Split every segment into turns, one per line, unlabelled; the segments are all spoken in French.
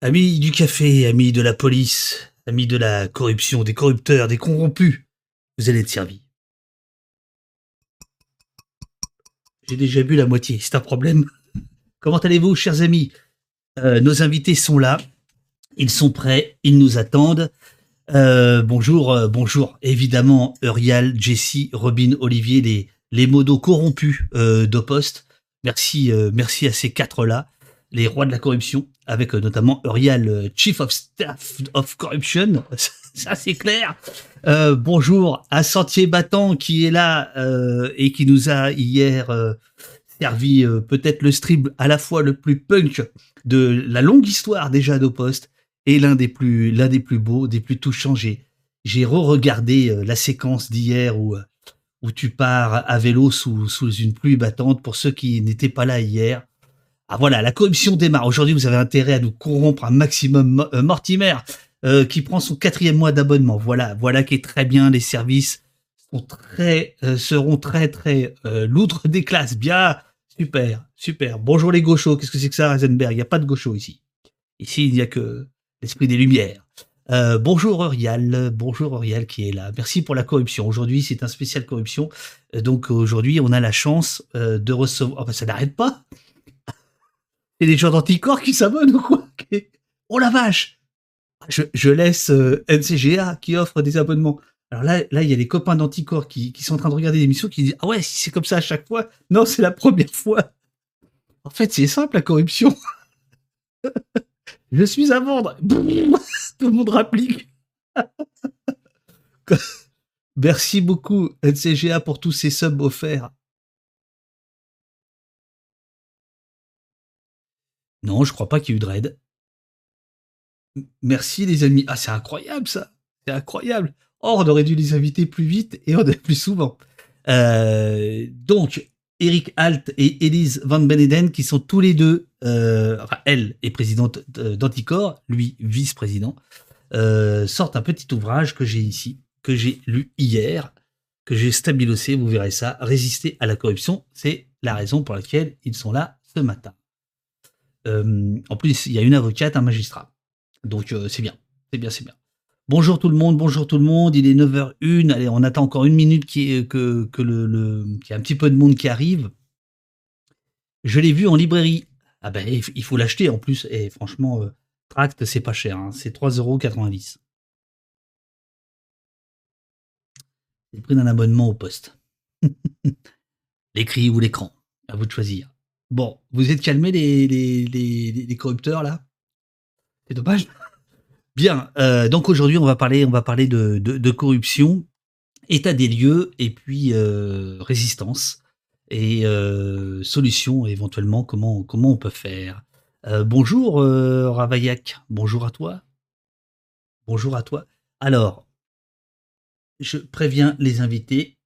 Amis du café, amis de la police, amis de la corruption, des corrupteurs, des corrompus, vous allez être servis. J'ai déjà bu la moitié, c'est un problème. Comment allez-vous, chers amis? Euh, Nos invités sont là, ils sont prêts, ils nous attendent. Euh, bonjour, euh, bonjour, évidemment, Eurial, Jessie, Robin, Olivier, les, les modos corrompus d'Opost. Merci, merci à ces quatre-là, les rois de la corruption, avec euh, notamment Eurial, euh, Chief of Staff of Corruption. Ça, c'est clair. Euh, bonjour à Sentier Battant qui est là euh, et qui nous a hier euh, servi euh, peut-être le stream à la fois le plus punk de la longue histoire déjà d'Opost et l'un des plus l'un des plus beaux, des plus touchants. J'ai j'ai re-regardé la séquence d'hier où où tu pars à vélo sous sous une pluie battante. Pour ceux qui n'étaient pas là hier, ah voilà, la corruption démarre. Aujourd'hui, vous avez intérêt à nous corrompre un maximum. Euh, Mortimer euh, qui prend son quatrième mois d'abonnement. Voilà, voilà qui est très bien. Les services euh, seront très très euh, l'outre des classes. Bien, super, super. Bonjour les gauchos. Qu'est-ce que c'est que ça, Heisenberg? Il n'y a pas de gauchos ici. Ici, il n'y a que l'esprit des lumières. Euh, bonjour Eurial, bonjour Eurial qui est là. Merci pour la corruption. Aujourd'hui, c'est un spécial corruption. Donc aujourd'hui, on a la chance de recevoir. Oh, bah, ça n'arrête pas. C'est des gens d'anticorps qui s'abonnent ou quoi Oh la vache je, laisse euh, NCGA qui offre des abonnements. Alors là, là, il y a les copains d'anticorps qui, qui sont en train de regarder l'émission qui disent Ah ouais, si c'est comme ça à chaque fois. Non, c'est la première fois. En fait, c'est simple la corruption. je suis à vendre. Tout le monde rapplique. Merci beaucoup NCGA pour tous ces subs offerts. Non, je crois pas qu'il y ait eu de raid. Merci les amis. Ah, c'est incroyable ça. C'est incroyable. Oh, on aurait dû les inviter plus vite et on a plus souvent. Euh, donc, Eric Alt et Elise Van Beneden, qui sont tous les deux, euh, enfin, elle est présidente d- d'Anticor, lui vice-président, euh, sortent un petit ouvrage que j'ai ici, que j'ai lu hier, que j'ai stabilosé, vous verrez ça, Résister à la corruption, c'est la raison pour laquelle ils sont là ce matin. Euh, en plus, il y a une avocate, un magistrat. Donc euh, c'est bien, c'est bien, c'est bien. Bonjour tout le monde, bonjour tout le monde. Il est 9h01. Allez, on attend encore une minute que, le, qu'il y a un petit peu de monde qui arrive. Je l'ai vu en librairie. Ah ben, il faut l'acheter en plus. Et franchement, euh, Tract, c'est pas cher. hein. C'est 3,90€. C'est le prix d'un abonnement au poste. L'écrit ou l'écran. À vous de choisir. Bon, vous êtes calmés les, corrupteurs là? C'est dommage. Bien, euh, donc aujourd'hui on va parler, de, corruption, état des lieux et puis euh, résistance et euh, solutions éventuellement comment comment on peut faire. Euh, bonjour Ravaillac, bonjour à toi. Bonjour à toi. Alors, je préviens les invités,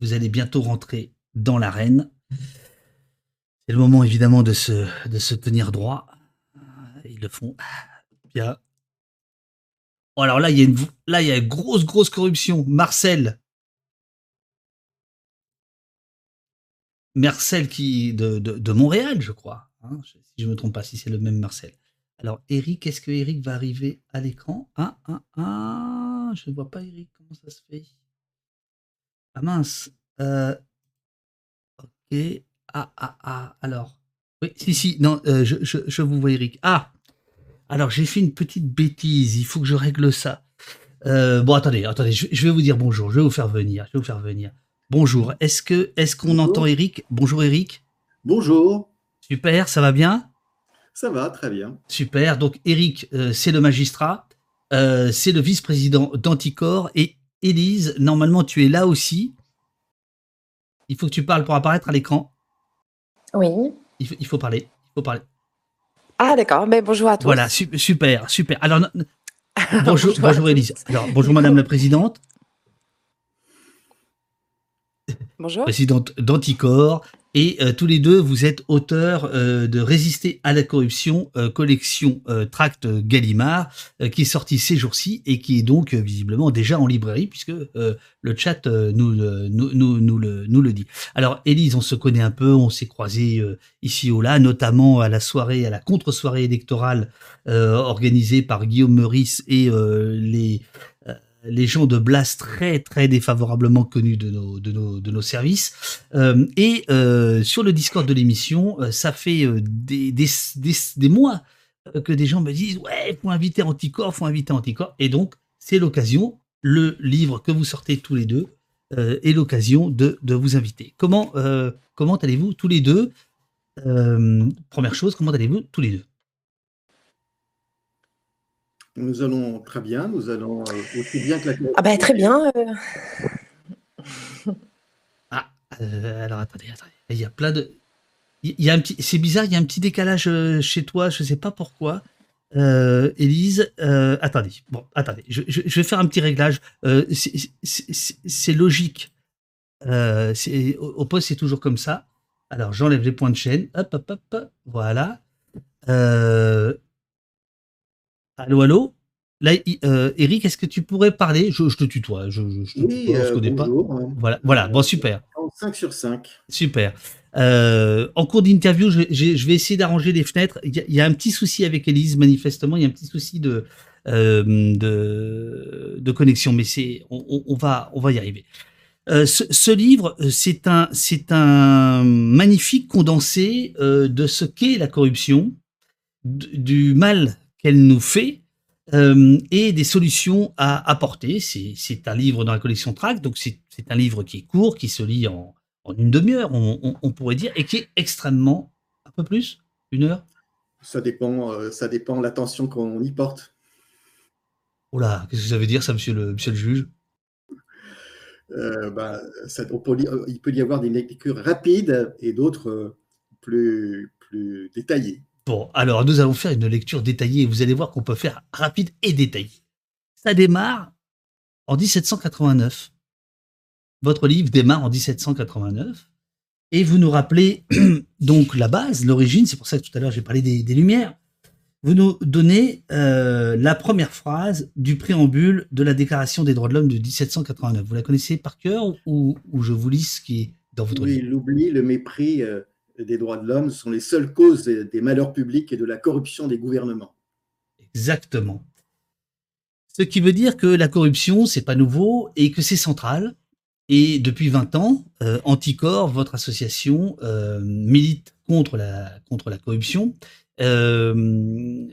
vous allez bientôt rentrer dans l'arène. C'est le moment évidemment de se, de se tenir droit. Ils le font bien. Alors là, il y a une, là, il y a grosse, grosse corruption. Marcel. Marcel qui, de, de, de Montréal, je crois. hein, si je ne me trompe pas, si c'est le même Marcel. Alors, Eric, est-ce que Eric va arriver à l'écran? Ah, ah, ah, je ne vois pas Eric. Comment ça se fait? Ah mince. Euh, ok. Ah, ah, ah. Alors. Oui, si, si. Non, euh, je, je, je vous vois, Eric. Ah Alors, j'ai fait une petite bêtise. Il faut que je règle ça. Euh, bon, attendez, attendez. Je, je vais vous dire bonjour. Je vais vous faire venir. Je vais vous faire venir. Bonjour. Est-ce que est-ce qu'on entend Eric? Bonjour, Eric.
Bonjour,
Super, ça va bien?
Ça va, très bien.
Super. Donc, Eric, euh, c'est le magistrat. C'est le vice-président d'Anticor. Et Élise, normalement, tu es là aussi. Il faut que tu parles pour apparaître à l'écran.
Oui.
Il faut, il faut parler. Il faut parler.
Ah, d'accord. Ben, bonjour à tous.
Voilà, su- super, super. Alors, bonjour,
Bonjour.
Élise. Alors, bonjour Madame la Présidente,
Bonjour.
présidente d'Anticor. Et tous les deux, vous êtes auteurs de Résister à la corruption, collection Tract Gallimard, qui est sorti ces jours-ci et qui est donc visiblement déjà en librairie, puisque le chat nous, nous, nous, nous, le, nous le dit. Alors, Élise, on se connaît un peu, on s'est croisés ici ou là, notamment à la soirée, à la contre-soirée électorale organisée par Guillaume Meurice et les les gens de Blas très très défavorablement connus de nos, de nos, de nos services. Euh, et euh, sur le Discord de l'émission, euh, ça fait des, des, des, mois que des gens me disent ouais, faut inviter Anticorps, faut inviter Anticorps. Et donc c'est l'occasion, le livre que vous sortez tous les deux est l'occasion de, de, vous inviter. Comment comment allez-vous tous les deux? Première chose, comment allez-vous tous les deux?
Nous allons très bien, nous allons euh, aussi bien que la
Ah ben très bien. Euh.
Ah, euh, alors attendez, attendez. Il y a plein de. Il y a un petit. C'est bizarre, il y a un petit décalage chez toi, je ne sais pas pourquoi. Euh, Élise, attendez. Bon, attendez. Je, vais faire un petit réglage. c'est logique. au, poste, c'est toujours comme ça. Alors, j'enlève les points de chaîne. Hop, hop, hop. Voilà. Allô, allô Là, euh, Eric, est-ce que tu pourrais parler? Je, te tutoie. Je,
je te oui, euh, pas.
Voilà, voilà, bon, super.
5 sur 5.
Super. Euh, en cours d'interview, je, vais essayer d'arranger les fenêtres. Il y, a, un petit souci avec Elise, manifestement. Il y a un petit souci de, de, connexion, mais c'est, on, va, on va y arriver. Ce, livre, c'est un, c'est un magnifique condensé de ce qu'est la corruption, du mal qu'elle nous fait euh, et des solutions à apporter. C'est un livre dans la collection Track, donc c'est un livre qui est court, qui se lit en, une demi-heure, on, pourrait dire, et qui est extrêmement, un peu plus, une heure?
Ça dépend, euh, ça dépend l'attention qu'on y porte.
Oh là, qu'est-ce que ça veut dire ça, monsieur le, monsieur le juge?
Euh, bah, ça, Il peut y avoir des lectures rapides et d'autres plus, plus détaillées.
Bon, alors nous allons faire une lecture détaillée. Vous allez voir qu'on peut faire rapide et détaillé. Ça démarre en 1789. Votre livre démarre en 1789. Et vous nous rappelez donc la base, l'origine, c'est pour ça que tout à l'heure j'ai parlé des, Lumières. Vous nous donnez euh, la première phrase du préambule de la Déclaration des droits de l'homme de 1789. Vous la connaissez par cœur ou, je vous lis ce qui est dans votre
livre? Oui, l'oubli, le mépris, euh, des droits de l'homme sont les seules causes des malheurs publics et de la corruption des gouvernements.
Exactement. Ce qui veut dire que la corruption, c'est pas nouveau et que c'est central. Et depuis 20 ans, euh, Anticor, votre association, euh, milite contre la, contre la corruption. Euh,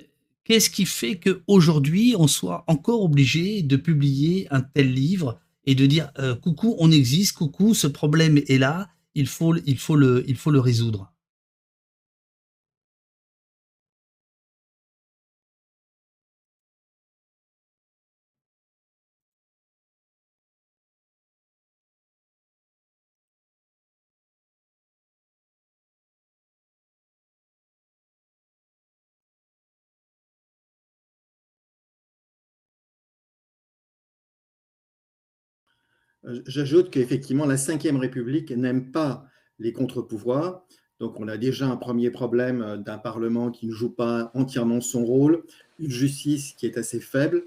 qu'est-ce qui fait qu'aujourd'hui, on soit encore obligé de publier un tel livre et de dire coucou, on existe, coucou, ce problème est là, il faut, il faut, le, il faut le résoudre.
J'ajoute qu'effectivement, la Ve République n'aime pas les contre-pouvoirs. Donc, on a déjà un premier problème d'un Parlement qui ne joue pas entièrement son rôle, une justice qui est assez faible,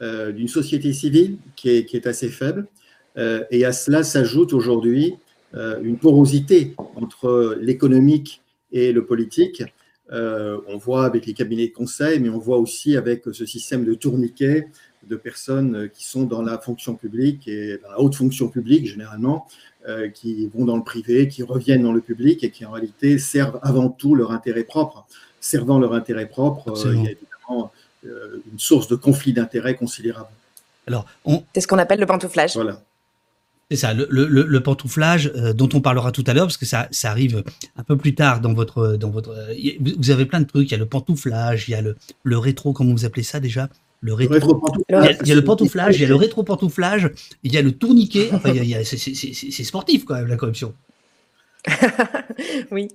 euh, d'une société civile qui est, assez faible. Euh, et à cela s'ajoute aujourd'hui euh, une porosité entre l'économique et le politique. on voit avec les cabinets de conseil, mais on voit aussi avec ce système de tourniquet de personnes qui sont dans la fonction publique et dans la haute fonction publique généralement, euh, qui vont dans le privé, qui reviennent dans le public et qui en réalité servent avant tout leur intérêt propre. Servant leur intérêt propre, euh, il y a évidemment euh, une source de conflit d'intérêts considérable.
Alors, C'est ce qu'on appelle le pantouflage.
Voilà.
C'est ça, le, le, pantouflage dont on parlera tout à l'heure, parce que ça, ça, arrive un peu plus tard dans votre, dans votre. Vous avez plein de trucs. Il y a le pantouflage, il y a le, le rétro, comment vous appelez ça déjà? Le rétro, pantouflage. Il y, a, le pantouflage, il y a le rétro pantouflage, il y a le tourniquet. Enfin, c'est sportif quand même la corruption.
oui.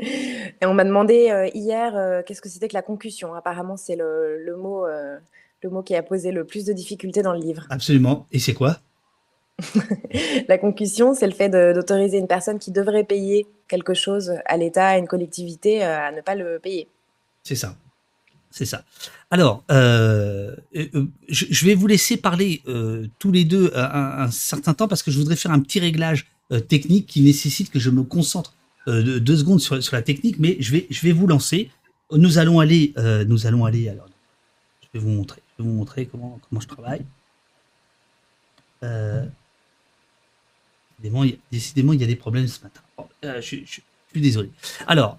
Et on m'a demandé euh, hier euh, qu'est-ce que c'était que la concussion? Apparemment, c'est le, mot, euh, le mot qui a posé le plus de difficultés dans le livre.
Absolument. Et c'est quoi?
La concussion, c'est le fait d'autoriser une personne qui devrait payer quelque chose à l'État, à une collectivité, à ne pas le payer.
C'est ça. C'est ça. Alors, euh, euh, je, vais vous laisser parler euh, tous les deux un, certain temps parce que je voudrais faire un petit réglage technique qui nécessite que je me concentre deux secondes sur, la technique, mais je vais, je vais vous lancer. Nous allons aller, nous allons aller. Alors, je vais vous montrer, je vais vous montrer comment, comment je travaille. décidément, il y a des problèmes ce matin. je, je, suis désolé. Alors,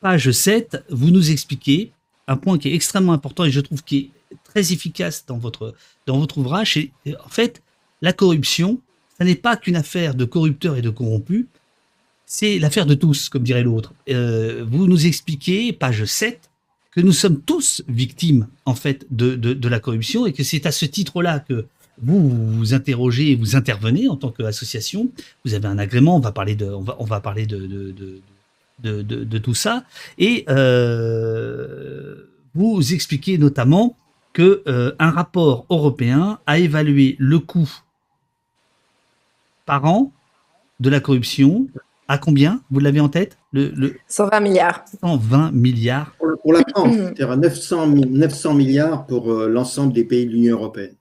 page 7, vous nous expliquez un point qui est extrêmement important et je trouve qui est très efficace dans votre, dans votre ouvrage. En fait, la corruption, ce n'est pas qu'une affaire de corrupteurs et de corrompus, c'est l'affaire de tous, comme dirait l'autre. Euh, vous nous expliquez, page 7, que nous sommes tous victimes, en fait, de, de, la corruption et que c'est à ce titre-là que vous vous interrogez et vous intervenez en tant qu'association. Vous avez un agrément, on va parler de, on va, on va parler de de, tout ça. Et euh, vous expliquez notamment que euh, un rapport européen a évalué le coût par an de la corruption à combien Vous l'avez en tête
le, 120 milliards.
120 milliards.
Pour, la France, c'est-à-dire 900, 900 milliards pour euh, l'ensemble des pays de l'Union européenne.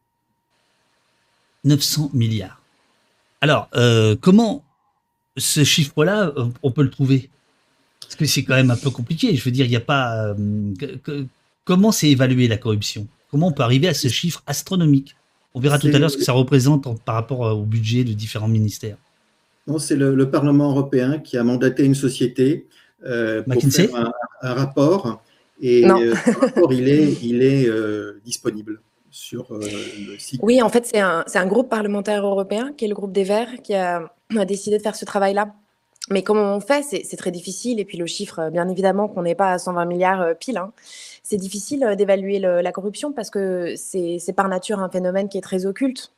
900 milliards. Alors, comment ce chiffre-là, on peut le trouver? Parce que c'est quand même un peu compliqué. Je veux dire, il n'y a pas. Euh, comment c'est évalué la corruption? Comment on peut arriver à ce chiffre astronomique? On verra tout à l'heure ce que ça représente par rapport au budget de différents ministères.
Non, c'est le, Parlement européen qui a mandaté une société euh, pour faire un, rapport. Et euh, ce rapport, il est, il est disponible sur le site.
Oui, en fait, c'est un, un, groupe parlementaire européen, qui est le groupe des Verts, qui a décidé de faire ce travail-là. Mais comment on fait C'est très difficile. Et puis le chiffre, euh, bien évidemment, qu'on n'est pas à 120 milliards euh, pile. Hein. C'est difficile euh, d'évaluer la corruption parce que c'est par nature un phénomène qui est très occulte.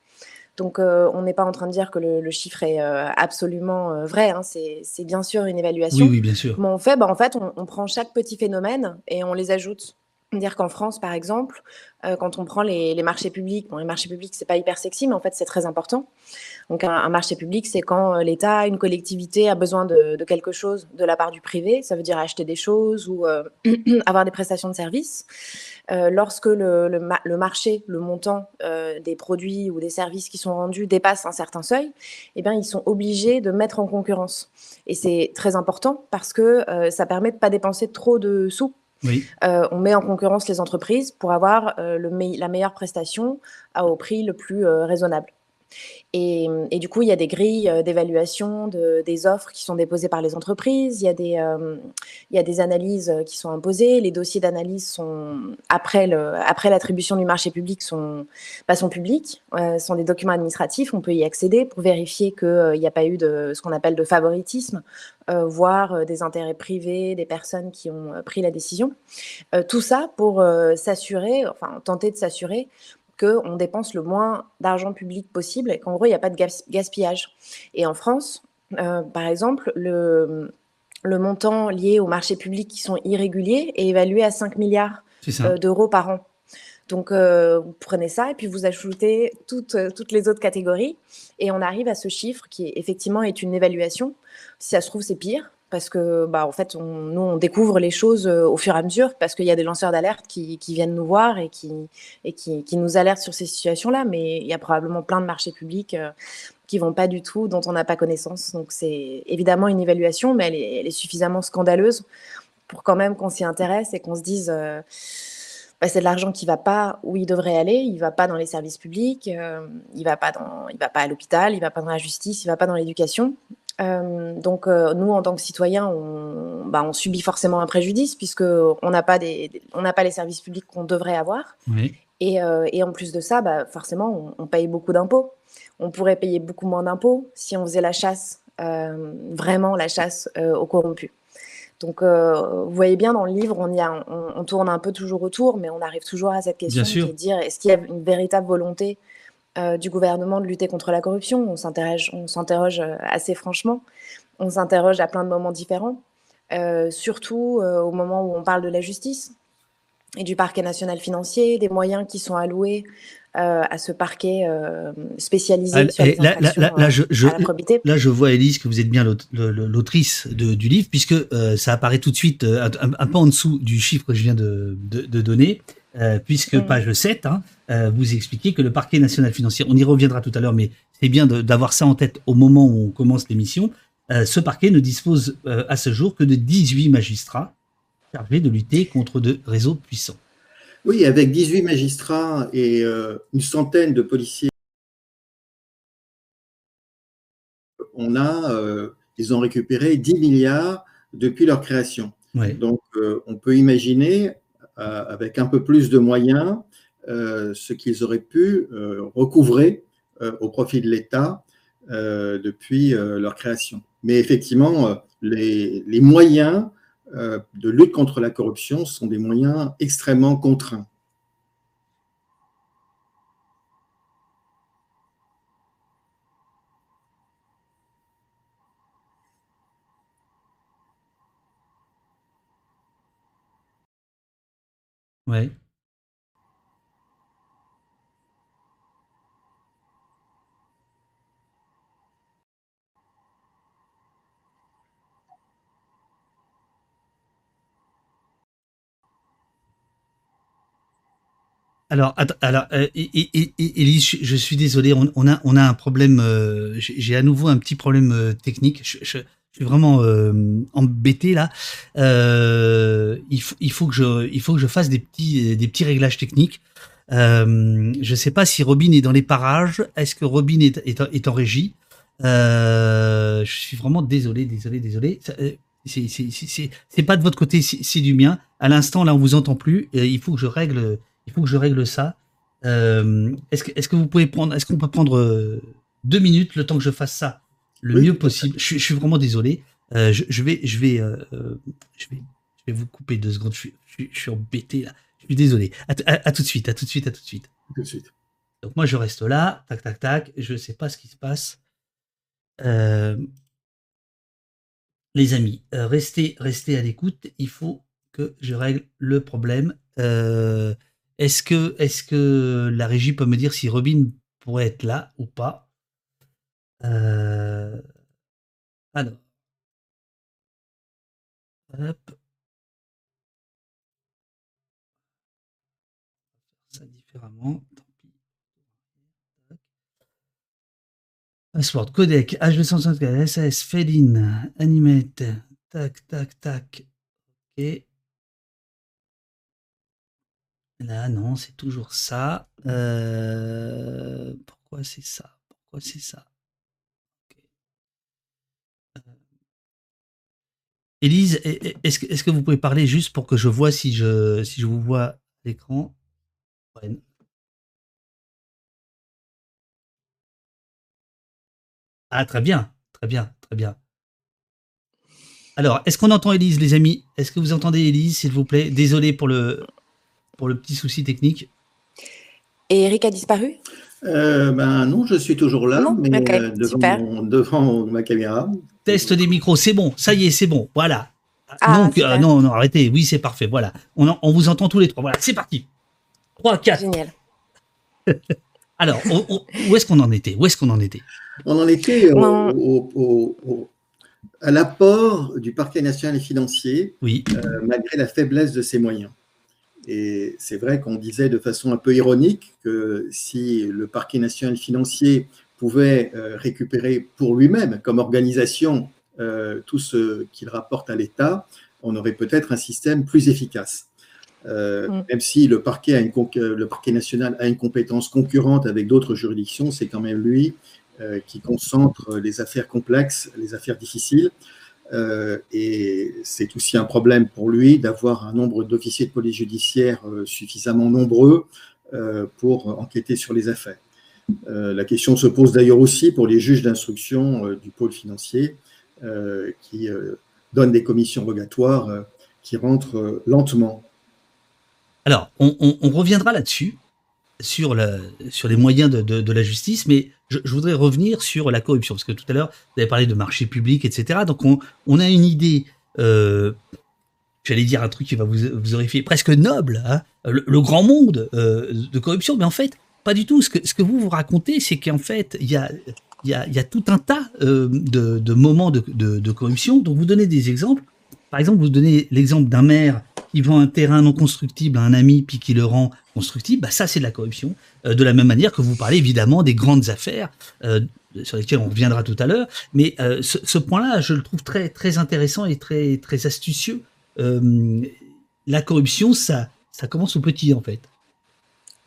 Donc on n'est pas en train de dire que le, chiffre est absolument vrai. Hein. C'est bien sûr une évaluation.
Oui, oui bien sûr.
Comment on fait? Bah, En fait, on, on, prend chaque petit phénomène et on les ajoute dire qu'en France, par exemple, euh, quand on prend les, marchés publics, bon, les marchés publics, c'est pas hyper sexy, mais en fait, c'est très important. Donc, un, marché public, c'est quand euh, l'État, une collectivité a besoin de, quelque chose de la part du privé. Ça veut dire acheter des choses ou euh, avoir des prestations de services. lorsque le, marché, le montant des produits ou des services qui sont rendus dépasse un certain seuil, eh bien, ils sont obligés de mettre en concurrence. Et c'est très important parce que ça permet de pas dépenser trop de sous euh, on met en concurrence les entreprises pour avoir euh, le la meilleure prestation au prix le plus euh, raisonnable. Et, du coup, il y a des grilles d'évaluation de, des offres qui sont déposées par les entreprises. Il y a des, des analyses qui sont imposées. Les dossiers d'analyse sont après l'attribution du marché public sont, bah, publics, sont des documents administratifs. On peut y accéder pour vérifier qu'il n'y a pas eu de ce qu'on appelle de favoritisme euh, voire euh, des intérêts privés, des personnes qui ont euh, pris la décision. tout ça pour s'assurer, enfin tenter de s'assurer qu'on dépense le moins d'argent public possible et qu'en gros, il n'y a pas de gaspillage. Et en France, par exemple, le, le montant lié aux marchés publics qui sont irréguliers est évalué à 5 milliards d'euros par an. Donc, vous prenez ça et puis vous ajoutez toutes, toutes les autres catégories et on arrive à ce chiffre qui effectivement est une évaluation si ça se trouve, c'est pire parce que, bah, en fait, nous, on découvre les choses euh, au fur et à mesure parce qu'il y a des lanceurs d'alerte qui, viennent nous voir et qui, nous alertent sur ces situations-là. Mais il y a probablement plein de marchés publics euh, qui vont pas du tout, dont on n'a pas connaissance. Donc, c'est évidemment une évaluation, mais elle est, suffisamment scandaleuse pour quand même qu'on s'y intéresse et qu'on se dise. Euh, bah, c'est de l'argent qui va pas où il devrait aller, il va pas dans les services publics, il va pas dans, il va pas à l'hôpital, il va pas dans la justice, il va pas dans l'éducation. Euh, donc euh, nous, en tant que citoyens, on, bah, on subit forcément un préjudice puisque on n'a pas des, on n'a pas les services publics qu'on devrait avoir. Et, euh, et, en plus de ça, bah, forcément, on, paye beaucoup d'impôts. On pourrait payer beaucoup moins d'impôts si on faisait la chasse, vraiment la chasse aux corrompus. Donc, vous voyez bien dans le livre, on, y a, on, tourne un peu toujours autour, mais on arrive toujours à cette question de dire est-ce qu'il y a une véritable volonté euh, du gouvernement de lutter contre la corruption. On s'interroge, on s'interroge euh, assez franchement. On s'interroge à plein de moments différents, euh, surtout au moment où on parle de la justice. et du parquet national financier, des moyens qui sont alloués euh, à ce parquet euh, spécialisé
Ah,
sur les
et là, là,
infractions
là, là, je, je-
à la probité.
là, je vois, Élise, que vous êtes bien l'autrice du livre, puisque euh, ça apparaît tout de suite un, un peu en dessous du chiffre que je viens de, de- de donner, euh, puisque
Mm.
page 7, hein, euh, vous expliquez que le parquet national financier, on y reviendra tout à l'heure, mais c'est bien d'avoir ça en tête au moment où on commence l'émission, euh, ce parquet ne dispose euh, à ce jour que de 18 magistrats chargés de lutter contre de réseaux puissants.
Oui, avec 18 magistrats et euh, une centaine de policiers, on a, euh, ils ont récupéré 10 milliards depuis leur création.
Ouais.
Donc, euh, on peut imaginer, avec un peu plus de moyens, euh, ce qu'ils auraient pu euh, recouvrer euh, au profit de l'État euh, depuis euh, leur création. Mais effectivement, euh, les, moyens euh, de lutte contre la corruption sont des moyens extrêmement contraints.
Alors, alors, euh, je, suis désolé, on, a, on a un problème. euh, J'ai à nouveau un petit problème euh, technique. Suis vraiment euh, embêté là. Euh, il, faut, il faut que je, il faut que je fasse des petits, des petits réglages techniques. Euh, je sais pas si Robin est dans les parages. Est-ce que Robin est, est, en- régie? Euh, Je suis vraiment désolé, désolé, désolé. C'est pas de votre côté, c'est du mien. À l'instant, là, on vous entend plus. Il faut que je règle, il faut que je règle ça. Est-ce que, est-ce que vous pouvez prendre, est-ce qu'on peut prendre deux minutes le temps que je fasse ça? Le
Oui,
mieux possible je, suis- je suis vraiment désolé. Euh, je, je vais, je vais, euh, je vais, je vais vous couper deux secondes. Je suis, je suis, je suis embêté là. Je suis désolé. À, t- à- à tout de suite, à tout de suite, à tout de suite.
Tout de suite.
Donc moi je reste là, tac tac tac, je sais pas ce qui se passe. Euh, les amis, restez, restez à l'écoute. Il faut que je règle le problème. Est-ce que, est-ce que la régie peut me dire si Robin pourrait être là ou pas? Euh, Alors, hop. Ça différemment. Tant pis. Password, codec, H264, SAS, Feline, Animate, tac, tac, tac. Ok. Là, non, c'est toujours ça. Euh, Pourquoi c'est ça? Pourquoi c'est ça Ok. Euh, Élise, est-ce que, vous pouvez parler juste pour que je vois si je, vous vois à l'écran? Ah, très bien, très bien, très bien. Alors, est-ce qu'on entend Élise, les amis? Est-ce que vous entendez Élise, s'il vous plaît? Désolé pour le, pour le petit souci technique.
Et Eric a disparu?
Euh, ben non, je suis toujours là,
Non
mais euh, devant,
super.
mon- devant ma caméra.
Test des micros, c'est bon, ça y est, c'est bon, voilà.
Ah,
Donc,
super.
euh, non, non, arrêtez, oui, c'est parfait, voilà. On, en- on vous entend tous les trois, voilà, c'est parti. 3, 4.
Génial.
Alors, on- on- où est-ce qu'on en était Où est-ce qu'on en était?
On en était au-
Non.
au- au- au- à l'apport du parquet national et financier,
Oui,
euh, malgré la faiblesse de ses moyens. Et c'est vrai qu'on disait de façon un peu ironique que si le parquet national financier pouvait euh, récupérer pour lui-même, comme organisation, euh, tout ce qu'il rapporte à l'État, on aurait peut-être un système plus efficace. Euh,
Mm.
Même si le parquet, a une conc- le parquet national a une compétence concurrente avec d'autres juridictions, c'est quand même lui euh, qui concentre les affaires complexes, les affaires difficiles. Euh, et c'est aussi un problème pour lui d'avoir un nombre d'officiers de police judiciaire euh, suffisamment nombreux euh, pour enquêter sur les affaires. La question se pose d'ailleurs aussi pour les juges d'instruction du pôle financier qui donnent des commissions rogatoires qui rentrent lentement.
Alors, on- on reviendra là-dessus, sur, les moyens de, la justice, mais je, voudrais revenir sur la corruption, parce que tout à l'heure, vous avez parlé de marché public, etc. Donc, on, a une idée euh, j'allais dire un truc qui va vous, vous horrifier, presque noble, hein, le, grand monde de corruption, mais en fait, pas du tout. Ce que, vous vous racontez, c'est qu'en fait, il y a, tout un tas de, de, moments de, de corruption. Donc vous donnez des exemples. Par exemple, vous donnez l'exemple d'un maire qui vend un terrain non constructible à un ami puis qui le rend constructible, bah ça c'est de la corruption. Euh, de la même manière que vous parlez évidemment des grandes affaires euh, sur lesquelles on reviendra tout à l'heure, mais euh, ce, ce point-là, je le trouve très très intéressant et très très astucieux. la corruption, ça ça commence au petit en fait.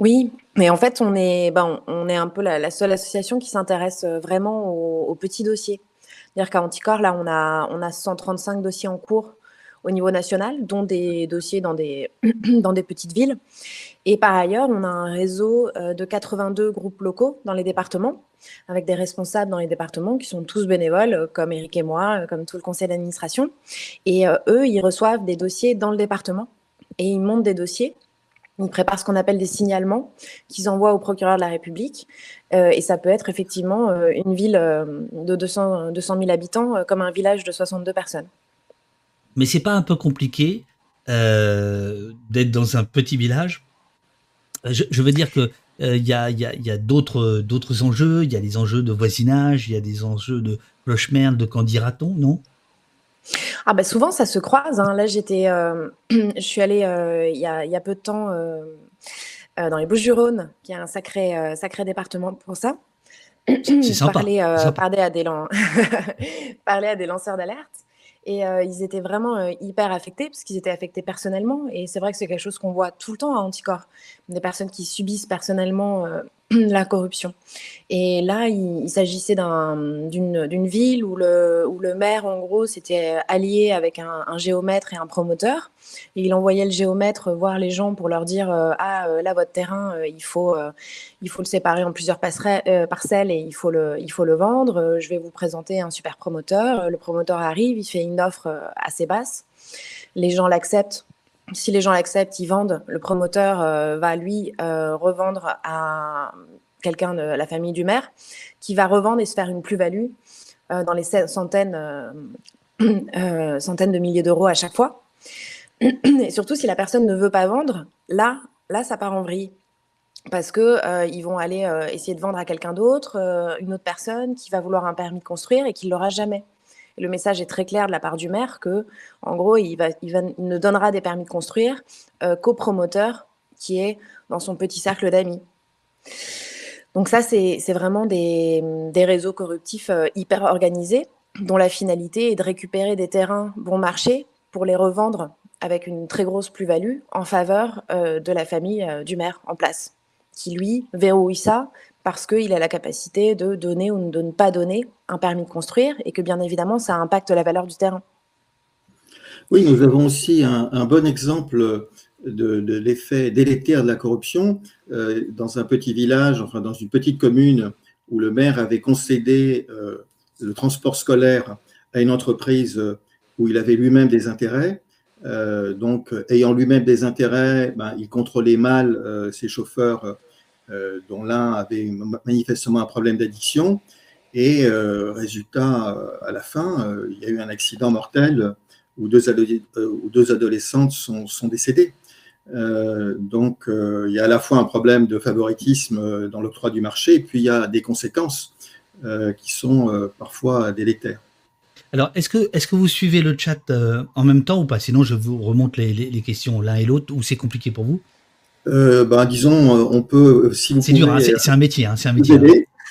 Oui, mais en fait, on est, ben, on est un peu la, la seule association qui s'intéresse vraiment aux, aux petits dossiers. C'est-à-dire qu'à Anticor, là, on a, on a 135 dossiers en cours au niveau national, dont des dossiers dans des, dans des petites villes. Et par ailleurs, on a un réseau euh, de 82 groupes locaux dans les départements, avec des responsables dans les départements qui sont tous bénévoles, euh, comme Eric et moi, euh, comme tout le conseil d'administration. Et eux, ils reçoivent des dossiers dans le département et ils montent des dossiers. Ils préparent ce qu'on appelle des signalements qu'ils envoient au procureur de la République. et ça peut être effectivement une ville de 200, 200 000 habitants comme un village de 62 personnes
mais c'est pas un peu compliqué euh, d'être dans un petit village euh, je, veux dire que euh, il y a, y a, y a d'autres d'autres enjeux. Il y a des enjeux de voisinage, il y a des enjeux de cloche-merde, de quand dira-t-on, non?
Ah bah souvent ça se croise. Hein. Là j'étais, je suis allée il y, a, y, a, peu de temps dans les Bouches-du-Rhône, qui est un sacré sacré département pour ça.
C'est sympa.
Parler, parler, à des parler à des lanceurs d'alerte. Et euh, ils étaient vraiment euh, hyper affectés, parce qu'ils étaient affectés personnellement. Et c'est vrai que c'est quelque chose qu'on voit tout le temps à Anticor. Des personnes qui subissent personnellement euh, la corruption. Et là, il, s'agissait d'une ville où le, où le maire, en gros, s'était allié avec un, géomètre et un promoteur. Il envoyait le géomètre voir les gens pour leur dire Ah, là, votre terrain, il, faut, il faut le séparer en plusieurs parcelles et il faut, le, il faut le vendre. Je vais vous présenter un super promoteur. Le promoteur arrive, il fait une offre assez basse. Les gens l'acceptent si les gens l'acceptent, ils vendent. Le promoteur euh, va lui euh, revendre à quelqu'un de la famille du maire, qui va revendre et se faire une plus-value euh, dans les centaines, centaines de milliers d'euros à chaque fois. Et surtout, si la personne ne veut pas vendre, là, là, ça part en vrille. Parce que ils vont aller essayer de vendre à quelqu'un d'autre, une autre personne qui va vouloir un permis de construire et qui l'aura jamais le message est très clair de la part du maire que, en gros, il, ne donnera des permis de construire euh, qu'au promoteur qui est dans son petit cercle d'amis. Donc ça, c'est vraiment des, réseaux corruptifs euh, hyper organisés dont la finalité est de récupérer des terrains bon marché pour les revendre avec une très grosse plus-value en faveur euh, de la famille du maire en place, qui lui verrouille ça, parce qu'il a la capacité de donner ou de ne pas donner un permis de construire et que bien évidemment ça impacte la valeur du terrain.
Oui, nous avons aussi un, bon exemple de, l'effet délétère de la corruption euh, dans un petit village, enfin dans une petite commune où le maire avait concédé euh, le transport scolaire à une entreprise où il avait lui-même des intérêts. Euh, donc, ayant lui-même des intérêts, ben, il contrôlait mal ses chauffeurs euh, dont l'un avait manifestement un problème d'addiction. Et euh, résultat, euh, à la fin, il y a eu un accident mortel où deux, où deux adolescentes sont, sont décédées. donc, il y a à la fois un problème de favoritisme dans l'octroi du marché, et puis il y a des conséquences qui sont parfois délétères.
Alors, est-ce que, est que vous suivez le chat en même temps ou pas? Sinon, je vous remonte les, les questions l'un et l'autre, ou c'est compliqué pour vous?
Euh, bah, disons, euh, on peut, euh, si vous
C'est dur, hein, c'est un métier, hein, c'est un métier.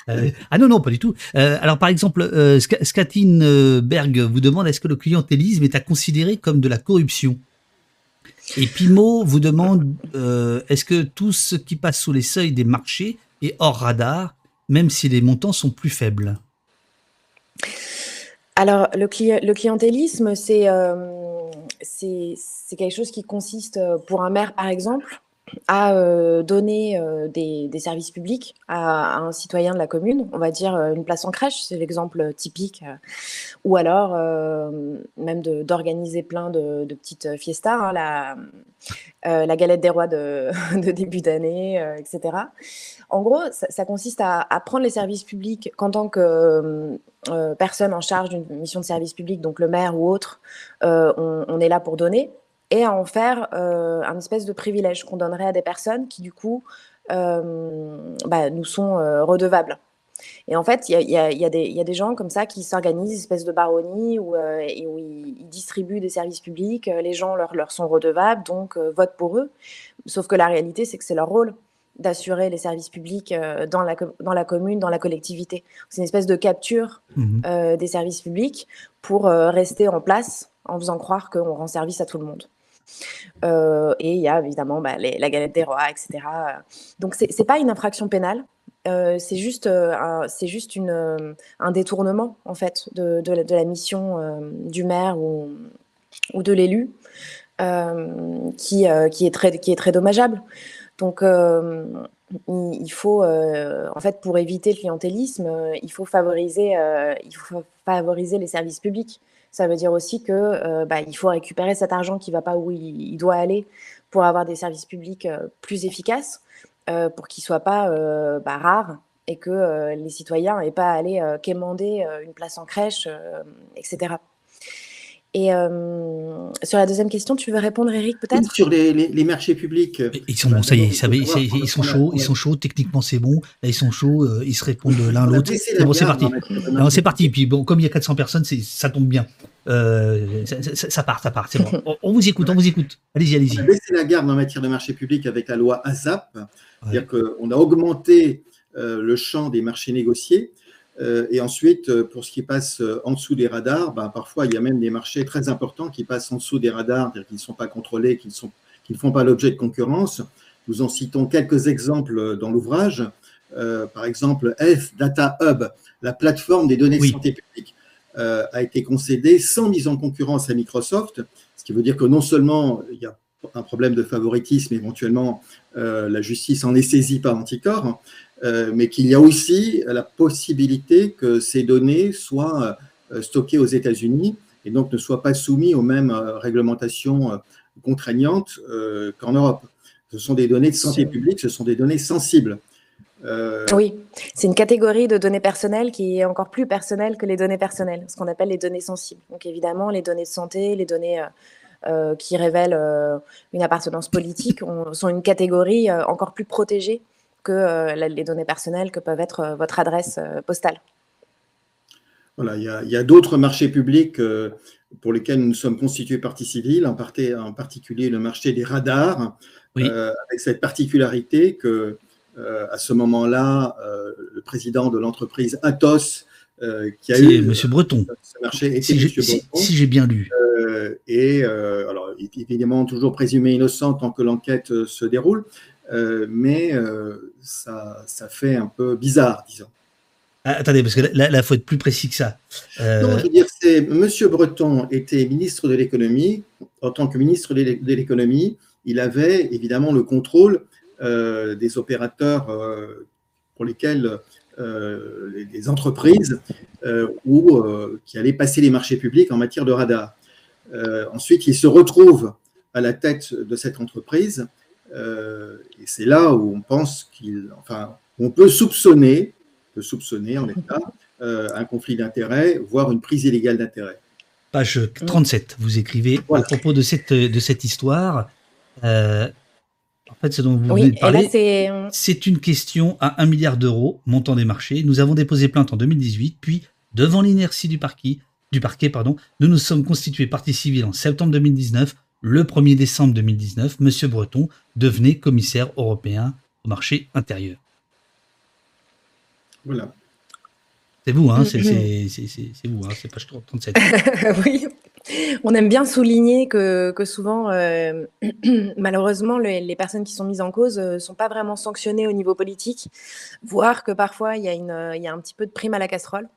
Hein. ah non, non, pas du tout. alors, par exemple, Skatine Berg vous demande est-ce que le clientélisme est à considérer comme de la corruption? Et Pimo vous demande est-ce que tout ce qui passe sous les seuils des marchés est hors radar, même si les montants sont plus faibles?
Alors, le, le clientélisme, c'est c'est quelque chose qui consiste, pour un maire, par exemple, à euh, donner euh, des, services publics à, un citoyen de la commune, on va dire euh, une place en crèche, c'est l'exemple typique, ou alors même d'organiser plein de, petites fiestas, hein, la, galette des rois de, début d'année, etc. En gros, ça, consiste à, prendre les services publics qu'en tant que personne en charge d'une mission de service public, donc le maire ou autre, on est là pour donner, et à en faire un espèce de privilège qu'on donnerait à des personnes qui, du coup, bah, nous sont redevables. Et en fait, il y a, y a, des gens comme ça qui s'organisent, espèce de baronnie, où, où ils, distribuent des services publics, les gens leur, leur sont redevables, donc votent pour eux. Sauf que la réalité, c'est que c'est leur rôle d'assurer les services publics dans, la, dans la commune, dans la collectivité. C'est une espèce de capture mmh des services publics pour rester en place en faisant croire qu'on rend service à tout le monde. Et il y a évidemment bah, la galette des rois, etc. Donc, ce n'est pas une infraction pénale, c'est juste, un, juste un détournement en fait de, la, mission du maire ou, de l'élu qui, est très, dommageable. Donc, il faut, en fait, pour éviter le clientélisme, il faut favoriser les services publics. Ça veut dire aussi que bah, il faut récupérer cet argent qui ne va pas où il, doit aller pour avoir des services publics plus efficaces, pour qu'ils ne soient pas bah, rares et que les citoyens n'aient pas à aller quémander une place en crèche, etc. Et sur la deuxième question, tu veux répondre, Eric, peut-être?
Sur les, marchés publics.
Ils sont bons, ça y est, ils, sont chauds, ils sont chauds. Techniquement, c'est bon. Là, ils sont chauds, euh, ils se répondent l'un l'autre. C'est bon, c'est parti. c'est parti. Puis bon, comme il y a 400 personnes, ça tombe bien. Euh, ça, part, ça part. C'est bon. On, vous écoute, on vous écoute. Allez-y, allez-y.
On a baissé la garde en matière de marchés publics avec la loi ASAP. C'est-à-dire qu'on a augmenté euh, le champ des marchés négociés. Euh, et ensuite, euh, pour ce qui passe euh, en dessous des radars, ben, parfois il y a même des marchés très importants qui passent en dessous des radars, qui ne sont pas contrôlés, qui, sont, qui, ne font pas l'objet de concurrence. Nous en citons quelques exemples dans l'ouvrage. par exemple, Health Data Hub, la plateforme des données de santé publique, a été concédée sans mise en concurrence à Microsoft, ce qui veut dire que non seulement il y a un problème de favoritisme, éventuellement la justice en est saisie par Anticor, euh, mais qu'il y a aussi la possibilité que ces données soient euh, stockées aux États-Unis et donc ne soient pas soumises aux mêmes euh, réglementations contraignantes qu'en Europe. Ce sont des données de santé publique, ce sont des données sensibles.
Oui, c'est une catégorie de données personnelles qui est encore plus personnelle que les données personnelles, ce qu'on appelle les données sensibles. Donc évidemment, les données de santé, les données qui révèlent une appartenance politique sont une catégorie encore plus protégée que euh, les données personnelles que peuvent être euh, votre adresse euh, postale.
Voilà, il y a, d'autres marchés publics pour lesquels nous sommes constitués partie civile, en, en particulier le marché des radars, avec cette particularité que à ce moment-là, le président de l'entreprise Atos, qui a eu
Monsieur Breton,
ce marché
si j'ai bien lu,
et alors évidemment toujours présumé innocent tant que l'enquête se déroule, euh, mais euh, ça, ça, fait un peu bizarre, disons.
Ah, attendez, parce que là, il faut être plus précis que ça.
Euh, non, je veux dire, c'est Monsieur Breton était ministre de l'économie. En tant que ministre de l'économie, il avait évidemment le contrôle des opérateurs pour lesquels les, entreprises ou qui allaient passer les marchés publics en matière de radar. ensuite, il se retrouve à la tête de cette entreprise euh, et c'est là où on pense qu'il, enfin, on peut soupçonner, peut soupçonner en l'état, euh, un conflit d'intérêts, voire une prise illégale d'intérêts.
Page 37, vous écrivez à propos de cette, de cette histoire. Euh, en fait, ce dont vous venez de parler, c'est une question à 1 milliard d'euros, montant des marchés. Nous avons déposé plainte en 2018, puis, devant l'inertie du parquet, du parquet pardon, nous nous sommes constitués partie civile en septembre 2019 le 1er décembre 2019, M. Breton devenait commissaire européen au marché intérieur.
Voilà.
C'est vous, hein, c'est vous, hein, c'est page 37.
oui, on aime bien souligner que, souvent, euh, malheureusement, les, personnes qui sont mises en cause ne euh, sont pas vraiment sanctionnées au niveau politique, voire que parfois il y, a il y a un petit peu de prime à la casserole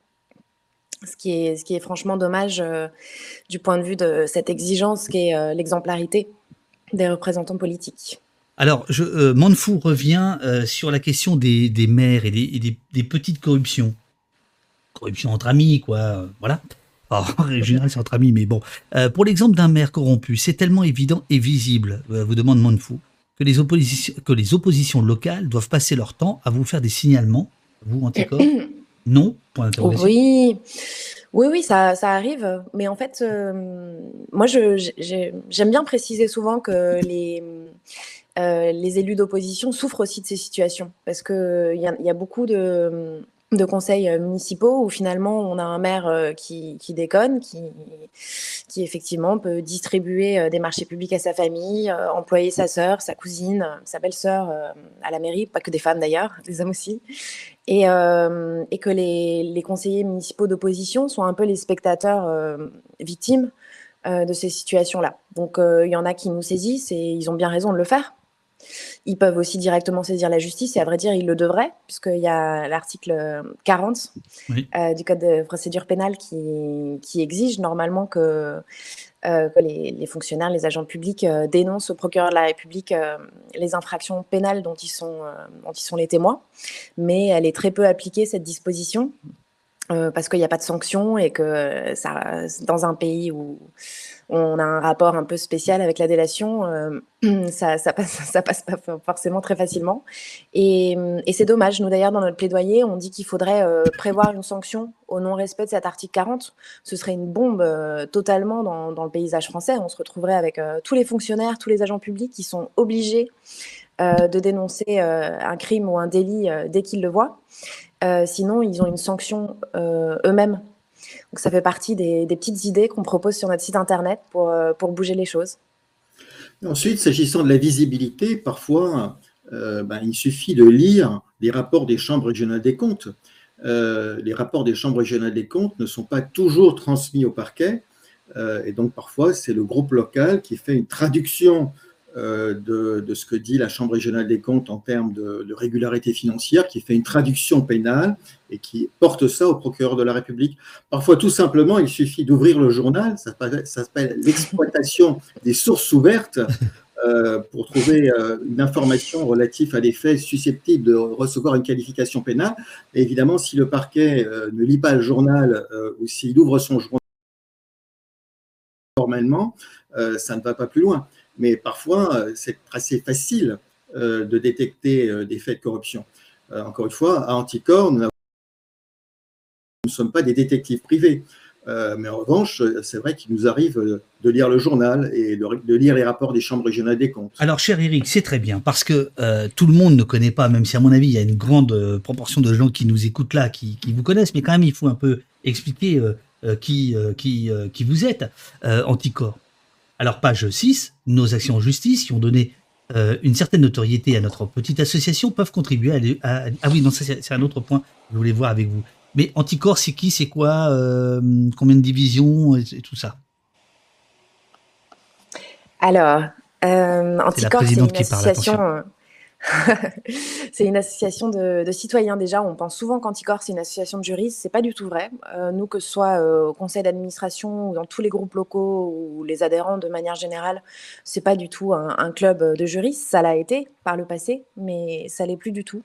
ce qui est, ce qui est franchement dommage euh, du point de vue de cette exigence qui est euh, l'exemplarité des représentants politiques.
Alors, je, euh, Manfou revient sur la question des, des maires et, des, des, petites corruptions. Corruption entre amis, quoi, voilà. en général, c'est entre amis, mais bon. pour l'exemple d'un maire corrompu, c'est tellement évident et visible, vous demande Manfou, que les, oppositions, que les oppositions locales doivent passer leur temps à vous faire des signalements, vous, Anticor Non Point.
Oui, oui, oui, ça, arrive. Mais en fait, euh, moi, j'aime bien préciser souvent que les, euh, les élus d'opposition souffrent aussi de ces situations. Parce qu'il il y a beaucoup de, de conseils euh, municipaux où finalement on a un maire euh, qui, qui déconne, qui, qui effectivement peut distribuer euh, des marchés publics à sa famille, employer sa sœur, sa cousine, sa belle-sœur à la mairie, pas que des femmes d'ailleurs, des hommes aussi. Et, et que les, les conseillers municipaux d'opposition sont un peu les spectateurs victimes de ces situations-là. Donc il y en a qui nous saisissent et ils ont bien raison de le faire. Ils peuvent aussi directement saisir la justice et à vrai dire, ils le devraient, puisqu'il y a l'article 40
Oui.
euh, du Code de procédure pénale qui, qui exige normalement que, euh, que les, les fonctionnaires, les agents publics euh, dénoncent au procureur de la République les infractions pénales dont ils, sont, dont ils sont les témoins. Mais elle est très peu appliquée, cette disposition. parce qu'il n'y a pas de sanctions et que ça, dans un pays où on a un rapport un peu spécial avec la délation, euh, ça, passe, ça passe pas forcément très facilement. Et, c'est dommage. Nous, d'ailleurs, dans notre plaidoyer, on dit qu'il faudrait euh, prévoir une sanction au non-respect de cet article 40. Ce serait une bombe euh, totalement dans, le paysage français. On se retrouverait avec tous les fonctionnaires, tous les agents publics qui sont obligés de dénoncer un crime ou un délit dès qu'ils le voient. Sinon, ils ont une sanction eux-mêmes. Donc ça fait partie des, petites idées qu'on propose sur notre site internet pour, euh, pour bouger les choses.
Ensuite, s'agissant de la visibilité, parfois, euh, ben, il suffit de lire les rapports des chambres régionales des comptes. Euh, les rapports des chambres régionales des comptes ne sont pas toujours transmis au parquet. Et donc, parfois, c'est le groupe local qui fait une traduction de, de, ce que dit la Chambre régionale des comptes en termes de, régularité financière, qui fait une traduction pénale et qui porte ça au procureur de la République. Parfois, tout simplement, il suffit d'ouvrir le journal, ça s'appelle l'exploitation des sources ouvertes, euh, pour trouver euh, une information relative à des faits susceptibles de recevoir une qualification pénale. Évidemment, si le parquet euh, ne lit pas le journal ou s'il ouvre son journal formellement, euh, ça ne va pas plus loin mais parfois c'est assez facile euh, de détecter euh, des faits de corruption. Euh, encore une fois, à Anticor, nous, ne sommes pas des détectives privés, euh, mais en revanche, c'est vrai qu'il nous arrive de lire le journal et de, lire les rapports des chambres régionales des comptes.
Alors, cher Eric, c'est très bien parce que euh, tout le monde ne connaît pas, même si à mon avis il y a une grande euh, proportion de gens qui nous écoutent là, qui, vous connaissent, mais quand même il faut un peu expliquer euh, qui, qui, qui vous êtes, Anticor. Alors, page 6, nos actions en justice qui ont donné euh, une certaine notoriété à notre petite association peuvent contribuer à, à, Ah oui, non, ça c'est un autre point que je voulais voir avec vous. Mais Anticor, c'est qui, c'est quoi, euh, combien de divisions et, et tout ça?
Alors, euh, Anticor, c'est une association.
Parle,
c'est une association de, citoyens déjà. On pense souvent qu'Anticor, c'est une association de juristes. C'est pas du tout vrai. Euh, nous, que ce soit euh, au conseil d'administration ou dans tous les groupes locaux ou les adhérents de manière générale, c'est pas du tout un, club de juristes. Ça l'a été par le passé, mais ça l'est plus du tout.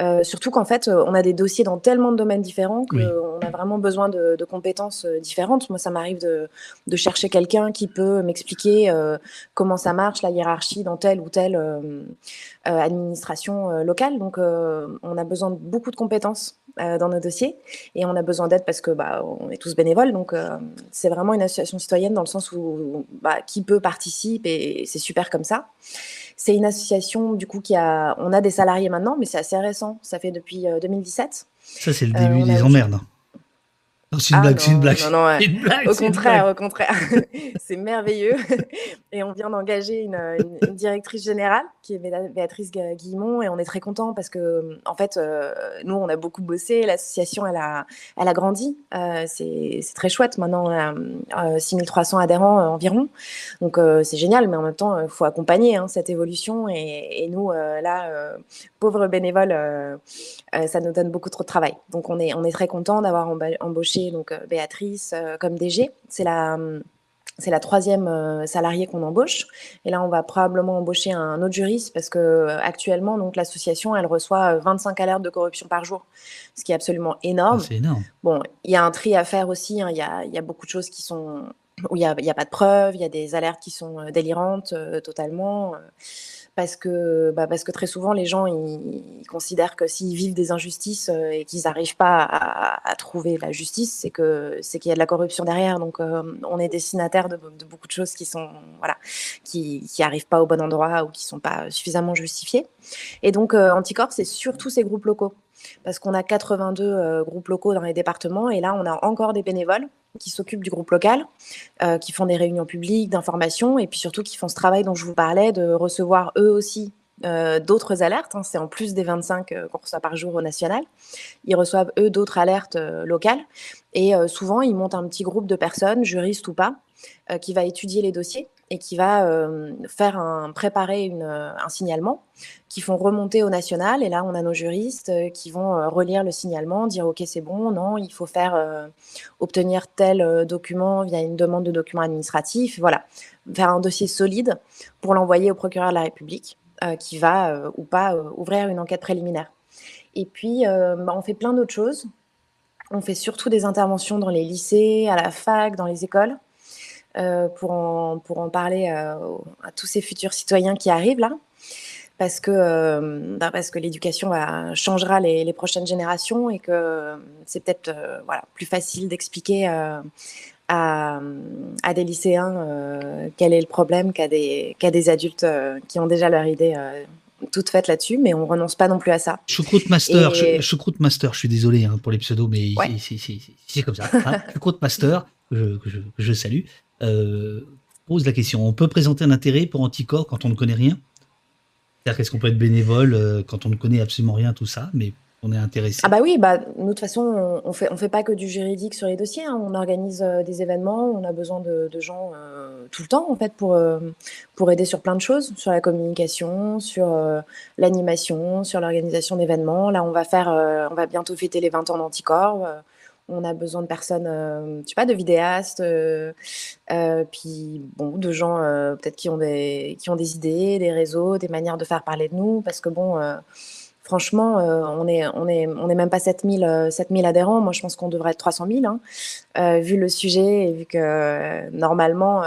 Euh, surtout qu'en fait, on a des dossiers dans tellement de domaines différents qu'on oui. a vraiment besoin de, de, compétences euh, différentes. Moi, ça m'arrive de, de, chercher quelqu'un qui peut m'expliquer euh, comment ça marche, la hiérarchie dans telle ou telle euh, administration euh, locale. Donc, euh, on a besoin de beaucoup de compétences euh, dans nos dossiers et on a besoin d'aide parce que bah, on est tous bénévoles. Donc, c'est vraiment une association citoyenne dans le sens où bah, qui peut participer et c'est super comme ça. C'est une association du coup qui a, on a des salariés maintenant, mais c'est assez récent. Ça fait depuis euh, 2017.
Ça c'est le début euh, des emmerdes. C'est une,
ah,
une, blague,
non, non, ouais.
une blague.
Au contraire, au contraire. c'est merveilleux. Et on vient d'engager une, une, une, directrice générale qui est Béatrice Guillemont et on est très content parce que en fait, euh, nous on a beaucoup bossé. L'association elle a, elle a grandi. Euh, c'est très chouette. Maintenant, on a 6300 adhérents euh, environ. Donc c'est génial, mais en même temps, il faut accompagner hein, cette évolution. Et, et nous, euh, là, euh, pauvres bénévoles, euh, ça nous donne beaucoup trop de travail. Donc on est, on est très content d'avoir embauché donc euh, Béatrice euh, comme DG. C'est la c'est la troisième euh, salariée qu'on embauche. Et là, on va probablement embaucher un autre juriste parce que euh, actuellement, donc l'association, elle reçoit 25 alertes de corruption par jour, ce qui est absolument énorme.
Ah, c'est énorme.
Bon, il y a un tri à faire aussi. Hein. Il, y a, y a beaucoup de choses qui sont où il n'y a, a, pas de preuves, il y a des alertes qui sont délirantes totalement parce que, bah, parce que très souvent, les gens, considèrent que s'ils vivent des injustices euh, et qu'ils n'arrivent pas à, trouver la justice, c'est que c'est qu'il y a de la corruption derrière. Donc, euh, on est destinataire de, beaucoup de choses qui sont, voilà, qui, qui arrivent pas au bon endroit ou qui sont pas suffisamment justifiées. Et donc, euh, Anticorps, c'est surtout ces groupes locaux parce qu'on a 82 groupes locaux dans les départements et là, on a encore des bénévoles qui s'occupent du groupe local, euh, qui font des réunions publiques, d'information, et puis surtout qui font ce travail dont je vous parlais, de recevoir eux aussi euh, d'autres alertes. Hein. c'est en plus des 25 euh, qu'on reçoit par jour au national. Ils reçoivent eux d'autres alertes locales, et souvent ils montent un petit groupe de personnes, juristes ou pas, qui va étudier les dossiers et qui va euh, faire un, préparer une, un signalement qui font remonter au national. Et là, on a nos juristes euh, qui vont euh, relire le signalement, dire OK, c'est bon, non, il faut faire obtenir tel document via une demande de document administratif. Voilà, faire un dossier solide pour l'envoyer au procureur de la République qui va ou pas ouvrir une enquête préliminaire. Et puis, bah, on fait plein d'autres choses. On fait surtout des interventions dans les lycées, à la fac, dans les écoles. Euh, pour, en, pour en parler euh, à tous ces futurs citoyens qui arrivent là. Parce que, euh, bah, parce que l'éducation changera les, les, prochaines générations et que c'est peut-être voilà, plus facile d'expliquer à, à, des lycéens quel est le problème qu'à des, des adultes qui ont déjà leur idée toute faite là-dessus, mais on renonce pas non plus à ça.
Choucroute Master, et... Choucroute Master, je suis désolé hein, pour les pseudos, mais c'est comme ça. Hein. Choucroute Master, que je, que je, salue, euh, pose la question. On peut présenter un intérêt pour Anticorps quand on ne connaît rien? C'est-à-dire qu'est-ce qu'on peut être bénévole euh, quand on ne connaît absolument rien, tout ça, mais on est intéressé?
Ah bah oui, bah, de toute façon, on fait, on fait pas que du juridique sur les dossiers. Hein. On organise euh, des événements, on a besoin de, gens tout le temps en fait pour, pour aider sur plein de choses, sur la communication, sur l'animation, sur l'organisation d'événements. Là, on va faire, on va bientôt fêter les 20 ans d'Anticorps on a besoin de personnes, euh, sais pas, de vidéastes, euh, euh, puis bon, de gens peut-être qui ont des qui ont des idées, des réseaux, des manières de faire parler de nous, parce que bon, franchement, on est on est on est même pas 7000 7000 adhérents. Moi, je pense qu'on devrait être 300 000, hein, vu le sujet et vu que normalement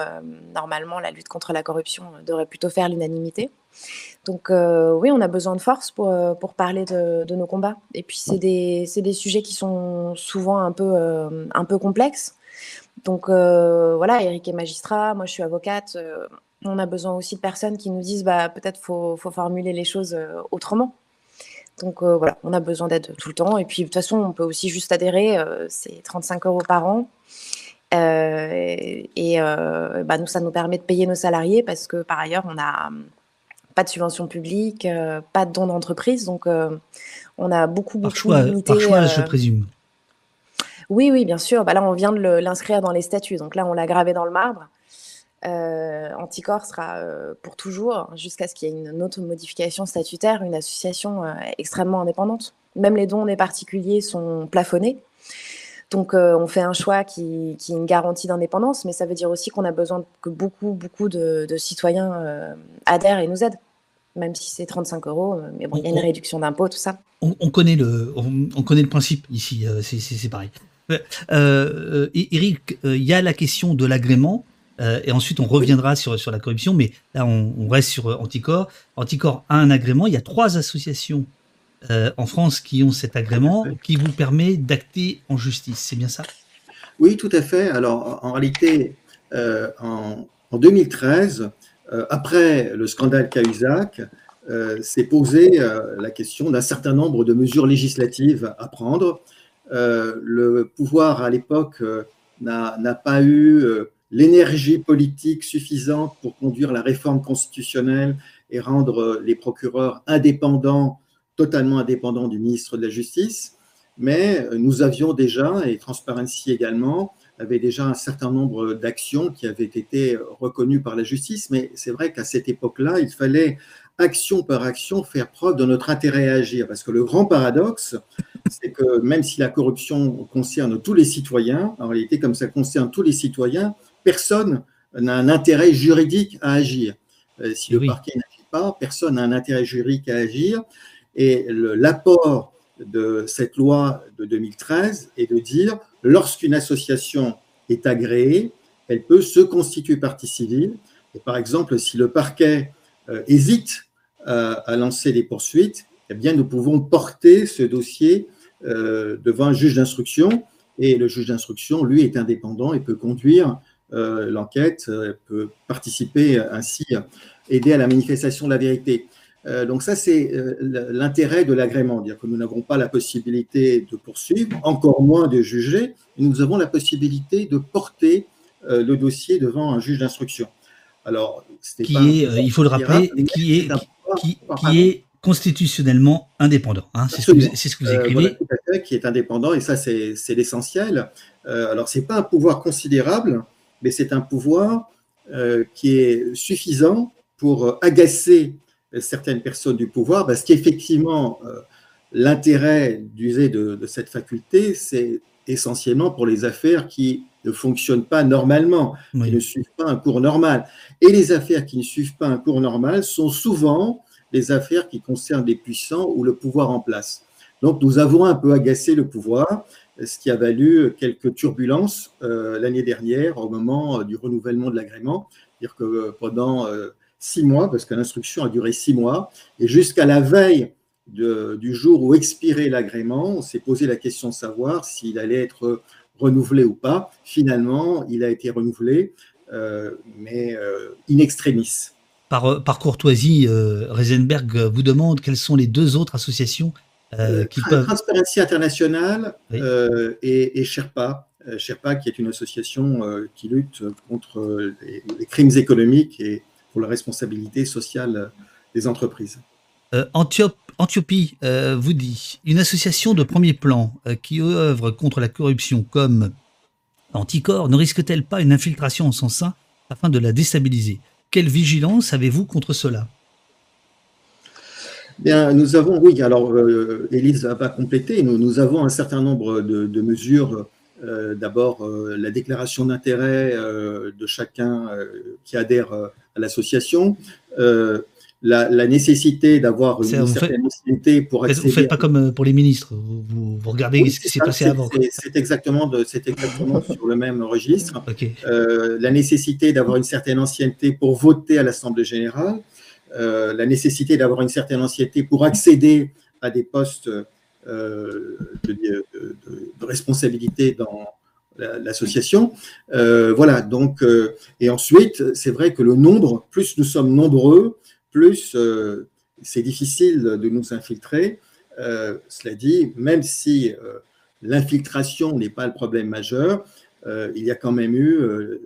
normalement la lutte contre la corruption devrait plutôt faire l'unanimité. Donc euh, oui, on a besoin de force pour, euh, parler de, nos combats. Et puis c'est des, des, sujets qui sont souvent un peu, euh, un peu complexes. Donc voilà, Eric est magistrat, moi je suis avocate. on a besoin aussi de personnes qui nous disent bah, peut-être faut, faut formuler les choses autrement. Donc voilà, on a besoin d'aide tout le temps. Et puis de toute façon, on peut aussi juste adhérer, c'est 35 euros par an. et bah, nous, ça nous permet de payer nos salariés parce que par ailleurs, on a pas de subvention publique, euh, pas de dons d'entreprise. Donc, euh, on a beaucoup, beaucoup
par choix, Par choix, je euh, présume.
Oui, oui, bien sûr. Bah là, on vient de l'inscrire dans les statuts. Donc là, on l'a gravé dans le marbre. Anticor sera pour toujours, jusqu'à ce qu'il y ait une autre modification statutaire, une association extrêmement indépendante. Même les dons des particuliers sont plafonnés. Donc, on fait un choix qui, qui est une garantie d'indépendance, mais ça veut dire aussi qu'on a besoin que beaucoup, beaucoup de, de citoyens adhèrent et nous aident même si c'est 35 euros, euh, mais bon, il y a une réduction d'impôt, tout ça.
On, connaît le, on, connaît le principe ici, euh, c'est pareil. Euh, Eric, il y a la question de l'agrément, et ensuite on reviendra sur, sur la corruption, mais là on, reste sur Anticor. Anticor a un agrément, il y a trois associations en France qui ont cet agrément qui vous permet d'acter en justice, c'est bien ça?
Oui, tout à fait. Alors en, réalité, en, en 2013, euh, après le scandale Cahuzac, euh, s'est posé euh, la question d'un certain nombre de mesures législatives à prendre. le pouvoir, à l'époque, n'a pas eu l'énergie politique suffisante pour conduire la réforme constitutionnelle et rendre les procureurs indépendants, totalement indépendants du ministre de la Justice. Mais nous avions déjà, et Transparency également, avait déjà un certain nombre d'actions qui avaient été reconnues par la justice, mais c'est vrai qu'à cette époque-là, il fallait action par action faire preuve de notre intérêt à agir, parce que le grand paradoxe, c'est que même si la corruption concerne tous les citoyens, en réalité, comme ça concerne tous les citoyens, personne n'a un intérêt juridique à agir. Euh, si le parquet n'agit pas, personne n'a un intérêt juridique à agir. Et l'apport de cette loi de 2013 est de dire lorsqu'une association est agréée, elle peut se constituer partie civile. Et par exemple, si le parquet hésite à, lancer des poursuites, eh bien, nous pouvons porter ce dossier devant un juge d'instruction. Et le juge d'instruction, lui, est indépendant et peut conduire l'enquête, peut participer ainsi, aider à la manifestation de la vérité. Euh, donc ça, c'est euh, l'intérêt de l'agrément, dire que nous n'avons pas la possibilité de poursuivre, encore moins de juger, mais nous avons la possibilité de porter euh, le dossier devant un juge d'instruction.
Alors, qui est, il faut le rappeler, qui est, qui, est constitutionnellement indépendant. Hein, c'est ce, que vous écrivez.
qui est indépendant, et ça, c'est l'essentiel. alors, ce n'est pas un pouvoir considérable, mais c'est un pouvoir qui est suffisant pour agacer certaines personnes du pouvoir, parce qu'effectivement, euh, l'intérêt d'user de, cette faculté, c'est essentiellement pour les affaires qui ne fonctionnent pas normalement, qui ne suivent pas un cours normal. Et les affaires qui ne suivent pas un cours normal sont souvent les affaires qui concernent les puissants ou le pouvoir en place. Donc nous avons un peu agacé le pouvoir, ce qui a valu quelques turbulences euh, l'année dernière au moment euh, du renouvellement de l'agrément. C'est-à-dire que pendant six mois, parce que l'instruction a duré six mois, et jusqu'à la veille du jour où expirait l'agrément, on s'est posé la question de savoir s'il allait être renouvelé ou pas. Finalement, il a été renouvelé, euh, mais euh, in extremis.
Par, euh, par courtoisie, Reisenberg vous demande quelles sont les deux autres associations qui peuvent...
Transparency International et, et, Sherpa. Sherpa, qui est une association qui lutte contre les crimes économiques et, la responsabilité sociale des entreprises.
Euh, Antiope, euh, vous dit une association de premier plan euh, qui œuvre contre la corruption comme Anticor ne risque-t-elle pas une infiltration en son sein afin de la déstabiliser? Quelle vigilance avez-vous contre cela?
Bien, nous avons, oui, alors Élise va compléter, nous, nous avons un certain nombre de mesures euh, d'abord, euh, la déclaration d'intérêt euh, de chacun qui adhère à l'association, la, nécessité d'avoir une certaine ancienneté pour
accéder. Vous ne faites pas comme pour les ministres, vous, regardez ce qui s'est passé avant.
C'est exactement, exactement sur le même registre. la nécessité d'avoir une certaine ancienneté pour voter à l'Assemblée générale, la nécessité d'avoir une certaine ancienneté pour accéder à des postes euh, de, responsabilité dans l'association. Euh, voilà, donc, euh, et ensuite, c'est vrai que le nombre, plus nous sommes nombreux, plus c'est difficile de nous infiltrer. cela dit, même si l'infiltration n'est pas le problème majeur, il y a quand même eu,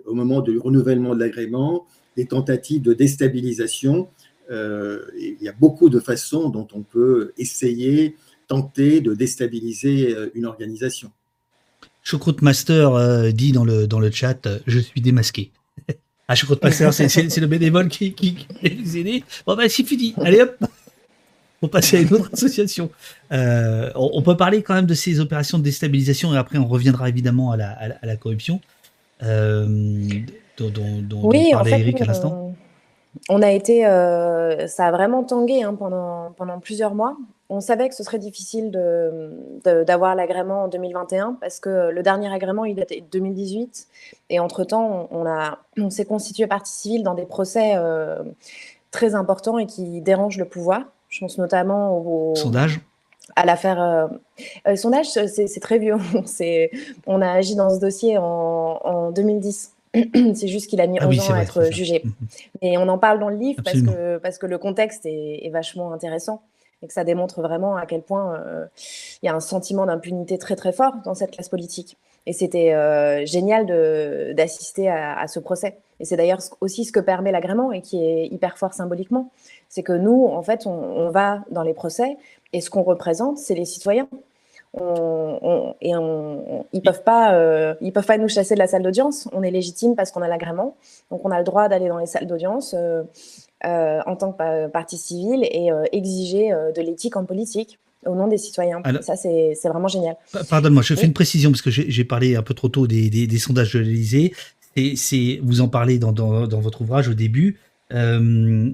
au moment du renouvellement de l'agrément, des tentatives de déstabilisation. il y a beaucoup de façons dont on peut essayer tenter de déstabiliser euh, une organisation.
Choucroute Master euh, dit dans le, dans le chat euh, Je suis démasqué. ah, Choucroute Master, c'est le bénévole qui, qui, qui aidé. Bon, ben, c'est fini. Allez hop On passer à une autre association. on, peut parler quand même de ces opérations de déstabilisation et après on reviendra évidemment à la, à la, corruption dont, dont,
oui, parlait Eric à l'instant. On a été, ça a vraiment tangué hein, pendant, pendant plusieurs mois on savait que ce serait difficile d'avoir l'agrément en 2021 parce que le dernier agrément, il datait de 2018. Et entre-temps, on, on s'est constitué partie civile dans des procès euh, très importants et qui dérangent le pouvoir. Je pense notamment au,
sondage
à l'affaire. Euh, euh sondage, c'est très vieux. on a agi dans ce dossier en, 2010. c'est juste qu'il a mis 11 ah ans à être jugé. Mais on en parle dans le livre parce que, parce que le contexte est vachement intéressant et que ça démontre vraiment à quel point euh, il y a un sentiment d'impunité très très fort dans cette classe politique. Et c'était euh, génial d'assister à, ce procès. Et c'est d'ailleurs aussi ce que permet l'agrément et qui est hyper fort symboliquement. C'est que nous, en fait, on, va dans les procès et ce qu'on représente, c'est les citoyens. Et ils peuvent euh, peuvent pas nous chasser de la salle d'audience. On est légitime parce qu'on a l'agrément, donc on a le droit d'aller dans les salles d'audience. Euh, en tant que partie civile et euh, exiger euh, de l'éthique en politique au nom des citoyens. ça, c'est vraiment génial.
Pardonne-moi, je fais une précision parce que j'ai parlé un peu trop tôt des, sondages de l'Élysée. Vous en parlez dans, votre ouvrage au début. mais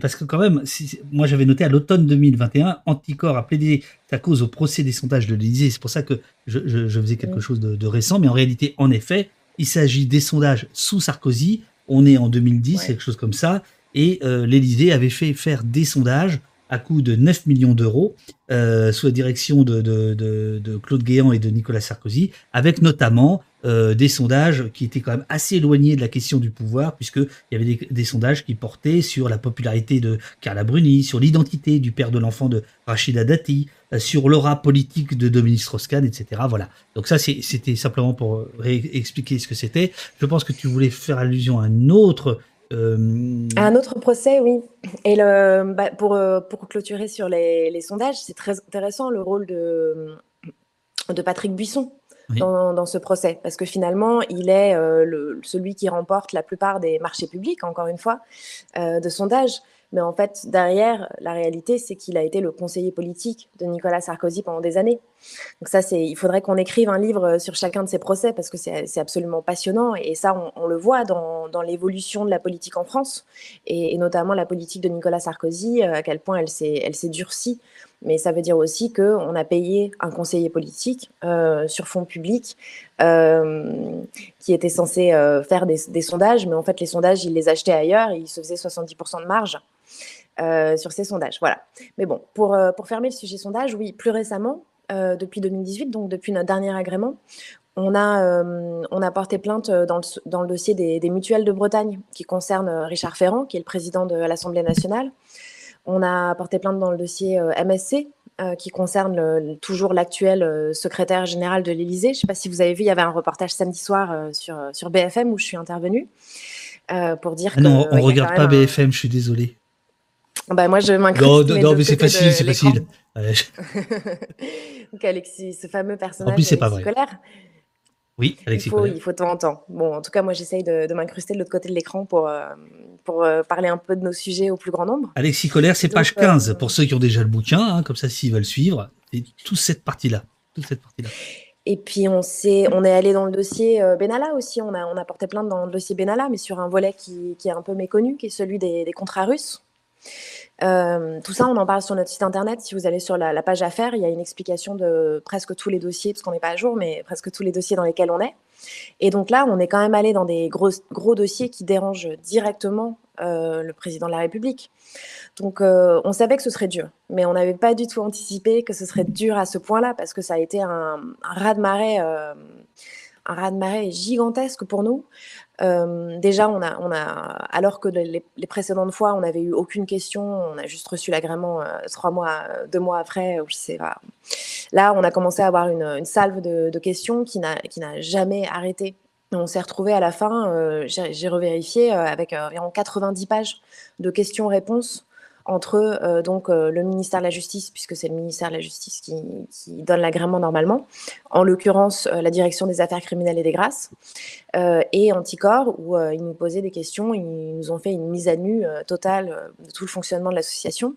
parce que quand même, moi j'avais noté à l'automne 2021, Anticor a plaidé sa cause au procès des sondages de l'Élysée. C'est pour ça que je, faisais quelque chose de, récent. Mais en réalité, en effet, Il s'agit des sondages sous Sarkozy. On est en 2010,
Ouais.
quelque chose comme ça. Et euh, l'Élysée avait fait faire des sondages à de 9 millions d'euros euh, sous la direction de, de- de- de Claude Guéant et de Nicolas Sarkozy, avec notamment euh, des sondages qui étaient quand même assez éloignés de la question du pouvoir, puisqu'il y avait des, sondages qui portaient sur la popularité de Carla Bruni, sur l'identité du père de l'enfant de Rachida Dati, euh, sur l'aura politique de Dominique Strauss-Kahn, etc. Voilà. Donc ça, c'était simplement pour réexpliquer ce que c'était. Je pense que tu voulais faire allusion à un autre... euh,
Un autre procès, oui. Et le, bah, pour, euh, pour clôturer sur les, les sondages, c'est très intéressant le rôle de, de Patrick Buisson
Oui.
dans, dans ce procès, parce que finalement, il est euh, le, celui qui remporte la plupart des marchés publics, encore une fois, euh, de sondages. Mais en fait, derrière, la réalité, c'est qu'il a été le conseiller politique de Nicolas Sarkozy pendant des années. Donc ça, c'est, il faudrait qu'on écrive un livre sur chacun de ces procès parce que c'est, absolument passionnant et ça, on, le voit dans, l'évolution de la politique en France et, notamment la politique de Nicolas Sarkozy, euh, à quel point elle s'est durcie. Mais ça veut dire aussi qu'on a payé un conseiller politique euh, sur fonds publics euh, qui était censé euh, faire des, sondages, mais en fait, les sondages, il les achetait ailleurs et il se faisait 70% de marge. sur ces sondages, voilà. Mais bon, pour, pour fermer le sujet sondage, oui, plus récemment, depuis 2018, donc depuis notre dernier agrément, on a, on a porté plainte dans le, dans le dossier des, des mutuelles de Bretagne qui concerne Richard Ferrand, qui est le président de l'Assemblée nationale. On a porté plainte dans le dossier euh, MSC, euh, qui concerne le- toujours l'actuel euh, secrétaire général de l'Élysée. Je ne sais pas si vous avez vu, il y avait un reportage samedi soir euh, sur, sur BFM où je suis intervenue pour dire
Ah non,
que,
on
il y a
regarde pas
un-
BFM, je suis désolé.
Bah, moi, je m'incruste.
Non, non, non, mais c'est facile, c'est facile. Ouais,
Donc Alexis, ce fameux personnage
plus, c'est pas vrai. Oui,
il
Alexis
faut,
Colère.
il faut de temps en temps. Bon, en tout cas, moi, j'essaye de, de m'incruster de l'autre côté de l'écran pour, euh, pour euh, parler un peu de nos sujets au plus grand nombre.
Alexis Colère, c'est page
euh,
15, pour ceux qui ont déjà le bouquin, hein, comme ça, s'ils veulent suivre. C'est toute cette partie-là. Toute cette partie-là.
Et puis, on, s'est, on est allé dans le dossier euh, Benalla aussi. On a, on a porté plainte dans le dossier Benalla, mais sur un volet qui, qui est un peu méconnu, qui est celui des, des contrats russes. Euh, tout ça, on en parle sur notre site internet. Si vous allez sur la, la page affaires, il y a une explication de presque tous les dossiers, parce qu'on n'est pas à jour, mais presque tous les dossiers dans lesquels on est. Et donc là, on est quand même allé dans des gros, dossiers qui dérangent directement euh, le président de la République. Donc, euh, on savait que ce serait dur, mais on n'avait pas du tout anticipé que ce serait dur à ce point-là, parce que ça a été un, un raz-de-marée, un raz-de-marée gigantesque pour nous. Euh, déjà, on a, alors que les, précédentes fois, on n'avait eu aucune question, on a juste reçu l'agrément euh, trois mois, euh, deux mois après. Là, on a commencé à avoir une, salve de, questions qui n'a jamais arrêté. On s'est retrouvé à la fin, j'ai revérifié, avec environ 90 pages de questions-réponses entre euh, donc euh, le ministère de la Justice, puisque c'est le ministère de la Justice qui, donne l'agrément normalement, en l'occurrence euh, la Direction des affaires criminelles et des grâces, et Anticor, où ils nous posaient des questions, ils nous ont fait une mise à nu totale de tout le fonctionnement de l'association,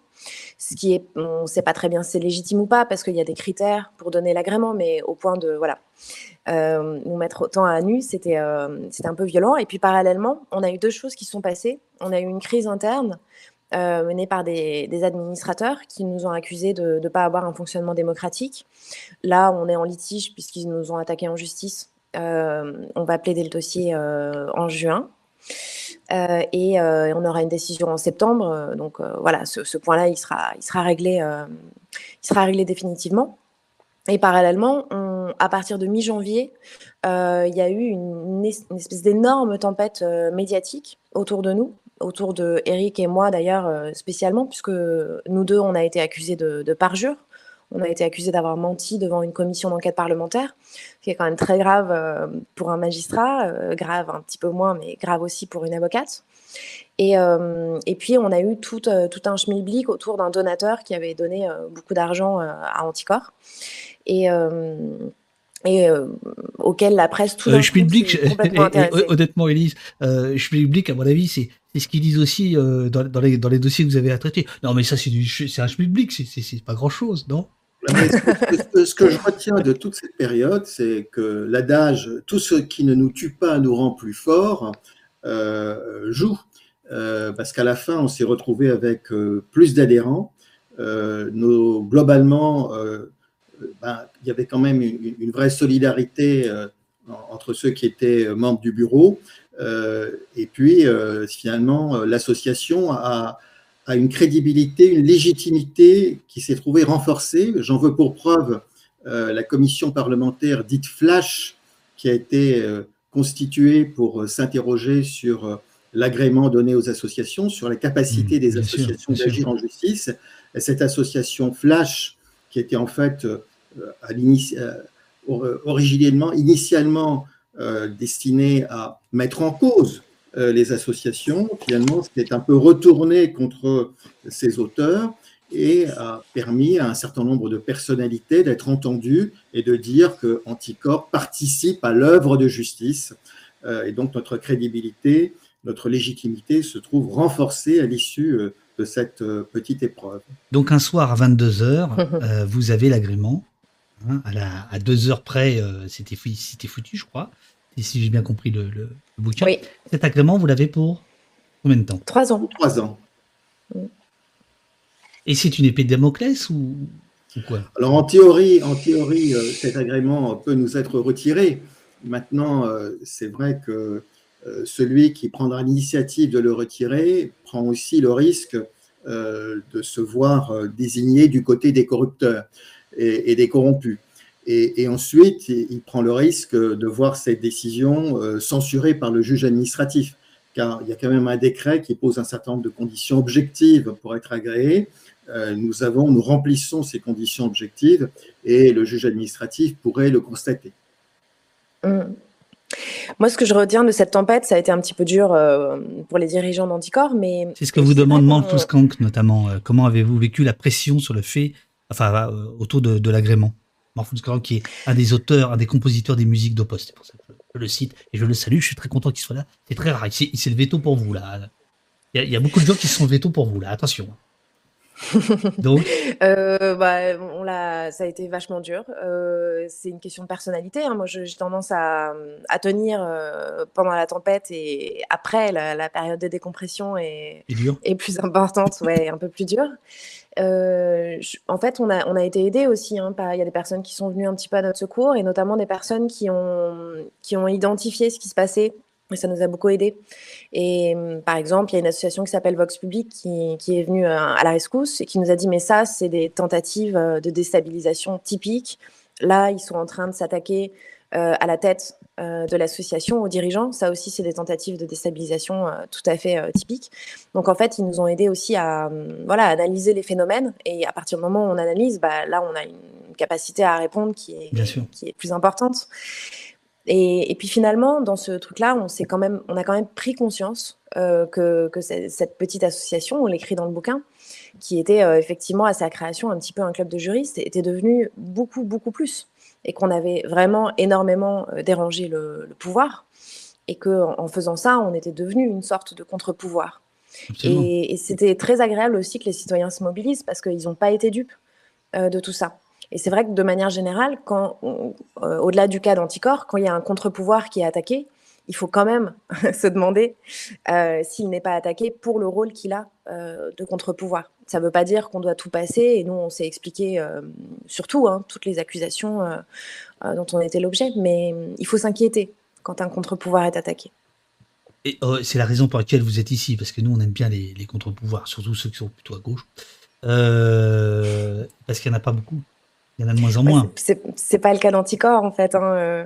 ce qui est, on ne sait pas très bien si c'est légitime ou pas, parce qu'il y a des critères pour donner l'agrément, mais au point de, voilà, nous mettre autant à nu, c'était un peu violent. Et puis parallèlement, on a eu deux choses qui sont passées. On a eu une crise interne euh, menée par des, administrateurs qui nous ont accusés de ne pas avoir un fonctionnement démocratique. Là, on est en litige puisqu'ils nous ont attaqués en justice. Euh, on va plaider le dossier euh, en juin. Et on aura une décision en septembre. Donc voilà, ce, point-là, il sera, réglé, il sera réglé définitivement. Et parallèlement, à partir de mi-janvier, il y a eu une, espèce d'énorme tempête médiatique autour de nous, autour de Eric et moi d'ailleurs euh, spécialement, puisque nous deux, on a été accusés de, parjure. On a été accusés d'avoir menti devant une commission d'enquête parlementaire, ce qui est quand même très grave euh, pour un magistrat, euh, grave un petit peu moins, mais grave aussi pour une avocate. Et, puis, on a eu tout, tout un schmilblick autour d'un donateur qui avait donné beaucoup d'argent à Anticor. Et, et euh, auquel la presse tout
Euh, je-
complètement
et- honnêtement, Elise, euh, Schmilblick, à mon avis, c'est ce qu'ils disent aussi euh, dans, dans les, dans les dossiers que vous avez à traiter. Non, mais ça, c'est un Schmilblick, c'est- pas grand-chose, non?
Ce, que- ce que je retiens de toute cette période, c'est que l'adage tout ce qui ne nous tue pas nous rend plus forts euh, joue. Euh, parce qu'à la fin, on s'est retrouvé avec euh, plus d'adhérents. Euh, globalement, euh, ben, il y avait quand même une, une vraie solidarité euh, entre ceux qui étaient membres du bureau. et puis, finalement, l'association a, a, une crédibilité, une légitimité qui s'est trouvée renforcée. J'en veux pour preuve la commission parlementaire dite Flash, qui a été constituée pour s'interroger sur l'agrément donné aux associations, sur la capacité mmh, des associations d'agir en justice. Et cette association Flash, qui était en fait euh, à euh, originellement, initialement euh, destinée à mettre en cause les associations, finalement, c'était un peu retourné contre ces auteurs et a permis à un certain nombre de personnalités d'être entendues et de dire que participe à l'œuvre de justice. et donc notre crédibilité notre légitimité se trouve renforcée à l'issue euh, de cette euh, petite épreuve.
Donc un soir à 22h, euh, vous avez l'agrément. Hein, à, 2 heures près, c'était foutu, je crois, et si j'ai bien compris le, bouquin. Cet agrément, vous l'avez pour combien de temps?
Trois ans.
Trois ans.
Et c'est une épée de Damoclès ou, quoi?
Alors en théorie, en théorie cet agrément peut nous être retiré. Maintenant, c'est vrai que euh, celui qui prendra l'initiative de le retirer prend aussi le risque euh, de se voir euh, désigné du côté des corrupteurs et, des corrompus. Et, ensuite, il prend le risque de voir cette décision censurée par le juge administratif, car il y a quand même un décret qui pose un certain nombre de conditions objectives pour être agréé. nous avons, nous remplissons ces conditions objectives et le juge administratif pourrait le constater.
Mmh. Moi, ce que je retiens de cette tempête, ça a été un petit peu dur euh, pour les dirigeants d'Anticor, mais...
C'est ce que vous demande Manfuskank, notamment. Euh, comment avez-vous vécu la pression sur le fait, enfin, euh, autour de, de l'agrément? Manfuskank, qui est un des auteurs, un des compositeurs des musiques d'Opost. C'est pour ça que je le cite et je le salue. Je suis très content qu'il soit là. C'est très rare. C'est le veto pour vous, là. Il y, a, il y, a, beaucoup de gens qui sont le veto pour vous, là. Attention.
Donc euh, bah, on l'a, ça a été vachement dur. Euh, c'est une question de personnalité. Hein. Moi, j'ai tendance à, à tenir euh, pendant la tempête et après la, période de décompression est, est plus importante, ouais, un peu plus dure. en fait, on a, on a été aidé aussi. Hein, il y a des personnes qui sont venues un petit peu à notre secours et notamment des personnes qui ont, qui ont identifié ce qui se passait et ça nous a beaucoup aidé. Et mmh, par exemple, il y a une association qui s'appelle Vox Public qui, qui, est venue euh, à la rescousse et qui nous a dit mais ça, c'est des tentatives euh, de déstabilisation typiques. Là, ils sont en train de s'attaquer euh, à la tête de l'association, aux dirigeants. Ça aussi, c'est des tentatives de déstabilisation tout à fait typiques. Donc en fait, ils nous ont aidé aussi à mmh, voilà, analyser les phénomènes. Et à partir du moment où on analyse, bah, là, on a une capacité à répondre qui est, qui est plus importante. Et, puis finalement, dans ce truc-là, on, quand même, on a quand même pris conscience euh, que, cette petite association, on l'écrit dans le bouquin, qui était euh, effectivement à sa création un petit peu un club de juristes, était devenue beaucoup, beaucoup plus. Et qu'on avait vraiment énormément euh, dérangé le, pouvoir. Et qu'en en faisant ça, on était devenu une sorte de contre-pouvoir. Et, et c'était très agréable aussi que les citoyens se mobilisent parce qu'ils n'ont pas été dupes de tout ça. Et c'est vrai que de manière générale, euh, au-delà du cas d'anticorps, quand il y a un contre-pouvoir qui est attaqué, il faut quand même se demander euh, s'il n'est pas attaqué pour le rôle qu'il a euh, de contre-pouvoir. Ça ne veut pas dire qu'on doit tout passer, et nous, on s'est expliqué surtout hein, toutes les accusations dont on était l'objet, mais il faut s'inquiéter quand un contre-pouvoir est attaqué.
Et oh, c'est la raison pour laquelle vous êtes ici, parce que nous, on aime bien les contre-pouvoirs, surtout ceux qui sont plutôt à gauche, parce qu'il n'y en a pas beaucoup. Il y en a de moins en moins.
c'est pas le cas d'Anticorps en fait. Hein, euh.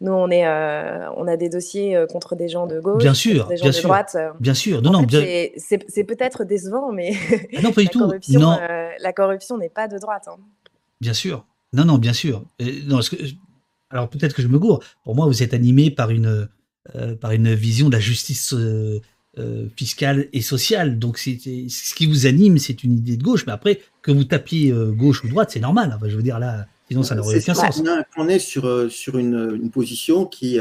Nous, on est, euh, on a des dossiers euh, contre des gens de gauche,
bien sûr,
des
gens
de droite.
Bien sûr, non, non.
C'est peut-être décevant, mais
ah non, pas du tout. Non.
la corruption n'est pas de droite. Hein.
Bien sûr. Non, non, bien sûr. non, que, alors peut-être que je me gourre. Pour moi, vous êtes animé par une, par une vision de la justice euh, fiscale et sociale. Donc, c'est ce qui vous anime, c'est une idée de gauche. Mais après, que vous tapiez euh, gauche ou droite, c'est normal. Enfin, je veux dire, là, sinon, ça n'aurait aucun sens.
On est sur, euh, sur une, une position qui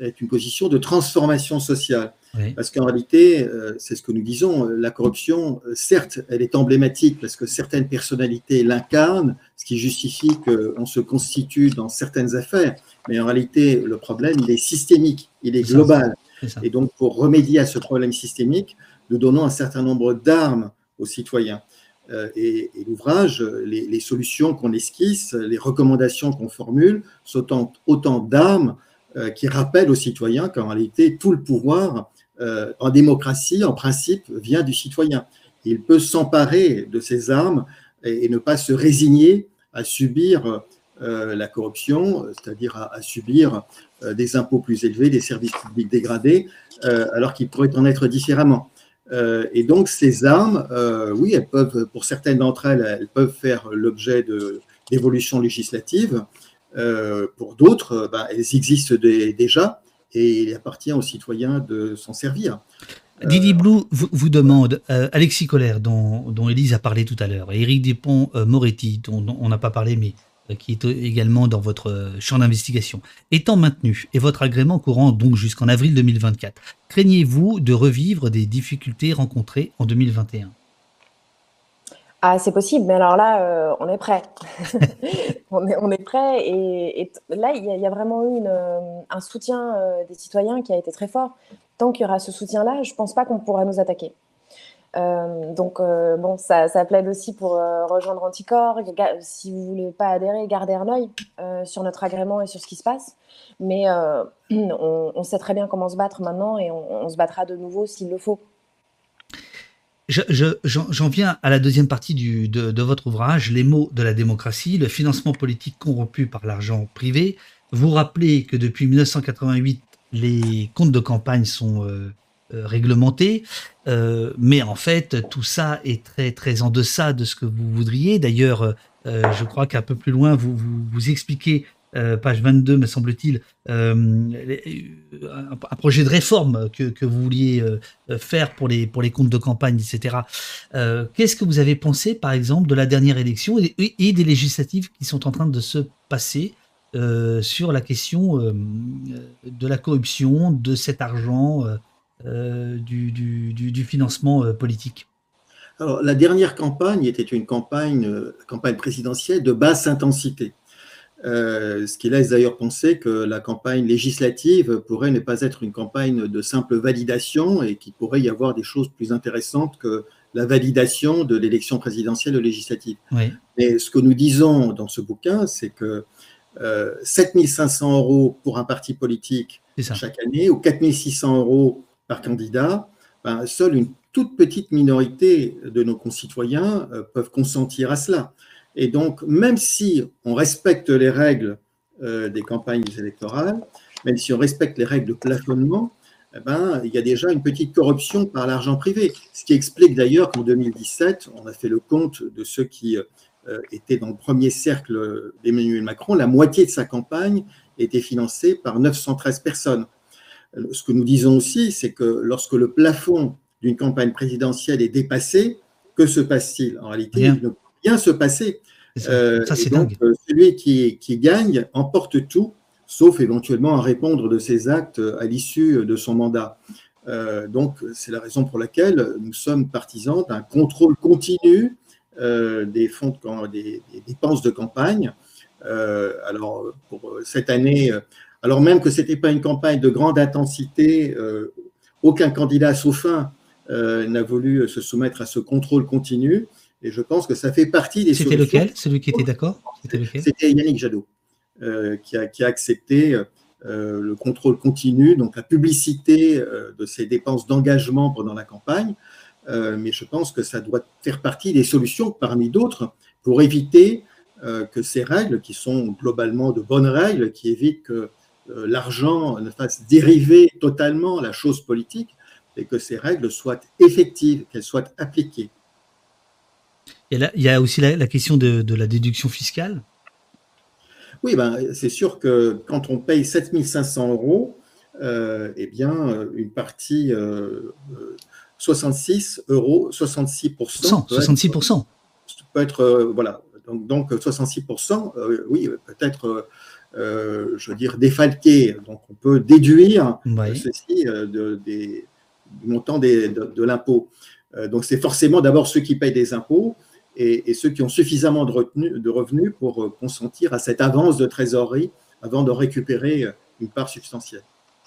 est une position de transformation sociale. Parce qu'en réalité, c'est ce que nous disons, la corruption, certes, elle est emblématique parce que certaines personnalités l'incarnent, ce qui justifie qu'on se constitue dans certaines affaires. Mais en réalité, le problème, il est systémique, il est global. Et donc, pour remédier à ce problème systémique, nous donnons un certain nombre d'armes aux citoyens. Euh, et, l'ouvrage, les, solutions qu'on esquisse, les recommandations qu'on formule, sont autant, d'armes qui rappelle aux citoyens qu'en réalité, tout le pouvoir en démocratie, en principe, vient du citoyen. Il peut s'emparer de ses armes et, ne pas se résigner à subir la corruption, c'est-à-dire à, subir des impôts plus élevés, des services publics dégradés, alors qu'il pourrait en être différemment. Euh, et donc ces armes, euh, oui, elles peuvent, pour certaines d'entre elles, elles peuvent faire l'objet d'évolutions législatives. Euh, pour d'autres, bah, elles existent déjà et il appartient aux citoyens de s'en servir.
Didi Blue vous, demande, Alexis Collère, dont, Élise a parlé tout à l'heure, et Éric Dupont-Moretti, dont, on n'a pas parlé, mais euh, qui est également dans votre euh, champ d'investigation, étant maintenu et votre agrément courant donc jusqu'en avril 2024, craignez-vous de revivre des difficultés rencontrées en 2021
ah, c'est possible, mais alors là, euh, on est prêt. on, est, on, est, prêt. Et, là, il y, a vraiment eu un soutien des citoyens qui a été très fort. Tant qu'il y aura ce soutien-là, je ne pense pas qu'on pourra nous attaquer. Euh, donc, euh, bon, ça, ça, plaide aussi pour euh, rejoindre Anticor. Si vous voulez pas adhérer, gardez un œil sur notre agrément et sur ce qui se passe. Mais on, sait très bien comment se battre maintenant et on, se battra de nouveau s'il le faut.
J'en viens à la deuxième partie de, de, votre ouvrage, Les mots de la démocratie, le financement politique corrompu par l'argent privé. Vous rappelez que depuis 1988, les comptes de campagne sont réglementé, euh, mais en fait tout ça est très très en deçà de ce que vous voudriez. D'ailleurs, euh, je crois qu'un peu plus loin vous vous, expliquez page 22, me semble-t-il, un, projet de réforme que, que vous vouliez faire pour les, pour les comptes de campagne, etc. Qu'est-ce que vous avez pensé, par exemple, de la dernière élection et des législatives qui sont en train de se passer sur la question de la corruption, de cet argent euh, du, du, financement euh, politique
Alors, la dernière campagne était une campagne, euh, campagne présidentielle de basse intensité. ce qui laisse d'ailleurs penser que la campagne législative pourrait ne pas être une campagne de simple validation et qu'il pourrait y avoir des choses plus intéressantes que la validation de l'élection présidentielle ou législative. Mais ce que nous disons dans ce bouquin, c'est que euh, 7500 euros pour un parti politique chaque année ou 4600 euros par candidat, ben, seule une toute petite minorité de nos concitoyens euh, peuvent consentir à cela. Et donc, même si on respecte les règles euh, des campagnes électorales, même si on respecte les règles de plafonnement, eh ben, il y a déjà une petite corruption par l'argent privé. Ce qui explique d'ailleurs qu'en 2017, on a fait le compte de ceux qui euh, étaient dans le premier cercle d'Emmanuel Macron. La moitié de sa campagne était financée par 913 personnes. Ce que nous disons aussi, c'est que lorsque le plafond d'une campagne présidentielle est dépassé, que se passe-t-il En réalité, il ne peut rien se passer.
Euh, donc,
euh, celui qui, gagne emporte tout, sauf éventuellement à répondre de ses actes à l'issue de son mandat. Euh, donc, c'est la raison pour laquelle nous sommes partisans d'un contrôle continu des fonds des, dépenses de campagne. alors, pour cette année, alors même que ce n'était pas une campagne de grande intensité, euh, aucun candidat sauf un euh, n'a voulu se soumettre à ce contrôle continu. Et je pense que ça fait partie des
C'était lequel? Celui qui était d'accord?
C'était Yannick Jadot, euh, qui, a, accepté le contrôle continu, donc la publicité de ses dépenses d'engagement pendant la campagne. mais je pense que ça doit faire partie des solutions, parmi d'autres, pour éviter que ces règles, qui sont globalement de bonnes règles, qui évitent que l'argent ne fasse dériver totalement la chose politique et que ces règles soient effectives, qu'elles soient appliquées.
Et là, il y a aussi la, question de, la déduction fiscale.
Oui, ben, c'est sûr que quand on paye 7500 euros, euh, eh bien, une partie, 66 euh, euros, 66%.
66%.
peut être, voilà, donc, donc 66%, oui, peut-être euh, je veux dire, défalqué. Donc, on peut déduire ceci euh, de, des, du montant de, l'impôt. Euh, donc, c'est forcément d'abord ceux qui payent des impôts et, ceux qui ont suffisamment de, de, revenus pour consentir à cette avance de trésorerie avant de récupérer une part substantielle.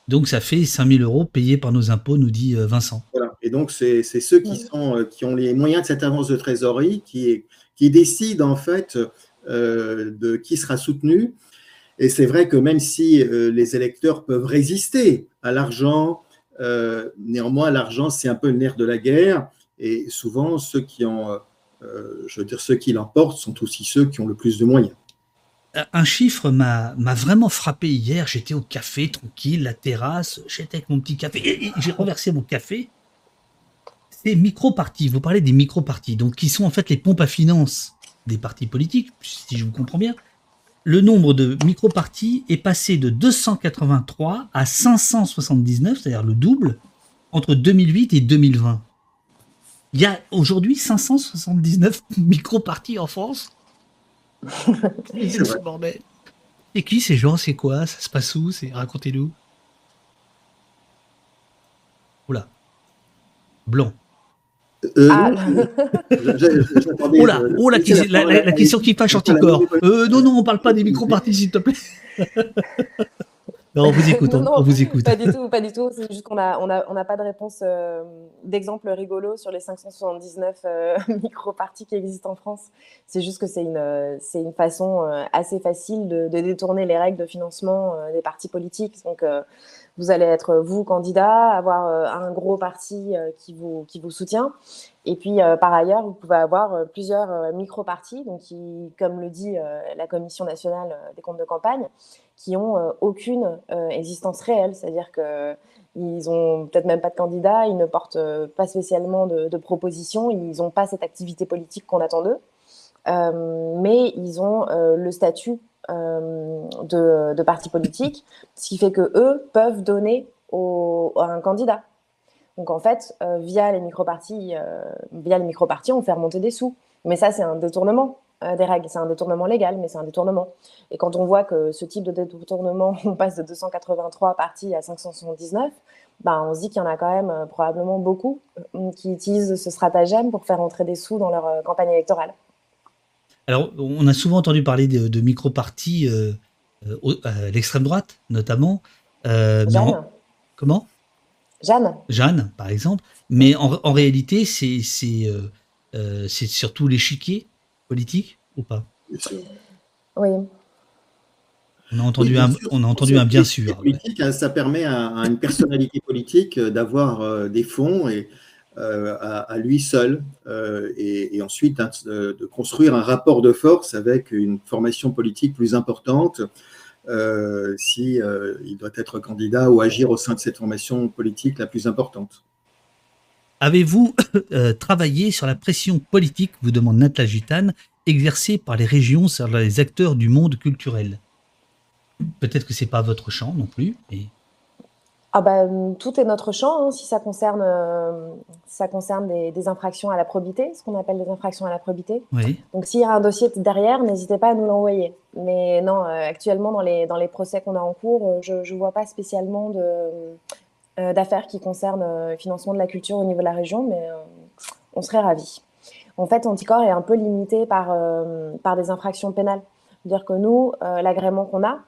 Donc ça fait 5000 euros payés par nos impôts, nous dit Vincent.
Voilà. Et donc c'est ceux qui, sont, qui ont les moyens de cette avance de trésorerie qui, qui décident en fait de qui sera soutenu Et c'est vrai que même si les électeurs peuvent résister à l'argent, néanmoins, l'argent, c'est un peu le nerf de la guerre. Et souvent, ceux qui ont, je veux dire, ceux qui l'emportent sont aussi ceux qui ont le plus de moyens
un chiffre m'a vraiment frappé hier. J'étais au café, tranquille, la terrasse, j'étais avec mon petit café, j'ai renversé mon café. C'est micro-partis. Vous parlez des micro-partis, donc qui sont en fait les pompes à finances des partis politiques, si je vous comprends bien. Le nombre de micro-partis est passé de 283 à 579, c'est-à-dire le double, entre 2008 et 2020. Il y a aujourd'hui 579 micro-partis en France. c'est qui ces gens? C'est quoi? Ça se passe où? C'est racontez-nous. Oula. Blanc.
Euh, ah.
Oula, oh, la, la, question qui fâche anticorps. Euh, non, non, on parle pas des micro-parties, s'il te plaît. Non, on vous écoute, on, vous écoute.
Pas du tout, pas du tout. C'est juste qu'on n'a on a, on a pas de réponse euh, d'exemple rigolo sur les 579 euh, micro-parties qui existent en France. C'est juste que c'est une, euh, c'est une façon assez facile de, de, détourner les règles de financement des partis politiques. Donc, vous allez être, vous, candidat, avoir un gros parti qui, vous, qui vous soutient. Et puis, par ailleurs, vous pouvez avoir plusieurs micro-partis, comme le dit la Commission nationale des comptes de campagne, qui ont euh, aucune euh, existence réelle, c'est-à-dire que ils ont peut-être même pas de candidat, ils ne portent euh, pas spécialement de, propositions, ils n'ont pas cette activité politique qu'on attend d'eux, mais ils ont le statut de, de, parti politique, ce qui fait que eux peuvent donner à un candidat. Donc en fait, via les micro-partis, via les micro-partis, on fait remonter des sous. Mais ça, c'est un détournement. Euh, des règles. C'est un détournement légal, mais c'est un détournement. Et quand on voit que ce type de détournement, on passe de 283 parties à 579, bah, on se dit qu'il y en a quand même euh, probablement beaucoup euh, qui utilisent ce stratagème pour faire entrer des sous dans leur campagne électorale.
Alors, on a souvent entendu parler de, micro-partis à l'extrême droite, notamment.
Jeanne.
Comment?
Jeanne.
Jeanne, par exemple. Mais en, en réalité, c'est surtout l'échiquier politique ou pas?
Oui.
On a entendu, un, on a entendu un bien sûr.
Politique, hein, ça permet à, une personnalité politique euh, d'avoir euh, des fonds et, euh, à, lui seul et, ensuite hein, de, construire un rapport de force avec une formation politique plus importante si il doit être candidat ou agir au sein de cette formation politique la plus importante.
Avez-vous euh, travaillé sur la pression politique, vous demande Natla Gitane, exercée par les régions sur les acteurs du monde culturel? Peut-être que c'est pas votre champ non plus.
Ah bah, tout est notre champ hein, si ça concerne, euh, ça concerne des, infractions à la probité, ce qu'on appelle des infractions à la probité.
Oui.
Donc s'il y a un dossier derrière, n'hésitez pas à nous l'envoyer. Mais non, euh, actuellement dans les, dans les procès qu'on a en cours, je ne vois pas spécialement euh, d'affaires qui concernent le euh, financement de la culture au niveau de la région, mais euh, on serait ravis. En fait, Anticor est un peu limité par, par des infractions pénales. C'est-à-dire que nous, l'agrément qu'on a,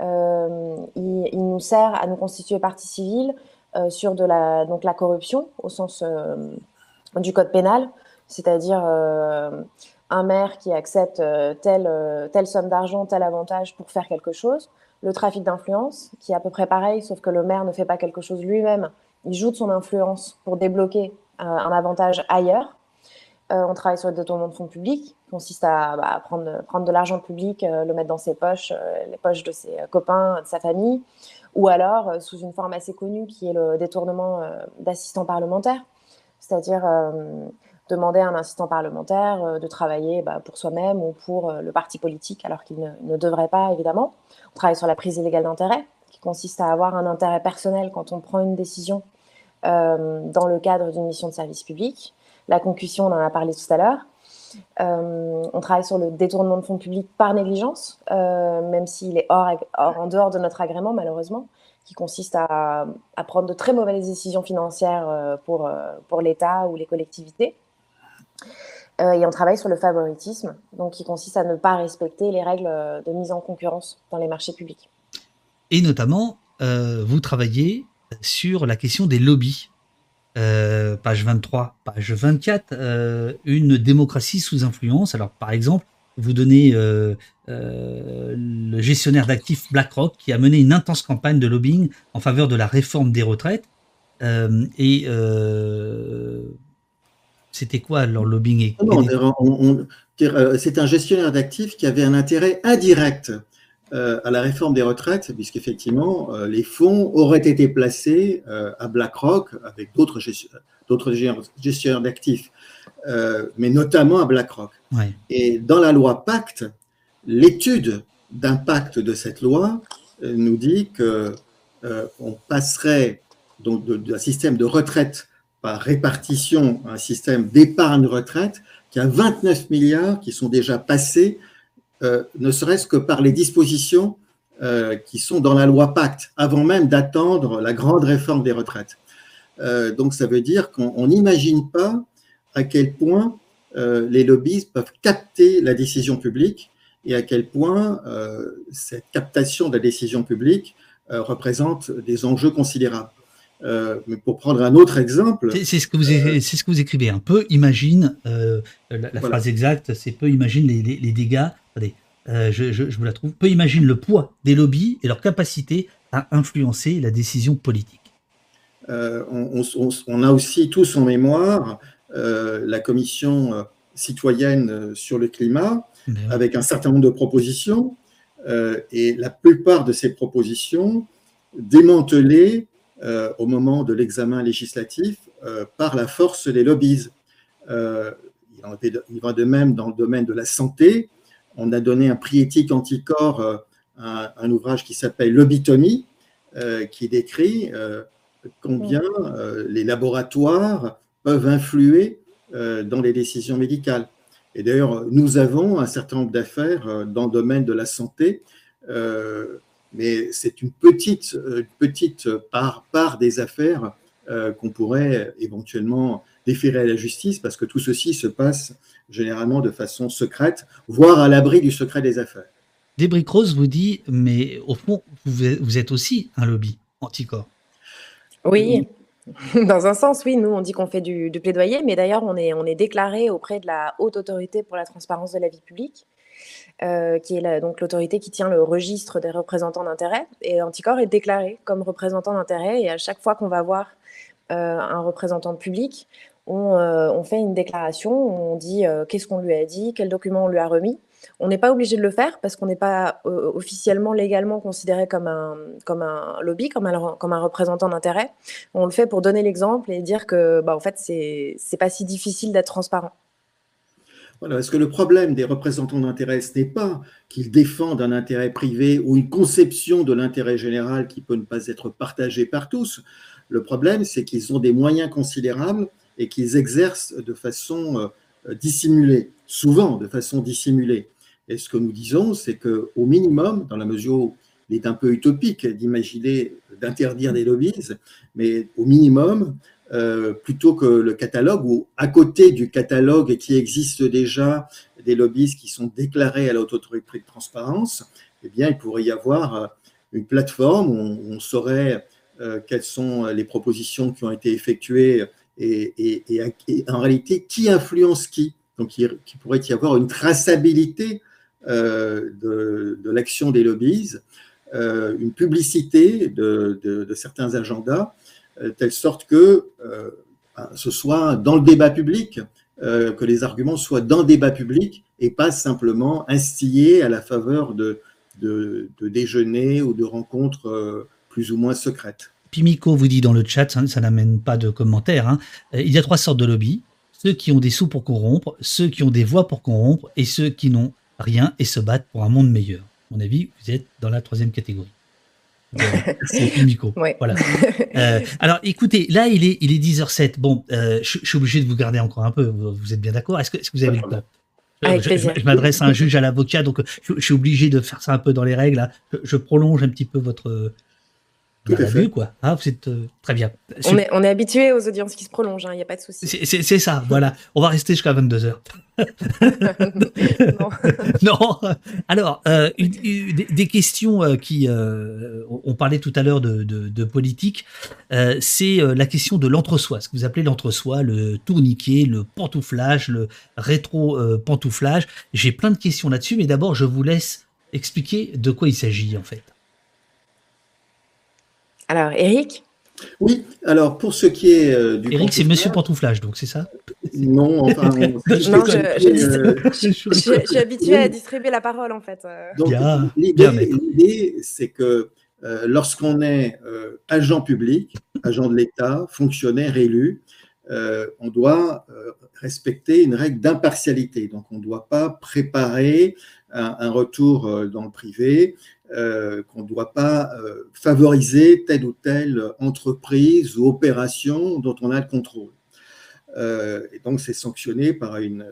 il, nous sert à nous constituer partie civile sur de la, donc la corruption au sens du code pénal, c'est-à-dire un maire qui accepte telle, telle somme d'argent, tel avantage pour faire quelque chose, le trafic d'influence, qui est à peu près pareil, sauf que le maire ne fait pas quelque chose lui-même. Il joue de son influence pour débloquer euh, un avantage ailleurs. Euh, on travaille sur le détournement de fonds publics, qui consiste à bah, prendre, de l'argent public, euh, le mettre dans ses poches, les poches de ses copains, de sa famille, ou alors sous une forme assez connue qui est le détournement d'assistants parlementaires, c'est-à-dire demander à un assistant parlementaire de travailler bah, pour soi-même ou pour le parti politique, alors qu'il ne devrait pas, évidemment. On travaille sur la prise illégale d'intérêt, qui consiste à avoir un intérêt personnel quand on prend une décision euh, dans le cadre d'une mission de service public. La concussion, on en a parlé tout à l'heure. Euh, on travaille sur le détournement de fonds publics par négligence, euh, même s'il est hors, en dehors de notre agrément, malheureusement, qui consiste à, prendre de très mauvaises décisions financières pour, pour l'État ou les collectivités. Euh, et on travaille sur le favoritisme, donc qui consiste à ne pas respecter les règles euh, de mise en concurrence dans les marchés publics.
Et notamment, euh, vous travaillez sur la question des lobbies. Page 23, page 24, une démocratie sous influence. Alors, par exemple, vous donnez le gestionnaire d'actifs BlackRock qui a mené une intense campagne de lobbying en faveur de la réforme des retraites. et c'était quoi leur lobbying?
C'est un gestionnaire d'actifs qui avait un intérêt indirect euh, à la réforme des retraites, puisqu'effectivement, euh, les fonds auraient été placés euh, à BlackRock avec d'autres gestionnaires d'actifs, mais notamment à BlackRock. Et dans la loi Pacte, l'étude d'impact de cette loi nous dit que on passerait donc d'un système de retraite par répartition à un système d'épargne retraite qui a 29 milliards qui sont déjà passés euh, ne serait-ce que par les dispositions euh, qui sont dans la loi Pacte, avant même d'attendre la grande réforme des retraites. Euh, donc ça veut dire qu'on n'imagine pas à quel point les lobbyistes peuvent capter la décision publique et à quel point cette captation de la décision publique représente des enjeux considérables. Mais pour prendre un autre exemple.
C'est ce, que vous, c'est ce que vous écrivez un peu. Imagine, la, phrase exacte, c'est peu imagine les, les dégâts Allez, euh, je, vous la trouve. Peu imagine le poids des lobbies et leur capacité à influencer la décision politique.
Euh, on, a aussi tous en mémoire euh, la commission citoyenne sur le climat, avec un certain nombre de propositions, et la plupart de ces propositions démantelées au moment de l'examen législatif par la force des lobbies. il va de même dans le domaine de la santé, on a donné un prix éthique anticorps euh, à un ouvrage qui s'appelle Lobitomie, euh, qui décrit euh, combien les laboratoires peuvent influer dans les décisions médicales. Et d'ailleurs, nous avons un certain nombre d'affaires dans le domaine de la santé, mais c'est une petite, petite part, part des affaires qu'on pourrait éventuellement déférer à la justice, parce que tout ceci se passe généralement de façon secrète, voire à l'abri du secret des affaires.
Débris Rose vous dit, mais au fond, vous êtes aussi un lobby anticorps.
Oui, dans un sens, oui. Nous, on dit qu'on fait du, plaidoyer, mais d'ailleurs, on est, on est déclaré auprès de la Haute Autorité pour la transparence de la vie publique, euh, qui est donc l'autorité qui tient le registre des représentants d'intérêt. Et Anticor est déclaré comme représentant d'intérêt. Et à chaque fois qu'on va voir euh, un représentant public, euh, on, fait une déclaration, on dit qu'est-ce qu'on lui a dit, quel document on lui a remis? On n'est pas obligé de le faire parce qu'on n'est pas officiellement, légalement considéré comme un, comme un lobby, comme un, représentant d'intérêt. On le fait pour donner l'exemple et dire que, bah, en fait, c'est pas si difficile d'être transparent.
Voilà, parce que le problème des représentants d'intérêt, ce n'est pas qu'ils défendent un intérêt privé ou une conception de l'intérêt général qui peut ne pas être partagée par tous. Le problème, c'est qu'ils ont des moyens considérables et qu'ils exercent de façon euh, dissimulée, souvent de façon dissimulée. Et ce que nous disons, c'est qu'au minimum, dans la mesure où il est un peu utopique d'imaginer d'interdire des lobbies, mais au minimum, euh, plutôt que le catalogue, ou à côté du catalogue qui existe déjà des lobbies qui sont déclarés à l'autorité de transparence, eh bien, il pourrait y avoir euh, une plateforme où on, saurait quelles sont les propositions qui ont été effectuées et, en réalité, qui influence qui. Donc, il, pourrait y avoir une traçabilité euh, de, l'action des lobbies, euh, une publicité de, certains agendas, euh, telle sorte que ce soit dans le débat public, que les arguments soient dans le débat public et pas simplement instillés à la faveur de, de, déjeuners ou de rencontres plus ou moins secrètes.
Pimico vous dit dans le chat, ça, n'amène pas de commentaires, hein. euh, il y a trois sortes de lobbies. Ceux qui ont des sous pour corrompre, ceux qui ont des voix pour corrompre, et ceux qui n'ont rien et se battent pour un monde meilleur. À mon avis, vous êtes dans la troisième catégorie. C'est Pimico. Voilà. Euh, alors, écoutez, là, il est, il est 10h07. Bon, euh, je, suis obligé de vous garder encore un peu. Vous, êtes bien d'accord? Est-ce que, vous avez le temps je, m'adresse à un juge, à l'avocat, donc je, suis obligé de faire ça un peu dans les règles. Je, prolonge un petit peu votre, tout à fait. quoi. Ah, vous êtes euh, très bien.
On est, on est habitué aux audiences qui se prolongent, il hein, n'y a pas de souci.
C'est ça, voilà. On va rester jusqu'à 22h. non. Alors, euh, des, questions euh, qui, euh, on parlait tout à l'heure de, politique, c'est la question de l'entre-soi, ce que vous appelez l'entre-soi, le tourniquet, le pantouflage, le rétro-pantouflage. J'ai plein de questions là-dessus, mais d'abord, je vous laisse expliquer de quoi il s'agit en fait.
Alors, Eric
oui, alors pour ce qui est
euh, du. Eric, c'est Monsieur Pantouflage, donc c'est ça?
Non, enfin. non,
je, suis habitué à distribuer la parole en fait.
L'idée, c'est que euh, lorsqu'on est euh, agent public, agent de l'État, fonctionnaire élu, on doit respecter une règle d'impartialité. Donc, on ne doit pas préparer un retour dans le privé euh, qu'on ne doit pas euh, favoriser telle ou telle entreprise ou opération dont on a le contrôle. Euh, et donc, c'est sanctionné par une,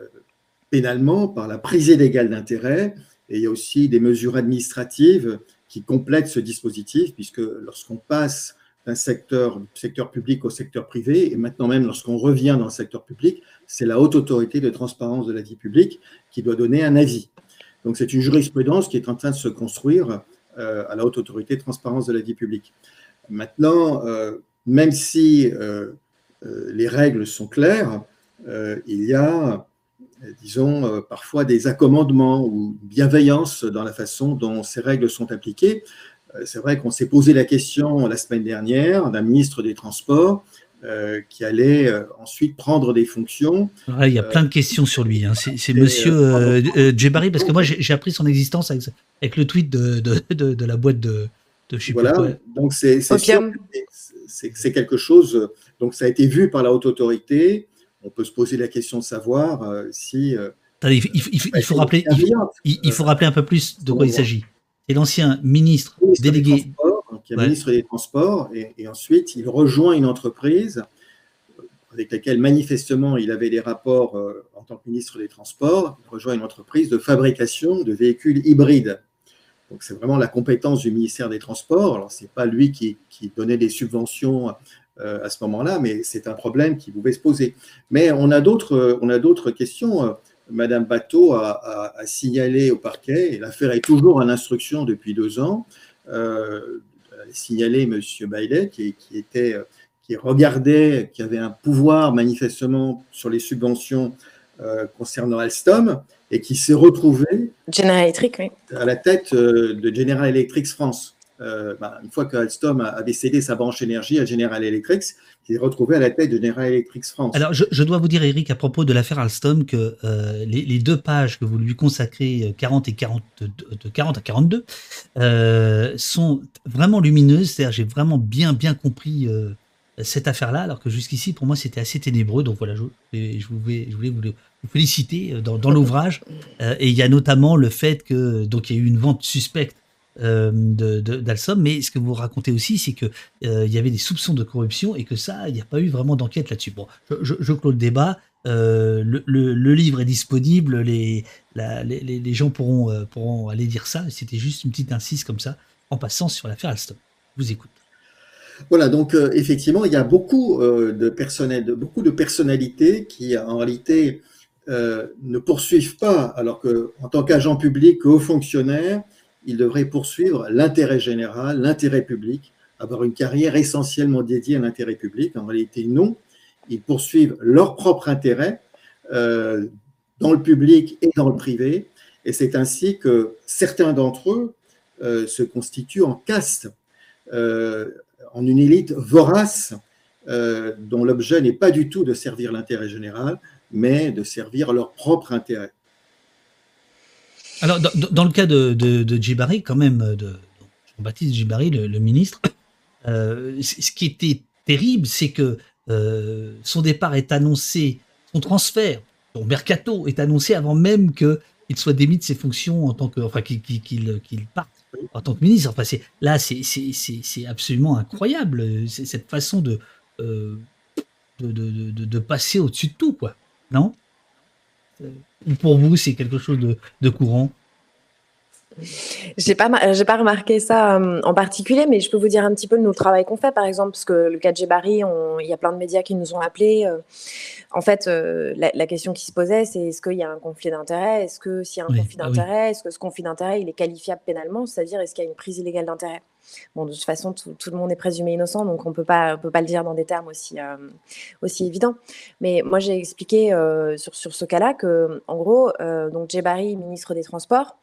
pénalement par la prise illégale d'intérêt. Et il y a aussi des mesures administratives qui complètent ce dispositif, puisque lorsqu'on passe d'un secteur, public au secteur privé, et maintenant même lorsqu'on revient dans le secteur public, c'est la haute autorité de transparence de la vie publique qui doit donner un avis. Donc c'est une jurisprudence qui est en train de se construire à la haute autorité de transparence de la vie publique. Maintenant, euh, même si euh, les règles sont claires, il y a, disons, parfois des accommodements ou bienveillance dans la façon dont ces règles sont appliquées. C'est vrai qu'on s'est posé la question la semaine dernière d'un ministre des Transports euh, qui allait euh, ensuite prendre des fonctions.
il y a plein de questions sur lui. Hein. C'est monsieur euh, Djebari, parce que moi j'ai appris son existence avec, le tweet de, de, de, la boîte de, de
je Voilà, donc c'est c'est quelque chose, donc ça a été vu par la haute autorité. On peut se poser la question de savoir si.
il, il, faut rappeler, il, faut rappeler un peu plus de quoi il s'agit. C'est l'ancien ministre, délégué
qui est ministre des Transports, et, ensuite il rejoint une entreprise avec laquelle manifestement il avait des rapports euh, en tant que ministre des Transports, il rejoint une entreprise de fabrication de véhicules hybrides. Donc c'est vraiment la compétence du ministère des Transports. Alors c'est pas lui qui, donnait des subventions euh, à ce moment-là, mais c'est un problème qui pouvait se poser. Mais on a d'autres, on a d'autres questions. Madame Bateau a, signalé au parquet, et l'affaire est toujours en instruction depuis deux ans, euh, signalé M. Bailey, qui, était, qui regardait, qui avait un pouvoir manifestement sur les subventions euh, concernant Alstom, et qui s'est retrouvé
General Electric, oui.
à la tête euh, de General Electric France. Euh, bah, une fois que Alstom avait cédé sa branche énergie à General Electric, il s'est retrouvé à la tête de General Electric France.
Alors, je, dois vous dire, Eric, à propos de l'affaire Alstom, que euh, les, deux pages que vous lui consacrez, 40 et 40, de 40 à 42, euh, sont vraiment lumineuses. C'est-à-dire, j'ai vraiment bien, bien compris cette affaire-là, alors que jusqu'ici, pour moi, c'était assez ténébreux. Donc voilà, je, je, voulais, vous féliciter dans, dans l'ouvrage. et il y a notamment le fait que donc il y a eu une vente suspecte euh, mais ce que vous racontez aussi, c'est que euh, il y avait des soupçons de corruption et que ça, il n'y a pas eu vraiment d'enquête là-dessus. Bon, je, je, clôt le débat. Euh, le, le, livre est disponible, les, les, les, gens pourront, pourront aller dire ça. C'était juste une petite insiste comme ça, en passant sur l'affaire Alstom. Je vous écoute.
Voilà, donc effectivement, il y a beaucoup de beaucoup de personnalités qui, en réalité, ne poursuivent pas, alors que en tant qu'agent public, haut fonctionnaire, ils devraient poursuivre l'intérêt général, l'intérêt public, avoir une carrière essentiellement dédiée à l'intérêt public. En réalité, non. Ils poursuivent leur propre intérêt euh, dans le public et dans le privé. Et c'est ainsi que certains d'entre eux euh, se constituent en caste, euh, en une élite vorace, dont l'objet n'est pas du tout de servir l'intérêt général, mais de servir leur propre intérêt.
Alors, dans, le cas de, de, Djibari, quand même, de Jean-Baptiste Djibari, le, ministre, euh, ce qui était terrible, c'est que euh, son départ est annoncé, son transfert, son mercato est annoncé avant même qu'il soit démis de ses fonctions en tant que, enfin, qu'il parte en tant que ministre. Enfin, là, c'est absolument incroyable cette façon euh, de, de, de, passer au-dessus de tout, quoi. Non? Pour vous, c'est quelque chose de, courant
J'ai pas, j'ai pas remarqué ça euh, en particulier, mais je peux vous dire un petit peu le travail qu'on fait, par exemple, parce que le cas de Jebari, il y a plein de médias qui nous ont appelés. Euh, en fait, euh, la, question qui se posait, c'est est-ce qu'il y a un conflit d'intérêt Est-ce que s'il y a un conflit ah d'intérêt, est-ce que ce conflit d'intérêt, il est qualifiable pénalement? C'est-à-dire, est-ce qu'il y a une prise illégale d'intérêt Bon, de toute façon, tout, le monde est présumé innocent, donc on peut pas, peut pas le dire dans des termes aussi, euh, aussi évidents. Mais moi, j'ai expliqué euh, sur, sur ce cas-là que, en gros, euh, donc Jebari, ministre des Transports,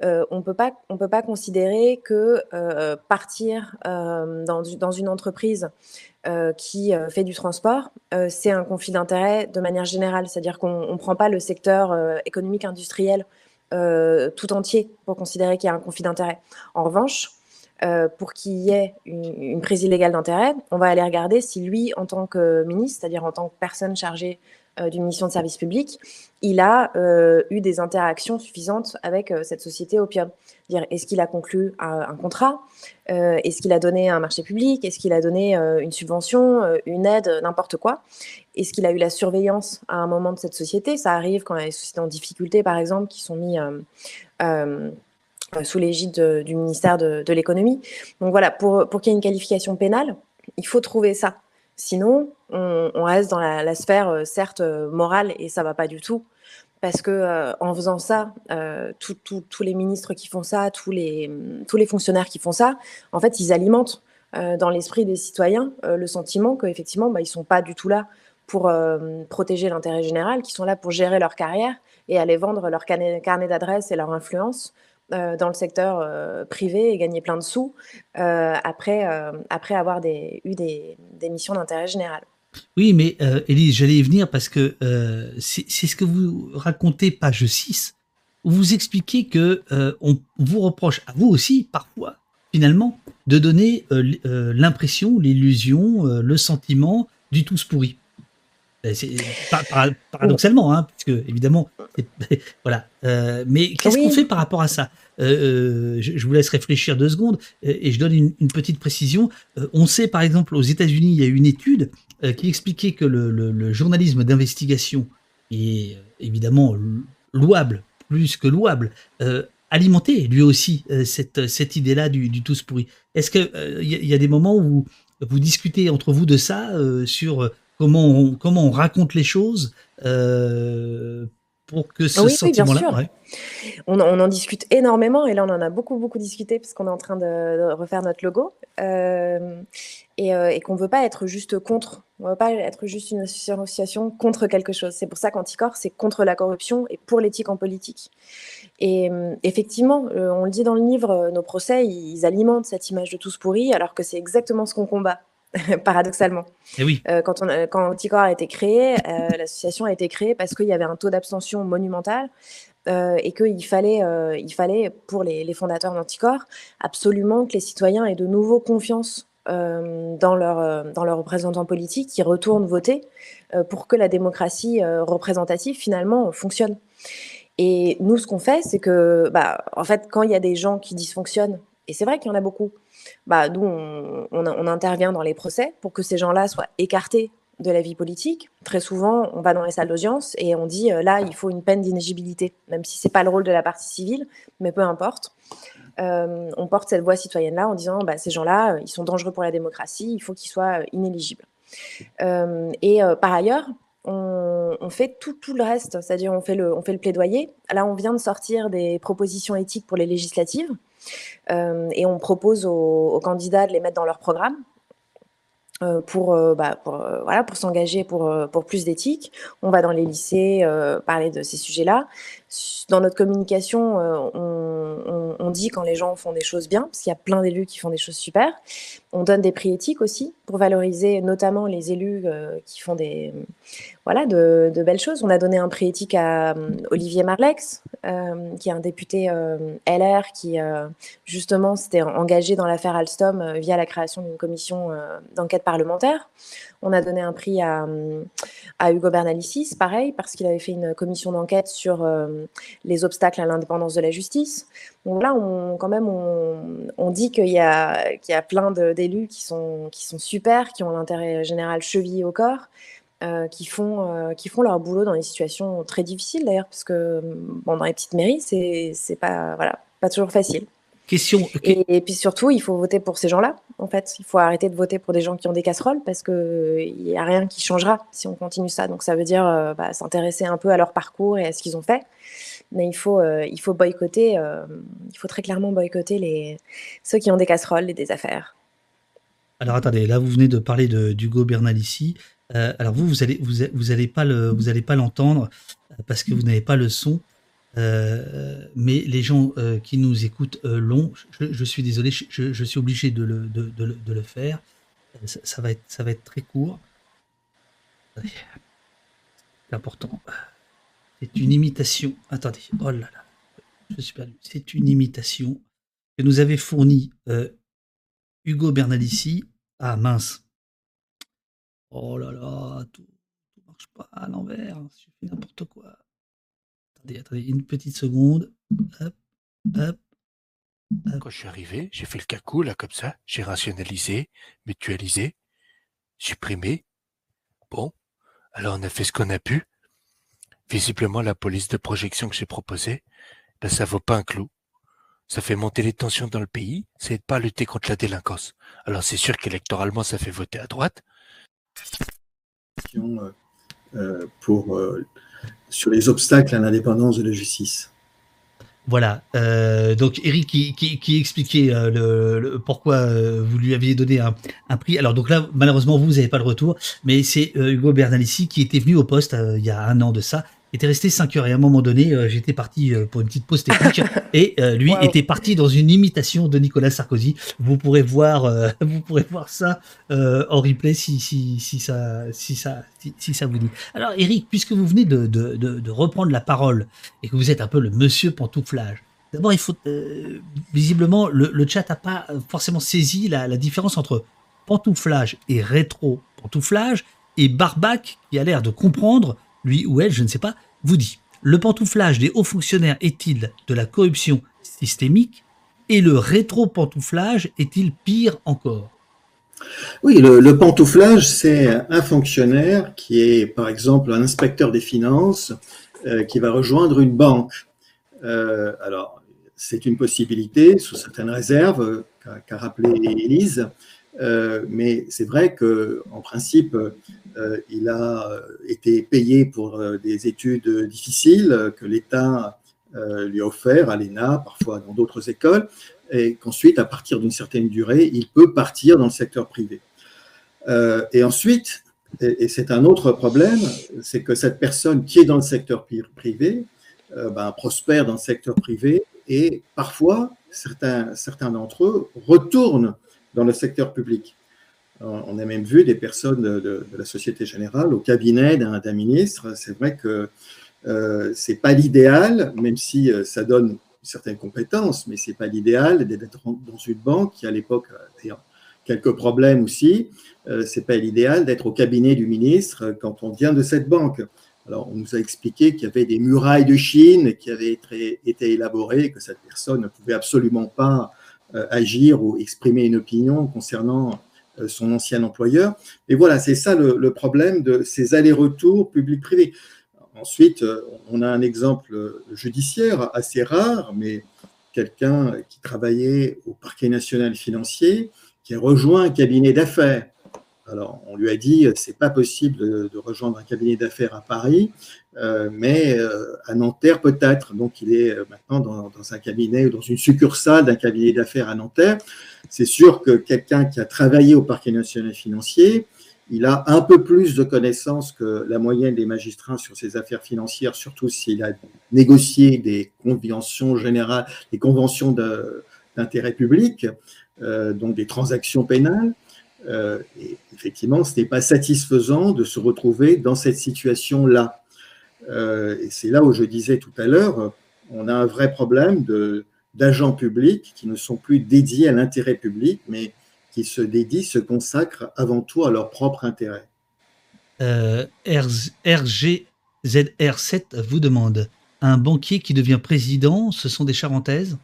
on peut pas, on peut pas considérer que partir dans, dans, une entreprise qui fait du transport, c'est un conflit d'intérêt de manière générale. C'est-à-dire qu'on ne prend pas le secteur économique industriel tout entier pour considérer qu'il y a un conflit d'intérêt. En revanche, euh, pour qu'il y ait une, prise illégale d'intérêt, on va aller regarder si lui, en tant que ministre, c'est-à-dire en tant que personne chargée euh, d'une mission de service public, il a euh, eu des interactions suffisantes avec cette société Opium. Est-ce qu'il a conclu un, contrat Est-ce qu'il a donné un marché public Est-ce qu'il a donné une subvention, une aide, n'importe quoi? Est-ce qu'il a eu la surveillance à un moment de cette société? Ça arrive quand il y a sociétés en difficulté, par exemple, qui sont mis sous l'égide du ministère de, l'économie. Donc voilà, pour, qu'il y ait une qualification pénale, il faut trouver ça. Sinon, on, reste dans la, sphère, euh, certes, euh, morale, et ça va pas du tout. Parce que en faisant ça, tous les ministres qui font ça, tous les, fonctionnaires qui font ça, en fait, ils alimentent dans l'esprit des citoyens le sentiment qu'effectivement, bah, ils sont pas du tout là pour protéger l'intérêt général, qu'ils sont là pour gérer leur carrière et aller vendre leur carnet, carnet d'adresse et leur influence euh, dans le secteur euh, privé et gagner plein de sous euh, après, après avoir eu des, missions d'intérêt général.
Oui, mais Élise, j'allais y venir parce que c'est ce que vous racontez, page 6, où vous expliquez que on vous reproche à vous aussi, parfois, finalement, de donner l'impression, l'illusion, le sentiment du tous pourri. Paradoxalement, hein, puisque évidemment, voilà. Euh, mais qu'est-ce qu'on fait par rapport à ça? Euh, euh, je, vous laisse réfléchir deux secondes et je donne une, petite précision. on sait par exemple aux États-Unis, il y a une étude qui expliquait que le, journalisme d'investigation est évidemment louable, plus que louable, alimentait lui aussi cette, cette idée-là du, du tous pourri. Est-ce qu'il il y, a des moments où vous discutez entre vous de ça sur comment on, comment on raconte les choses euh, pour que ce sentiment-là.
On, en discute énormément et là on en a beaucoup beaucoup discuté parce qu'on est en train de, refaire notre logo euh, euh, et, qu'on ne veut pas être juste contre, on ne veut pas être juste une association contre quelque chose. C'est pour ça qu'Anticor c'est contre la corruption et pour l'éthique en politique. Et effectivement, on le dit dans le livre, nos procès ils alimentent cette image de tous pourris alors que c'est exactement ce qu'on combat. paradoxalement.
Et eh oui.
Euh, quand, on, quand Anticor a été créé, euh, l'association a été créée parce qu'il y avait un taux d'abstention monumental euh, et qu'il fallait, il fallait, pour les, les fondateurs d'Anticor, absolument que les citoyens aient de nouveau confiance dans, leur, dans leurs représentants politiques qui retournent voter pour que la démocratie représentative, finalement, fonctionne. Et nous, ce qu'on fait, c'est que, bah, en fait, quand il y a des gens qui dysfonctionnent, et c'est vrai qu'il y en a beaucoup, bah, nous, on, intervient dans les procès pour que ces gens-là soient écartés de la vie politique. Très souvent, on va dans les salles d'audience et on dit euh, là, il faut une peine d'inéligibilité, même si c'est pas le rôle de la partie civile, mais peu importe. Euh, on porte cette voix citoyenne-là en disant bah, ces gens-là, euh, ils sont dangereux pour la démocratie, il faut qu'ils soient inéligibles. et par ailleurs, on, fait tout, le reste, c'est-à-dire on, on fait le plaidoyer. Là, on vient de sortir des propositions éthiques pour les législatives. Euh, et on propose aux, candidats de les mettre dans leur programme. Euh, pour, euh, bah, pour s'engager pour plus d'éthique. On va dans les lycées parler de ces sujets-là. Dans notre communication, on, on, dit quand les gens font des choses bien, parce qu'il y a plein d'élus qui font des choses super. On donne des prix éthiques aussi pour valoriser notamment les élus qui font des, voilà, de, belles choses. On a donné un prix éthique à euh, Olivier Marlex, euh, qui est un député euh, LR qui, justement, s'était engagé dans l'affaire Alstom via la création d'une commission d'enquête parlementaire. On a donné un prix à, Hugo Bernalicis, pareil, parce qu'il avait fait une commission d'enquête sur les obstacles à l'indépendance de la justice. Donc là, quand même, on, dit qu'il y, a, y a plein d'élus qui sont, qui sont super, qui ont l'intérêt général chevillé au corps. Euh, qui, font, euh, qui font leur boulot dans des situations très difficiles d'ailleurs, parce que bon, dans les petites mairies, c'est pas, voilà, pas toujours facile.
Question.
Et, puis surtout, il faut voter pour ces gens-là. En fait, il faut arrêter de voter pour des gens qui ont des casseroles parce que il n'y a rien qui changera si on continue ça. Donc ça veut dire euh, bah, s'intéresser un peu à leur parcours et à ce qu'ils ont fait. Mais il faut, euh, il faut boycotter. Euh, il faut très clairement boycotter les ceux qui ont des casseroles et des affaires.
Alors attendez, là vous venez de parler d'Hugo Bernalici. alors vous, vous allez, vous, vous allez pas le, vous allez pas l'entendre parce que vous n'avez pas le son. Euh, mais les gens euh, qui nous écoutent euh, l'ont. Je, suis désolé, je, suis obligé de le, faire. Ça, va être, ça va être très court. C'est important. C'est une imitation. Attendez. Oh là là. Je suis perdu. C'est une imitation que nous avait fournie Hugo Bernalici. Ah mince. Oh là là. Tout, tout marche pas à l'envers. Je fais n'importe quoi. Attendez, une petite seconde.
Quand je suis arrivé, j'ai fait le cacou, là, comme ça. J'ai rationalisé, mutualisé, supprimé. Bon. Alors, on a fait ce qu'on a pu. Visiblement, la police de projection que j'ai proposée, ben, ça vaut pas un clou. Ça fait monter les tensions dans le pays, ça aide pas à lutter contre la délinquance. Alors, c'est sûr qu'électoralement, ça fait voter à droite.
Euh, euh, pour euh, sur les obstacles à l'indépendance de la justice.
Voilà. Euh, donc Eric qui, expliquait euh, le, pourquoi euh, vous lui aviez donné un, un, prix. Alors donc là, malheureusement, vous n'avez pas le retour, mais c'est Hugo Bernalici qui était venu au poste il y a un an de ça était resté 5 heures et à un moment donné, euh, j'étais parti euh, pour une petite pause technique et euh, lui était parti dans une imitation de Nicolas Sarkozy. Vous pourrez voir, vous pourrez voir ça en replay si, si, si ça, si ça, si, ça vous dit. Alors Eric, puisque vous venez de, de, de, reprendre la parole et que vous êtes un peu le monsieur pantouflage, d'abord il faut visiblement le, le chat n'a pas forcément saisi la, la différence entre pantouflage et rétro pantouflage et Barbac qui a l'air de comprendre lui ou elle, je ne sais pas, vous dit Le pantouflage des hauts fonctionnaires est-il de la corruption systémique et le rétro-pantouflage est-il pire encore?
Oui, le, pantouflage, c'est un fonctionnaire qui est, par exemple, un inspecteur des finances euh, qui va rejoindre une banque. Euh, alors, c'est une possibilité, sous certaines réserves, qu'a rappelé Élise, euh, mais c'est vrai qu'en principe, euh, il a euh, été payé pour des études difficiles que l'État lui a offert à l'ENA, parfois dans d'autres écoles, et qu'ensuite, à partir d'une certaine durée, il peut partir dans le secteur privé. et ensuite, et, c'est un autre problème, c'est que cette personne qui est dans le secteur privé ben, prospère dans le secteur privé et parfois, certains d'entre eux retournent dans le secteur public. On a même vu des personnes de, la Société Générale au cabinet d'un ministre. C'est vrai que euh, ce n'est pas l'idéal, même si euh, ça donne certaines compétences, mais ce n'est pas l'idéal d'être dans une banque qui, à l'époque, a quelques problèmes aussi. Euh, ce n'est pas l'idéal d'être au cabinet du ministre quand on vient de cette banque. Alors, on nous a expliqué qu'il y avait des murailles de Chine qui avaient été, été élaborées, que cette personne ne pouvait absolument pas euh, agir ou exprimer une opinion concernant euh, son ancien employeur. Et voilà, c'est ça le, problème de ces allers-retours public-privé. Ensuite, euh, on a un exemple judiciaire assez rare, mais quelqu'un qui travaillait au parquet national financier, qui a rejoint un cabinet d'affaires. Alors, on lui a dit, c'est pas possible de, rejoindre un cabinet d'affaires à Paris, euh, mais euh, à Nanterre peut-être. Donc, il est euh, maintenant dans, un cabinet ou dans une succursale d'un cabinet d'affaires à Nanterre. C'est sûr que quelqu'un qui a travaillé au parquet national financier, il a un peu plus de connaissances que la moyenne des magistrats sur ces affaires financières, surtout s'il a négocié des conventions générales, des conventions d'intérêt public, donc des transactions pénales. Euh, et effectivement, ce n'est pas satisfaisant de se retrouver dans cette situation-là. Euh, et c'est là où je disais tout à l'heure, on a un vrai problème d'agents publics qui ne sont plus dédiés à l'intérêt public, mais qui se dédient, se consacrent avant tout à leur propre intérêt.
Euh, RGZR7 vous demande un banquier qui devient président, ce sont des charentaises?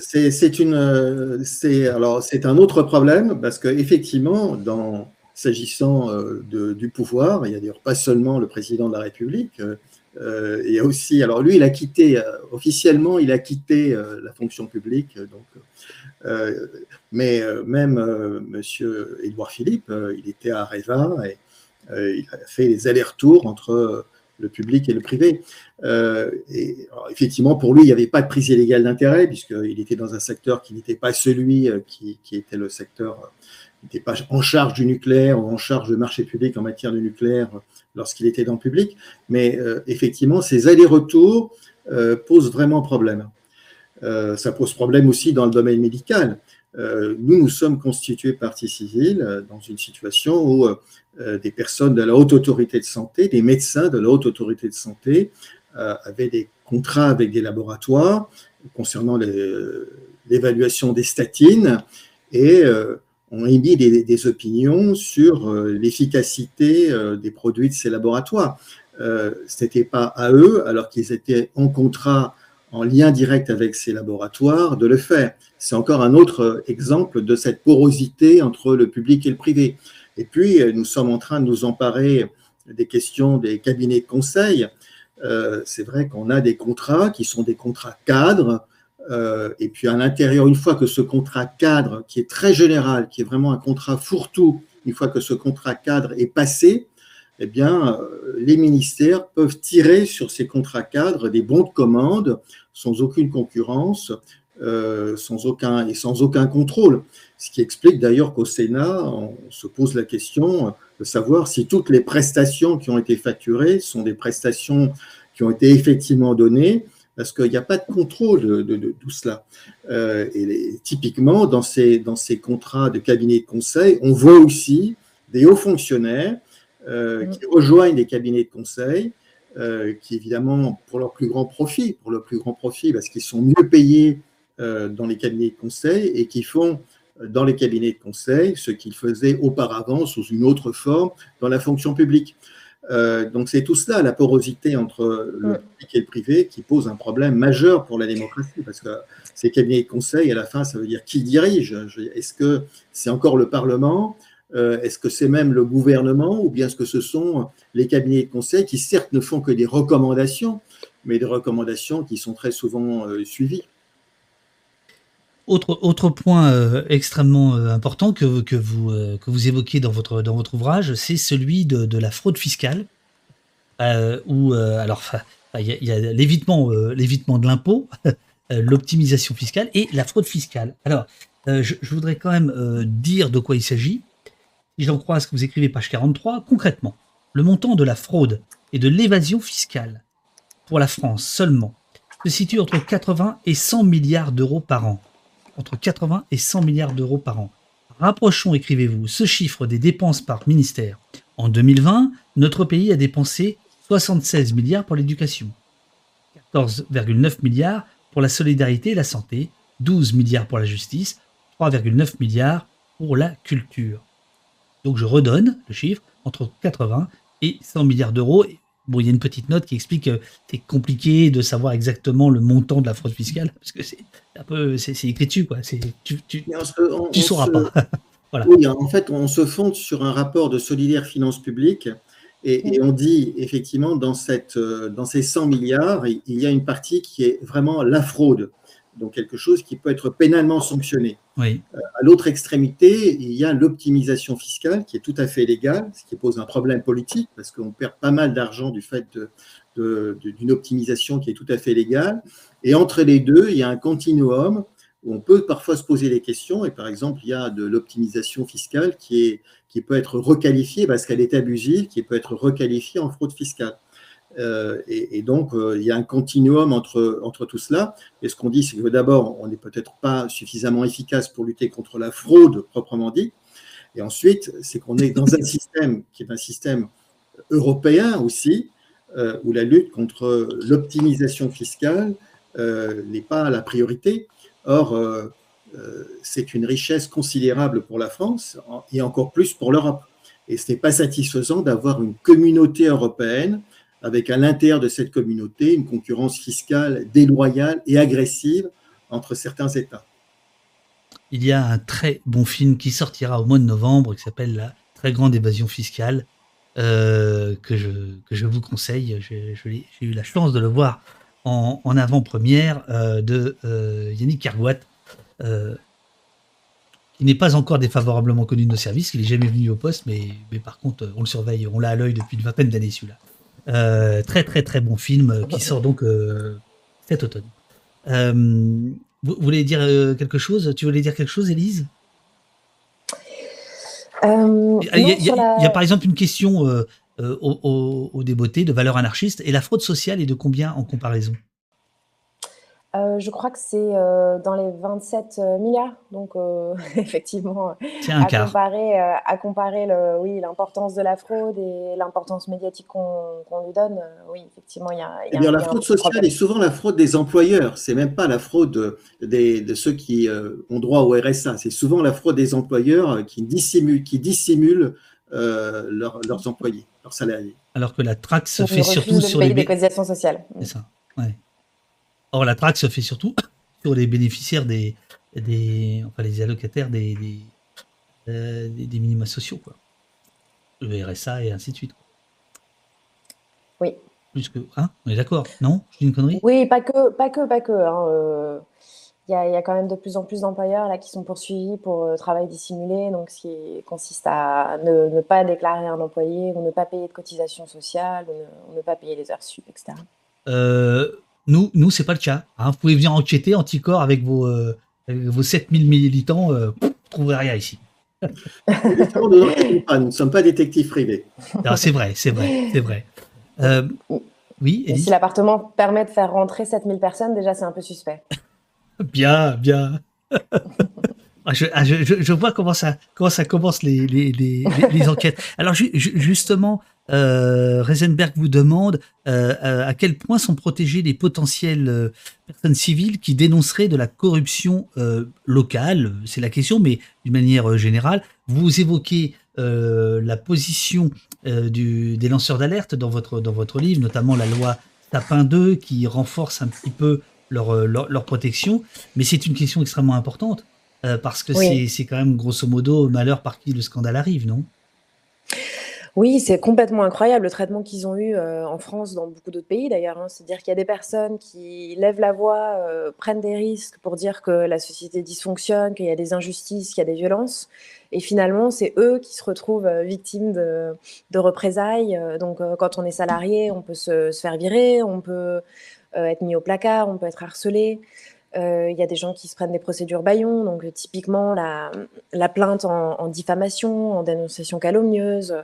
C'est une, c'est alors c'est un autre problème parce que effectivement, dans s'agissant euh, du pouvoir, il y a d'ailleurs pas seulement le président de la République, euh, Euh, il y a aussi, alors lui, il a quitté, euh, officiellement, il a quitté euh, la fonction publique. Donc, mais même Monsieur Édouard Philippe, il était à Reva et il a fait les allers-retours entre le public et le privé. et effectivement, pour lui, il n'y avait pas de prise illégale d'intérêt, puisqu'il était dans un secteur qui n'était pas celui qui, qui, était le secteur, n'était pas en charge du nucléaire ou en charge de marché public en matière de nucléaire lorsqu'il était dans le public, mais euh, effectivement, ces allers-retours euh, posent vraiment problème. Euh, ça pose problème aussi dans le domaine médical. Nous, nous sommes constitués partie civile dans une situation où des personnes de la haute autorité de santé, des médecins de la haute autorité de santé, avaient des contrats avec des laboratoires concernant l'évaluation des statines et ont émis des, opinions sur euh, l'efficacité euh, des produits de ces laboratoires. Euh, ce n'était pas à eux, alors qu'ils étaient en contrat, en lien direct avec ces laboratoires, de le faire. C'est encore un autre exemple de cette porosité entre le public et le privé. Et puis, nous sommes en train de nous emparer des questions des cabinets de conseil. c'est vrai qu'on a des contrats qui sont des contrats cadres euh, et puis à l'intérieur, une fois que ce contrat cadre, qui est très général, qui est vraiment un contrat fourre-tout, une fois que ce contrat cadre est passé, eh bien, euh, les ministères peuvent tirer sur ces contrats cadres des bons de commande sans aucune concurrence, euh, sans aucun et sans aucun contrôle. Ce qui explique d'ailleurs qu'au Sénat, on se pose la question de savoir si toutes les prestations qui ont été facturées sont des prestations qui ont été effectivement données parce qu'il n'y a pas de contrôle de, tout cela. Euh, et typiquement, dans ces, dans ces contrats de cabinet de conseil, on voit aussi des hauts fonctionnaires euh, qui rejoignent des cabinets de conseil, euh, qui évidemment, pour leur plus grand profit, pour leur plus grand profit, parce qu'ils sont mieux payés dans les cabinets de conseil et qui font dans les cabinets de conseil ce qu'ils faisaient auparavant sous une autre forme dans la fonction publique. Euh, donc c'est tout cela, la porosité entre le public et le privé, qui pose un problème majeur pour la démocratie, parce que ces cabinets de conseil, à la fin, ça veut dire qui dirige. Est-ce que c'est encore le Parlement? euh, Est-ce que c'est même le gouvernement Ou bien est-ce que ce sont les cabinets de conseil qui, certes, ne font que des recommandations, mais des recommandations qui sont très souvent euh, suivies?
Autre, point euh, extrêmement euh, important que, vous, euh, que vous évoquez dans votre, ouvrage, c'est celui de, la fraude fiscale, où alors il y a, l'évitement, de l'impôt, l'optimisation fiscale et la fraude fiscale. Alors, je, voudrais quand même dire de quoi il s'agit. Si j'en crois ce que vous écrivez, page 43, concrètement, le montant de la fraude et de l'évasion fiscale pour la France seulement se situe entre 80 et 100 milliards d'euros par an entre 80 et 100 milliards d'euros par an. Rapprochons, écrivez-vous, ce chiffre des dépenses par ministère. En 2020, notre pays a dépensé 76 milliards pour l'éducation, 14,9 milliards pour la solidarité et la santé, 12 milliards pour la justice, 3,9 milliards pour la culture. Donc je redonne le chiffre entre 80 et 100 milliards d'euros. Bon, il y a une petite note qui explique que c'est compliqué de savoir exactement le montant de la fraude fiscale, parce que c'est un peu, c'est écrit dessus, quoi. Tu, tu, tu sauras pas.
voilà. Oui, en fait, on se fonde sur un rapport de solidaire finances publiques, et, et, on dit effectivement dans, cette, dans ces 100 milliards, il y a une partie qui est vraiment la fraude donc quelque chose qui peut être pénalement sanctionné.
Oui.
Euh, à l'autre extrémité, il y a l'optimisation fiscale qui est tout à fait légale, ce qui pose un problème politique parce qu'on perd pas mal d'argent du fait d'une optimisation qui est tout à fait légale. Et entre les deux, il y a un continuum où on peut parfois se poser des questions. Et par exemple, il y a de l'optimisation fiscale qui, est, qui peut être requalifiée parce qu'elle est abusive, qui peut être requalifiée en fraude fiscale. Euh, et, donc, euh, il y a un continuum entre, entre tout cela. Et ce qu'on dit, c'est que d'abord, on n'est peut-être pas suffisamment efficace pour lutter contre la fraude proprement dit. Et ensuite, c'est qu'on est dans un système qui est un système européen aussi, euh, où la lutte contre l'optimisation fiscale n'est pas la priorité. Or, c'est une richesse considérable pour la France et encore plus pour l'Europe. Et ce n'est pas satisfaisant d'avoir une communauté européenne avec à l'intérieur de cette communauté une concurrence fiscale déloyale et agressive entre certains États.
Il y a un très bon film qui sortira au mois de novembre qui s'appelle La très grande évasion fiscale. que, je, que je vous conseille. J'ai eu la chance de le voir en, avant-première de Yannick Cargoat, qui n'est pas encore défavorablement connu de nos services, il n'est jamais venu au poste, mais, mais par contre, on le surveille, on l'a à l'œil depuis une vingtaine d'années celui-là. Euh, très très très bon film euh, qui sort donc euh, cet automne. vous, voulez dire quelque chose? Tu voulais dire quelque chose, Élise? Il, y a, par exemple une question au, au, au débeauté de valeur anarchiste. Et la fraude sociale est de combien en comparaison?
Euh, je crois que c'est euh, dans les 27 euh, milliards. Donc, effectivement, à comparer, à comparer le, oui, l'importance de la fraude et l'importance médiatique qu'on, lui donne, oui, effectivement, il y a.
Eh la fraude sociale est souvent la fraude des employeurs. C'est même pas la fraude des, de ceux qui ont droit au RSA. C'est souvent la fraude des employeurs qui dissimulent, qui dissimulent leurs employés, leurs salariés.
Alors que la traque se fait surtout sur les
des cotisations sociales.
C'est ça. Ouais. Or, la traque se fait surtout sur les bénéficiaires des, des enfin les allocataires des, des, euh, des, minima sociaux, quoi. Le RSA et ainsi de suite.
Oui.
Plus que, hein On est d'accord Non? Je dis une connerie?
Oui, pas que, pas que, pas que. Hein, euh, il y, a, y, a, quand même de plus en plus d'employeurs là qui sont poursuivis pour euh, travail dissimulé, donc ce qui consiste à ne, pas déclarer un employé, ou ne pas payer de cotisation sociale, ou ne, pas payer les heures sup, etc.
Euh, nous, nous c'est pas le cas. Hein. Vous pouvez venir enquêter anticorps avec vos, euh, vos 7000 militants, euh, vous ne trouverez rien ici.
nous ne sommes pas détectives privés.
C'est vrai, c'est vrai, c'est vrai. Euh, oui,
si l'appartement permet de faire rentrer 7000 personnes, déjà c'est un peu suspect.
bien, bien. Ah, ah, je, vois comment ça, commence les, enquêtes. Alors justement, euh, Reisenberg vous demande euh, euh, à quel point sont protégées les potentielles personnes civiles qui dénonceraient de la corruption locale. C'est la question, mais d'une manière générale. Vous évoquez la position des lanceurs d'alerte dans votre, livre, notamment la loi Tapin 2 qui renforce un petit peu leur protection. Mais c'est une question extrêmement importante parce que c'est quand même grosso modo malheur par qui le scandale arrive, non?
Oui, c'est complètement incroyable le traitement qu'ils ont eu, euh, en France, dans beaucoup d'autres pays d'ailleurs, hein. C'est-à-dire qu'il y a des personnes qui lèvent la voix, euh, prennent des risques pour dire que la société dysfonctionne, qu'il y a des injustices, qu'il y a des violences et finalement, c'est eux qui se retrouvent, euh, victimes de de représailles, donc quand on est salarié, on peut se se faire virer, on peut, être mis au placard, on peut être harcelé. Euh, il y a des gens qui se prennent des procédures baillons, donc typiquement la, la plainte en, en, diffamation, en dénonciation calomnieuse.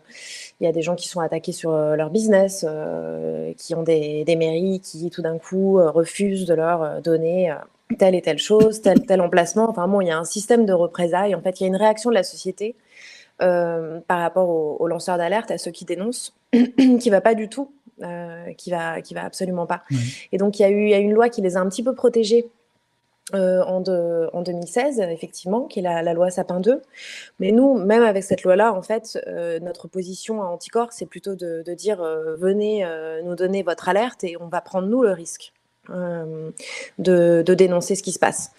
Il y a des gens qui sont attaqués sur euh, leur business, euh, qui ont des, des, mairies qui tout d'un coup euh, refusent de leur donner telle et telle chose, tel tel emplacement. Enfin bon, il y a un système de représailles. En fait, il y a une réaction de la société euh, par rapport aux, aux lanceurs d'alerte, à ceux qui dénoncent, qui va pas du tout, euh, qui va qui va absolument pas. Et donc il y a eu y a une loi qui les a un petit peu protégés euh, en, en, 2016, effectivement, qui est la, loi Sapin 2. Mais nous, même avec cette loi-là, en fait, euh, notre position à Anticor, c'est plutôt de, dire euh, venez nous donner votre alerte et on va prendre nous le risque de, dénoncer ce qui se passe.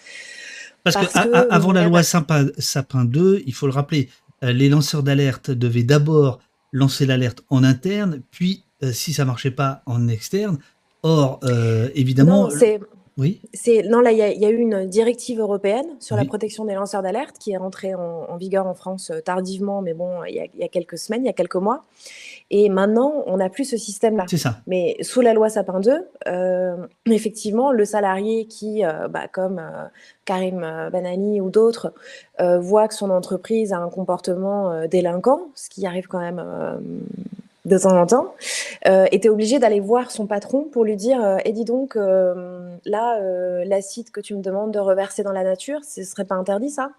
Parce, que, avant la loi Sapin, Sapin 2, il faut le rappeler, les lanceurs d'alerte devaient d'abord lancer l'alerte en interne, puis si ça marchait pas en externe. Or, évidemment.
Oui. C'est non là il y, a eu une directive européenne sur la protection des lanceurs d'alerte qui est rentrée en, vigueur en France euh, tardivement, mais bon il y, a, quelques semaines, il y a quelques mois. Et maintenant on n'a plus ce système-là.
C'est ça.
Mais sous la loi Sapin 2, euh, effectivement le salarié qui, euh, bah, comme Karim Banani ou d'autres, voit que son entreprise a un comportement délinquant, ce qui arrive quand même de temps en temps, euh, était obligé d'aller voir son patron pour lui dire euh, Et dis donc, euh, là, l'acide que tu me demandes de reverser dans la nature, ce serait pas interdit ça?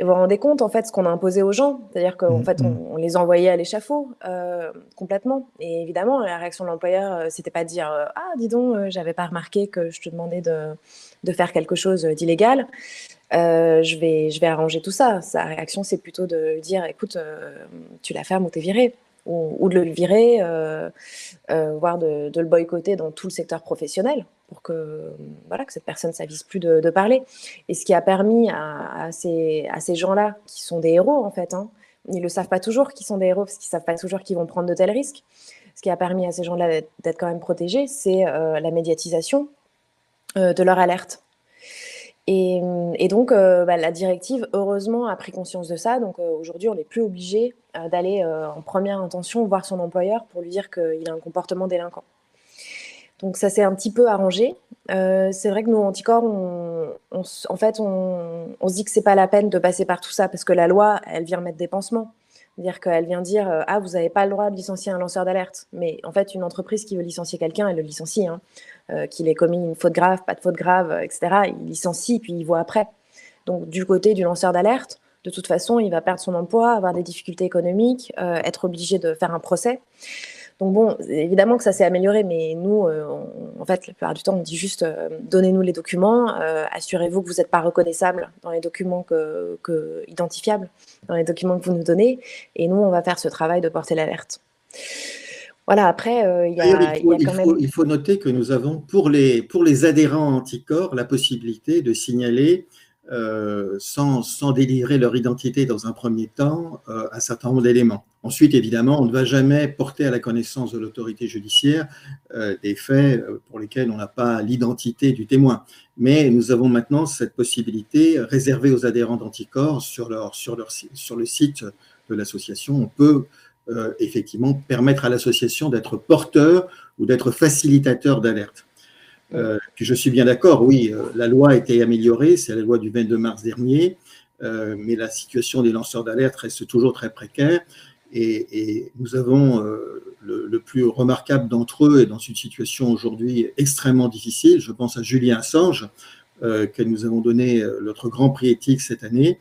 Et vous vous rendez compte, en fait, ce qu'on a imposé aux gens, c'est-à-dire qu'en mm, fait, mm. on, les envoyait à l'échafaud complètement. Et évidemment, la réaction de l'employeur, c'était pas de dire Ah, dis donc, j'avais pas remarqué que je te demandais de, de faire quelque chose d'illégal. je, vais, je vais arranger tout ça. Sa réaction, c'est plutôt de dire écoute, tu la fermes ou t'es viré ou, de le virer, euh, euh, voire de, le boycotter dans tout le secteur professionnel pour que, voilà, que cette personne ne s'avise plus de, parler. Et ce qui a permis à, ces, à ces gens-là, qui sont des héros en fait, hein, ils le savent pas toujours qu'ils sont des héros, parce qu'ils ne savent pas toujours qu'ils vont prendre de tels risques. Ce qui a permis à ces gens-là d'être quand même protégés, c'est la médiatisation de leur alerte. Et, donc, bah, la directive, heureusement, a pris conscience de ça. Donc, aujourd'hui, on n'est plus obligé d'aller en première intention voir son employeur pour lui dire qu'il a un comportement délinquant. Donc ça s'est un petit peu arrangé. Euh, c'est vrai que nous, anticorps, en fait, on, se dit que c'est pas la peine de passer par tout ça parce que la loi, elle vient mettre des pansements. C'est-à-dire qu'elle vient dire euh, ah vous n'avez pas le droit de licencier un lanceur d'alerte. Mais en fait, une entreprise qui veut licencier quelqu'un, elle le licencie. Hein. Euh, qu'il ait commis une faute grave, pas de faute grave, etc. Il licencie puis il voit après. Donc du côté du lanceur d'alerte, de toute façon, il va perdre son emploi, avoir des difficultés économiques, être obligé de faire un procès. Donc bon, évidemment que ça s'est amélioré, mais nous, euh, en fait, la plupart du temps, on dit juste euh, donnez-nous les documents, euh, assurez-vous que vous n'êtes pas reconnaissable dans les documents que, identifiables, dans les documents que vous nous donnez, et nous, on va faire ce travail de porter l'alerte. Voilà, après, il y, a,
quand même... il faut noter que nous avons, pour les, pour les adhérents anticorps, la possibilité de signaler euh, sans, sans, délivrer leur identité dans un premier temps, euh, un certain nombre d'éléments. Ensuite, évidemment, on ne va jamais porter à la connaissance de l'autorité judiciaire euh, des faits pour lesquels on n'a pas l'identité du témoin. Mais nous avons maintenant cette possibilité réservée aux adhérents d'anticorps sur, leur, sur, leur, sur le site de l'association. On peut effectivement permettre à l'association d'être porteur ou d'être facilitateur d'alerte. Euh, je suis bien d'accord, oui, euh, la loi a été améliorée, c'est la loi du 22 mars dernier, euh, mais la situation des lanceurs d'alerte reste toujours très précaire. Et, nous avons le, plus remarquable d'entre eux est dans une situation aujourd'hui extrêmement difficile. Je pense à Julien Assange, que nous avons donné notre grand prix éthique cette année.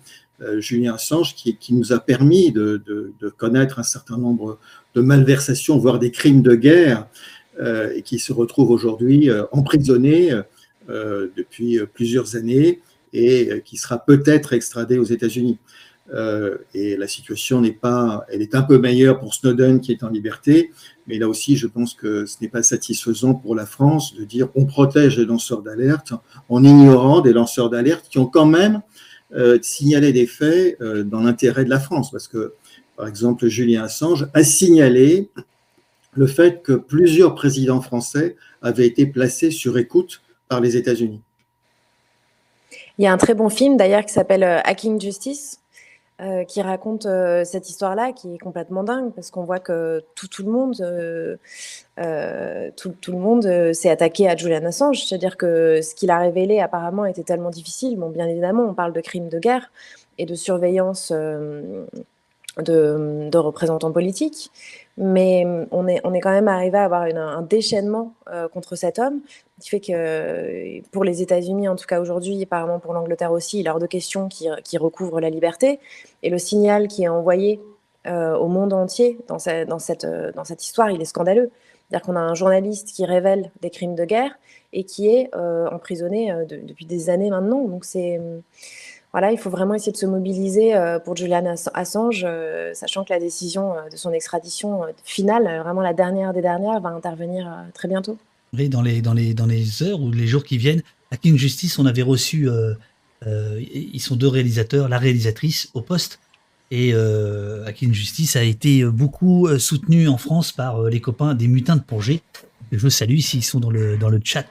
Julien Assange, qui, qui, nous a permis de, de, connaître un certain nombre de malversations, voire des crimes de guerre, euh, et qui se retrouve aujourd'hui euh, emprisonné euh, depuis plusieurs années et qui sera peut-être extradé aux États-Unis. et la situation n'est pas, elle est un peu meilleure pour Snowden qui est en liberté, mais là aussi, je pense que ce n'est pas satisfaisant pour la France de dire on protège les lanceurs d'alerte en ignorant des lanceurs d'alerte qui ont quand même signalé des faits dans l'intérêt de la France, parce que par exemple, Julien Assange a signalé le fait que plusieurs présidents français avaient été placés sur écoute par les États-Unis.
Il y a un très bon film d'ailleurs qui s'appelle euh, Hacking Justice, euh, qui raconte euh, cette histoire-là, qui est complètement dingue, parce qu'on voit que tout, le monde, tout, le monde s'est attaqué à Julian Assange. C'est-à-dire que ce qu'il a révélé apparemment était tellement difficile. Bon, bien évidemment, on parle de crimes de guerre et de surveillance de, représentants politiques, mais on est, on est quand même arrivé à avoir un déchaînement euh, contre cet homme, qui fait que pour les États-Unis, en tout cas aujourd'hui, apparemment pour l'Angleterre aussi, il est hors de question qui, qui recouvre la liberté. Et le signal qui est envoyé euh, au monde entier dans, dans, cette, dans cette histoire, il est scandaleux. C'est-à-dire qu'on a un journaliste qui révèle des crimes de guerre et qui est euh, emprisonné depuis des années maintenant. Donc c'est voilà, il faut vraiment essayer de se mobiliser euh, pour Julian Assange, euh, sachant que la décision euh, de son extradition finale, vraiment la dernière des dernières, va intervenir très bientôt.
Dans les, heures ou les jours qui viennent, à King Justice, on avait reçu, ils sont deux réalisateurs, la réalisatrice au poste, et euh, King Justice a été beaucoup soutenu en France par les copains des Mutins de Pongé. Je salue s'ils sont dans le chat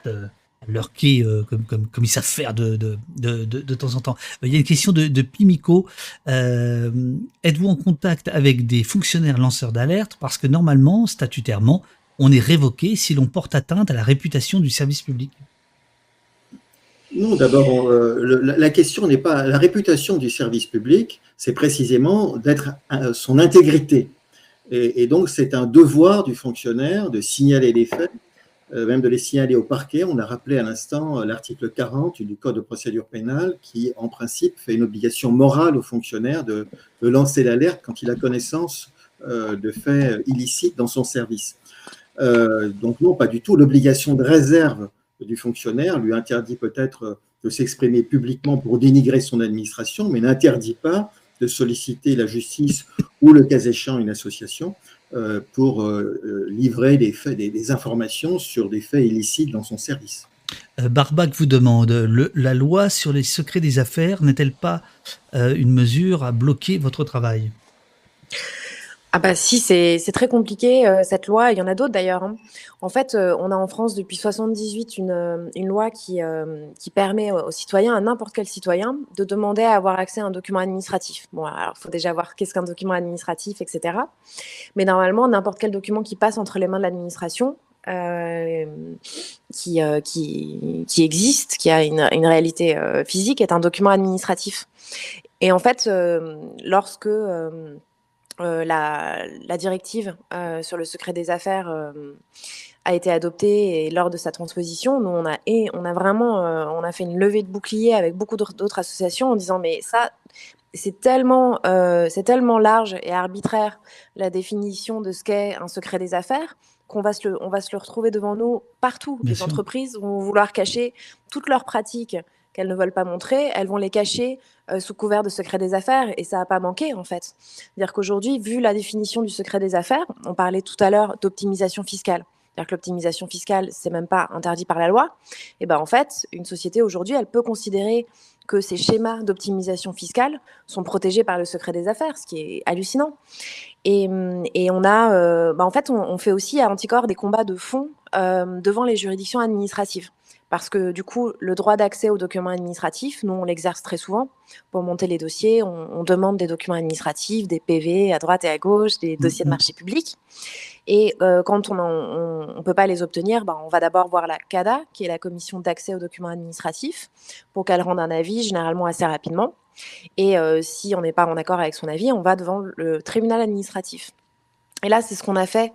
leur quai euh, comme, comme, ils savent faire de, temps en temps. Il y a une question de, Pimico. Euh, êtes-vous en contact avec des fonctionnaires lanceurs d'alerte? Parce que normalement, statutairement, on est révoqué si l'on porte atteinte à la réputation du service public.
Non, d'abord, euh, la, question n'est pas la réputation du service public, c'est précisément d'être son intégrité. Et, et donc, c'est un devoir du fonctionnaire de signaler les faits même de les signaler au parquet. On a rappelé à l'instant euh, l'article 40 du Code de procédure pénale qui, en principe, fait une obligation morale au fonctionnaire de, lancer l'alerte quand il a connaissance euh, de faits illicites dans son service. donc non, pas du tout. L'obligation de réserve du fonctionnaire lui interdit peut-être de s'exprimer publiquement pour dénigrer son administration, mais n'interdit pas de solliciter la justice ou le cas échéant une association euh, pour euh, euh, livrer des, faits, des, informations sur des faits illicites dans son service.
Barbac vous demande, la loi sur les secrets des affaires n'est-elle pas une mesure à bloquer votre travail?
Ah bah si, c'est très compliqué euh, cette loi, il y en a d'autres d'ailleurs. Hein. En fait, euh, on a en France depuis 78 une, euh, une loi qui, permet aux citoyens, à n'importe quel citoyen, de demander à avoir accès à un document administratif. Bon, alors il faut déjà voir qu'est-ce qu'un document administratif, etc. Mais normalement, n'importe quel document qui passe entre les mains de l'administration, qui, existe, qui a une, réalité physique, est un document administratif. Et en fait, lorsque la, directive euh, sur le secret des affaires euh, a été adoptée et lors de sa transposition, nous on a et on a vraiment on a fait une levée de bouclier avec beaucoup d'autres associations en disant mais ça c'est tellement c'est tellement large et arbitraire la définition de ce qu'est un secret des affaires qu'on va se le, on va se le retrouver devant nous partout. les entreprises vont vouloir cacher toutes leurs pratiques qu'elles ne veulent pas montrer, elles vont les cacher euh, sous couvert de secret des affaires et ça n'a pas manqué en fait. C'est-à-dire qu'aujourd'hui, vu la définition du secret des affaires, on parlait tout à l'heure d'optimisation fiscale. C'est-à-dire que l'optimisation fiscale, c'est même pas interdit par la loi. Et ben en fait, une société aujourd'hui, elle peut considérer que ces schémas d'optimisation fiscale sont protégés par le secret des affaires, ce qui est hallucinant. Et, et on a, euh, bah en fait, on, fait aussi à Anticor des combats de fond euh, devant les juridictions administratives. Parce que du coup, le droit d'accès aux documents administratifs, nous, on l'exerce très souvent. Pour monter les dossiers, on, demande des documents administratifs, des PV à droite et à gauche, des dossiers de mm-hmm. marché public. Et euh, quand on ne peut pas les obtenir, ben, on va d'abord voir la CADA, qui est la commission d'accès aux documents administratifs, pour qu'elle rende un avis, généralement assez rapidement. Et euh, si on n'est pas en accord avec son avis, on va devant le tribunal administratif. Et là, c'est ce qu'on a fait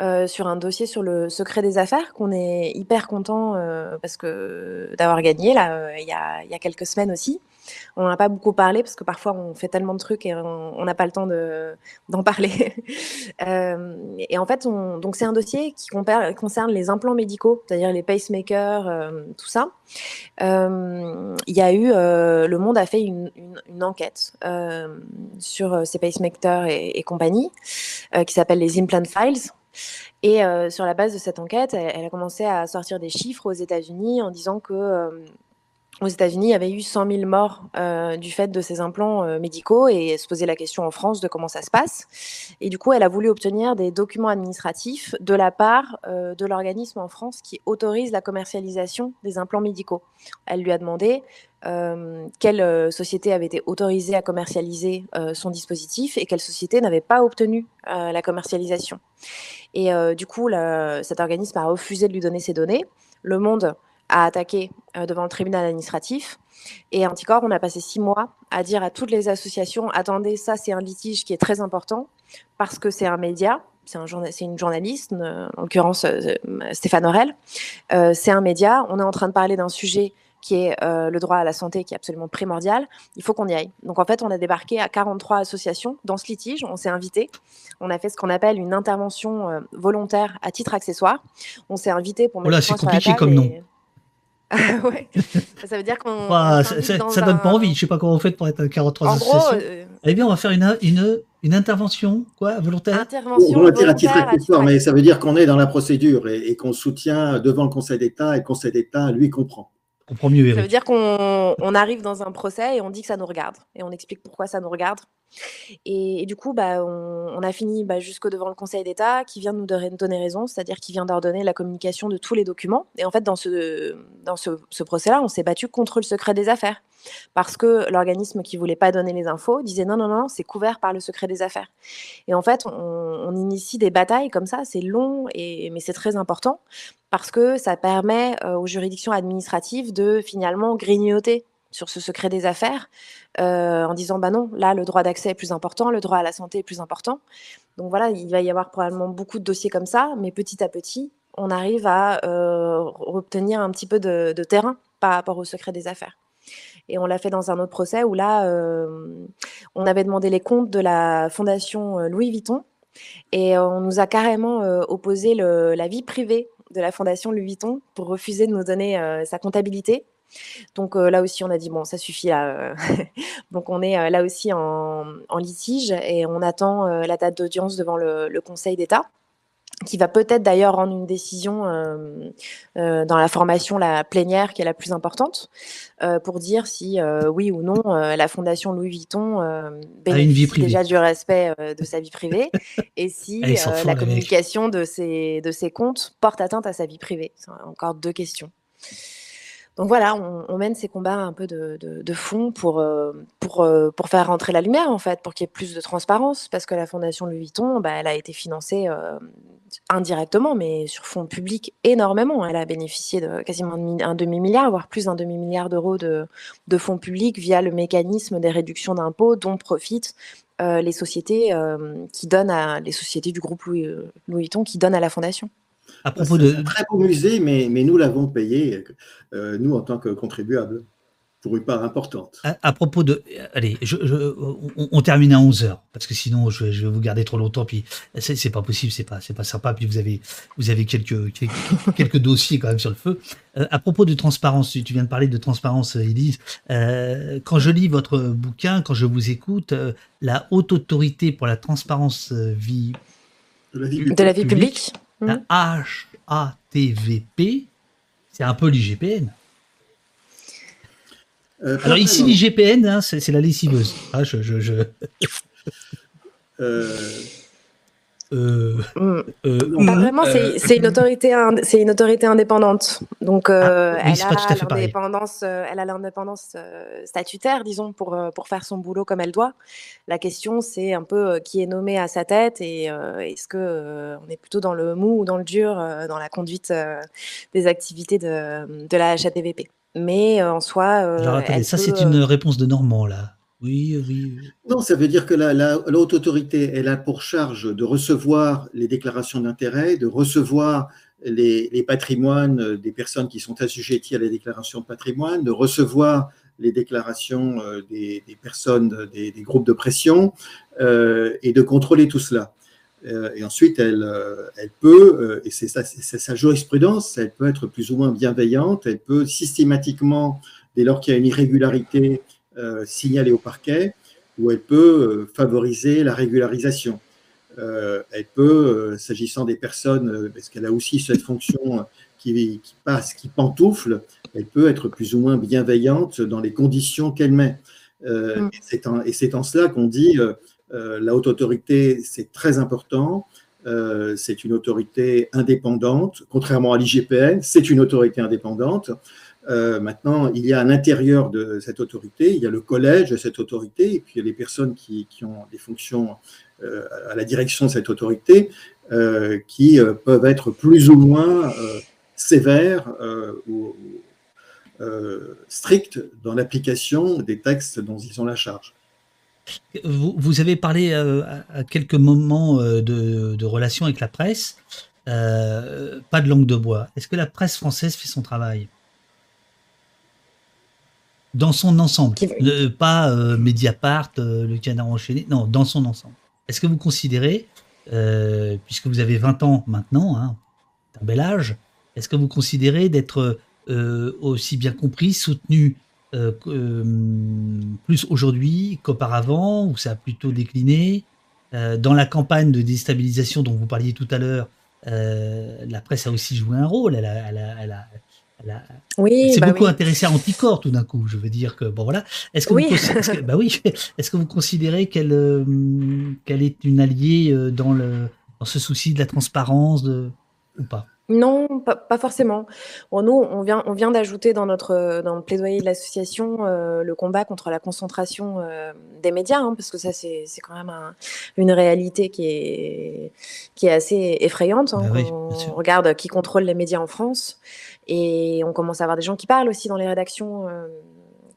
euh, sur un dossier sur le secret des affaires, qu'on est hyper content euh, parce que d'avoir gagné là euh, il y, a, y, a, quelques semaines aussi. On n'en a pas beaucoup parlé parce que parfois on fait tellement de trucs et on n'a pas le temps d'en parler. euh, et en fait, on, donc c'est un dossier qui concerne les implants médicaux, c'est-à-dire les pacemakers, euh, tout ça. Euh, il y a eu, le Monde a fait une, enquête sur ces pacemakers et, et compagnie, qui s'appelle les Implant Files. Et sur la base de cette enquête, elle, a commencé à sortir des chiffres aux États-Unis en disant que aux États-Unis, il y avait eu 100 000 morts euh, du fait de ces implants euh, médicaux et se posait la question en France de comment ça se passe. Et du coup, elle a voulu obtenir des documents administratifs de la part euh, de l'organisme en France qui autorise la commercialisation des implants médicaux. Elle lui a demandé quelle société avait été autorisée à commercialiser son dispositif et quelle société n'avait pas obtenu la commercialisation. Et du coup, cet organisme a refusé de lui donner ces données. Le Monde à attaquer euh, devant le tribunal administratif. Et Anticor, on a passé six mois à dire à toutes les associations, attendez, ça c'est un litige qui est très important parce que c'est un média, c'est un une journaliste, euh, en l'occurrence euh, Stéphane Aurel, c'est un média, on est en train de parler d'un sujet qui est le droit à la santé, qui est absolument primordial, il faut qu'on y aille. Donc en fait, on a débarqué à 43 associations dans ce litige, on s'est invité, on a fait ce qu'on appelle une intervention volontaire à titre accessoire. On s'est invité pour
mettre oh là, c'est compliqué comme nom.
ouais. Ça veut dire qu'on.
ça, donne pas envie. Je sais pas comment vous faites pour être 43 en associations. Gros, euh... Eh bien, on va faire une, une, une intervention quoi, volontaire?
Intervention volontaire, à titre accessoire, mais ça veut dire qu'on est dans la procédure et, et qu'on soutient devant le Conseil d'État et le Conseil d'État, lui, comprend.
comprend mieux.
Ça veut dire qu'on on arrive dans un procès et on dit que ça nous regarde et on explique pourquoi ça nous regarde. Et, du coup, bah, on, a fini bah, jusqu'au devant le Conseil d'État qui vient de nous donner raison, c'est-à-dire qui vient d'ordonner la communication de tous les documents. Et en fait, dans ce, procès-là, on s'est battu contre le secret des affaires parce que l'organisme qui voulait pas donner les infos disait non, non, non, c'est couvert par le secret des affaires. Et en fait, on, initie des batailles comme ça, c'est long, mais c'est très important parce que ça permet euh, aux juridictions administratives de finalement grignoter sur ce secret des affaires euh, en disant bah non, là le droit d'accès est plus important, le droit à la santé est plus important. Donc voilà, il va y avoir probablement beaucoup de dossiers comme ça, mais petit à petit, on arrive à euh, obtenir un petit peu de, terrain par rapport au secret des affaires. Et on l'a fait dans un autre procès où là, euh, on avait demandé les comptes de la fondation Louis Vuitton et on nous a carrément opposé la vie privée de la fondation Louis Vuitton pour refuser de nous donner sa comptabilité donc euh, là aussi, on a dit bon, ça suffit là. Euh. Donc on est euh, là aussi en, litige et on attend la date d'audience devant le, Conseil d'État. qui va peut-être d'ailleurs rendre une décision euh, euh, dans la formation la plénière qui est la plus importante euh, pour dire si oui ou non la fondation Louis Vuitton bénéficie déjà du respect de sa vie privée et si la communication de ses, de ses comptes porte atteinte à sa vie privée. C'est encore deux questions. Donc voilà, on, mène ces combats un peu de, fond pour, euh, pour, euh, pour faire rentrer la lumière, en fait, pour qu'il y ait plus de transparence, parce que la Fondation Louis Vuitton, bah, elle a été financée euh, indirectement, mais sur fonds publics énormément. Elle a bénéficié de quasiment un demi-milliard, voire plus d'un demi-milliard d'euros de, fonds publics via le mécanisme des réductions d'impôts dont profitent les sociétés qui donnent les sociétés du groupe Louis Vuitton qui donnent à la fondation.
À propos de... un très beau musée, mais, mais nous l'avons payé, euh, nous en tant que contribuables, pour une part importante.
À, propos de... Allez, je, on, termine à 11h, parce que sinon je, vais vous garder trop longtemps, puis c'est pas possible, c'est pas, pas sympa, puis vous avez, vous avez quelques, quelques, dossiers quand même sur le feu. Euh, à propos de transparence, tu viens de parler de transparence, Elise. Euh, quand je lis votre bouquin, quand je vous écoute, la haute autorité pour la transparence vie...
De la vie publique, de la vie publique
la HATVP, c'est un peu l'IGPN. Euh, Alors ici, l'IGPN, hein, c'est la lessiveuse. Ah, je, je, je...
Euh, euh, mm. euh, vraiment, c'est une autorité, c'est une autorité indépendante. Donc, ah, elle, a l'indépendance, elle a l'indépendance statutaire, disons, pour pour faire son boulot comme elle doit. La question, c'est un peu qui est nommé à sa tête et est-ce que on est plutôt dans le mou ou dans le dur dans la conduite des activités de, de la HATVP. Mais en soi,
ça, c'est une réponse de Normand là. Oui, oui.
Non, ça veut dire que la, haute autorité, elle a pour charge de recevoir les déclarations d'intérêt, de recevoir les, patrimoines des personnes qui sont assujetties à la déclaration de patrimoine, de recevoir les déclarations euh, des, personnes, des, des, groupes de pression, euh, et de contrôler tout cela. Euh, et ensuite, elle, euh, peut, euh, et c'est sa jurisprudence, elle peut être plus ou moins bienveillante, elle peut systématiquement, dès lors qu'il y a une irrégularité, euh, signaler au parquet, ou elle peut euh, favoriser la régularisation. Euh, elle peut, s'agissant des personnes, parce qu'elle a aussi cette fonction qui, passe, qui pantoufle, elle peut être plus ou moins bienveillante dans les conditions qu'elle met. Mm. Et c'est en, cela qu'on dit la haute autorité, c'est très important. c'est une autorité indépendante, contrairement à l'IGPN, c'est une autorité indépendante. Euh, maintenant, il y a à l'intérieur de cette autorité, il y a le collège de cette autorité, et puis il y a les personnes qui, ont des fonctions euh, à la direction de cette autorité euh, qui peuvent être plus ou moins sévères ou strictes dans l'application des textes dont ils ont la charge.
Vous, avez parlé à, quelques moments de, de relations avec la presse. pas de langue de bois. Est-ce que la presse française fait son travail? Dans son ensemble. pas euh, Mediapart, euh, le canard enchaîné, non, dans son ensemble. Est-ce que vous considérez, euh, puisque vous avez 20 ans maintenant, hein, un bel âge, est-ce que vous considérez d'être aussi bien compris, soutenu plus aujourd'hui qu'auparavant, ou ça a plutôt décliné Dans la campagne de déstabilisation dont vous parliez tout à l'heure, la presse a aussi joué un rôle. Elle a, elle a,
oui,
c'est
bah
beaucoup intéressé à Anticor tout d'un coup. Je veux dire que bon voilà. Est-ce que, vous, bah oui. Est-ce que vous considérez qu'elle euh, qu'elle est une alliée euh, dans le dans ce souci de la transparence de, ou pas?
Non, pas, forcément. Bon, nous, on vient, on vient d'ajouter dans notre dans le plaidoyer de l'association euh, le combat contre la concentration des médias, hein, parce que ça, c'est quand même une réalité qui est, qui est assez effrayante. Hein, bah on regarde qui contrôle les médias en France. Et on commence à avoir des gens qui parlent aussi dans les rédactions, euh,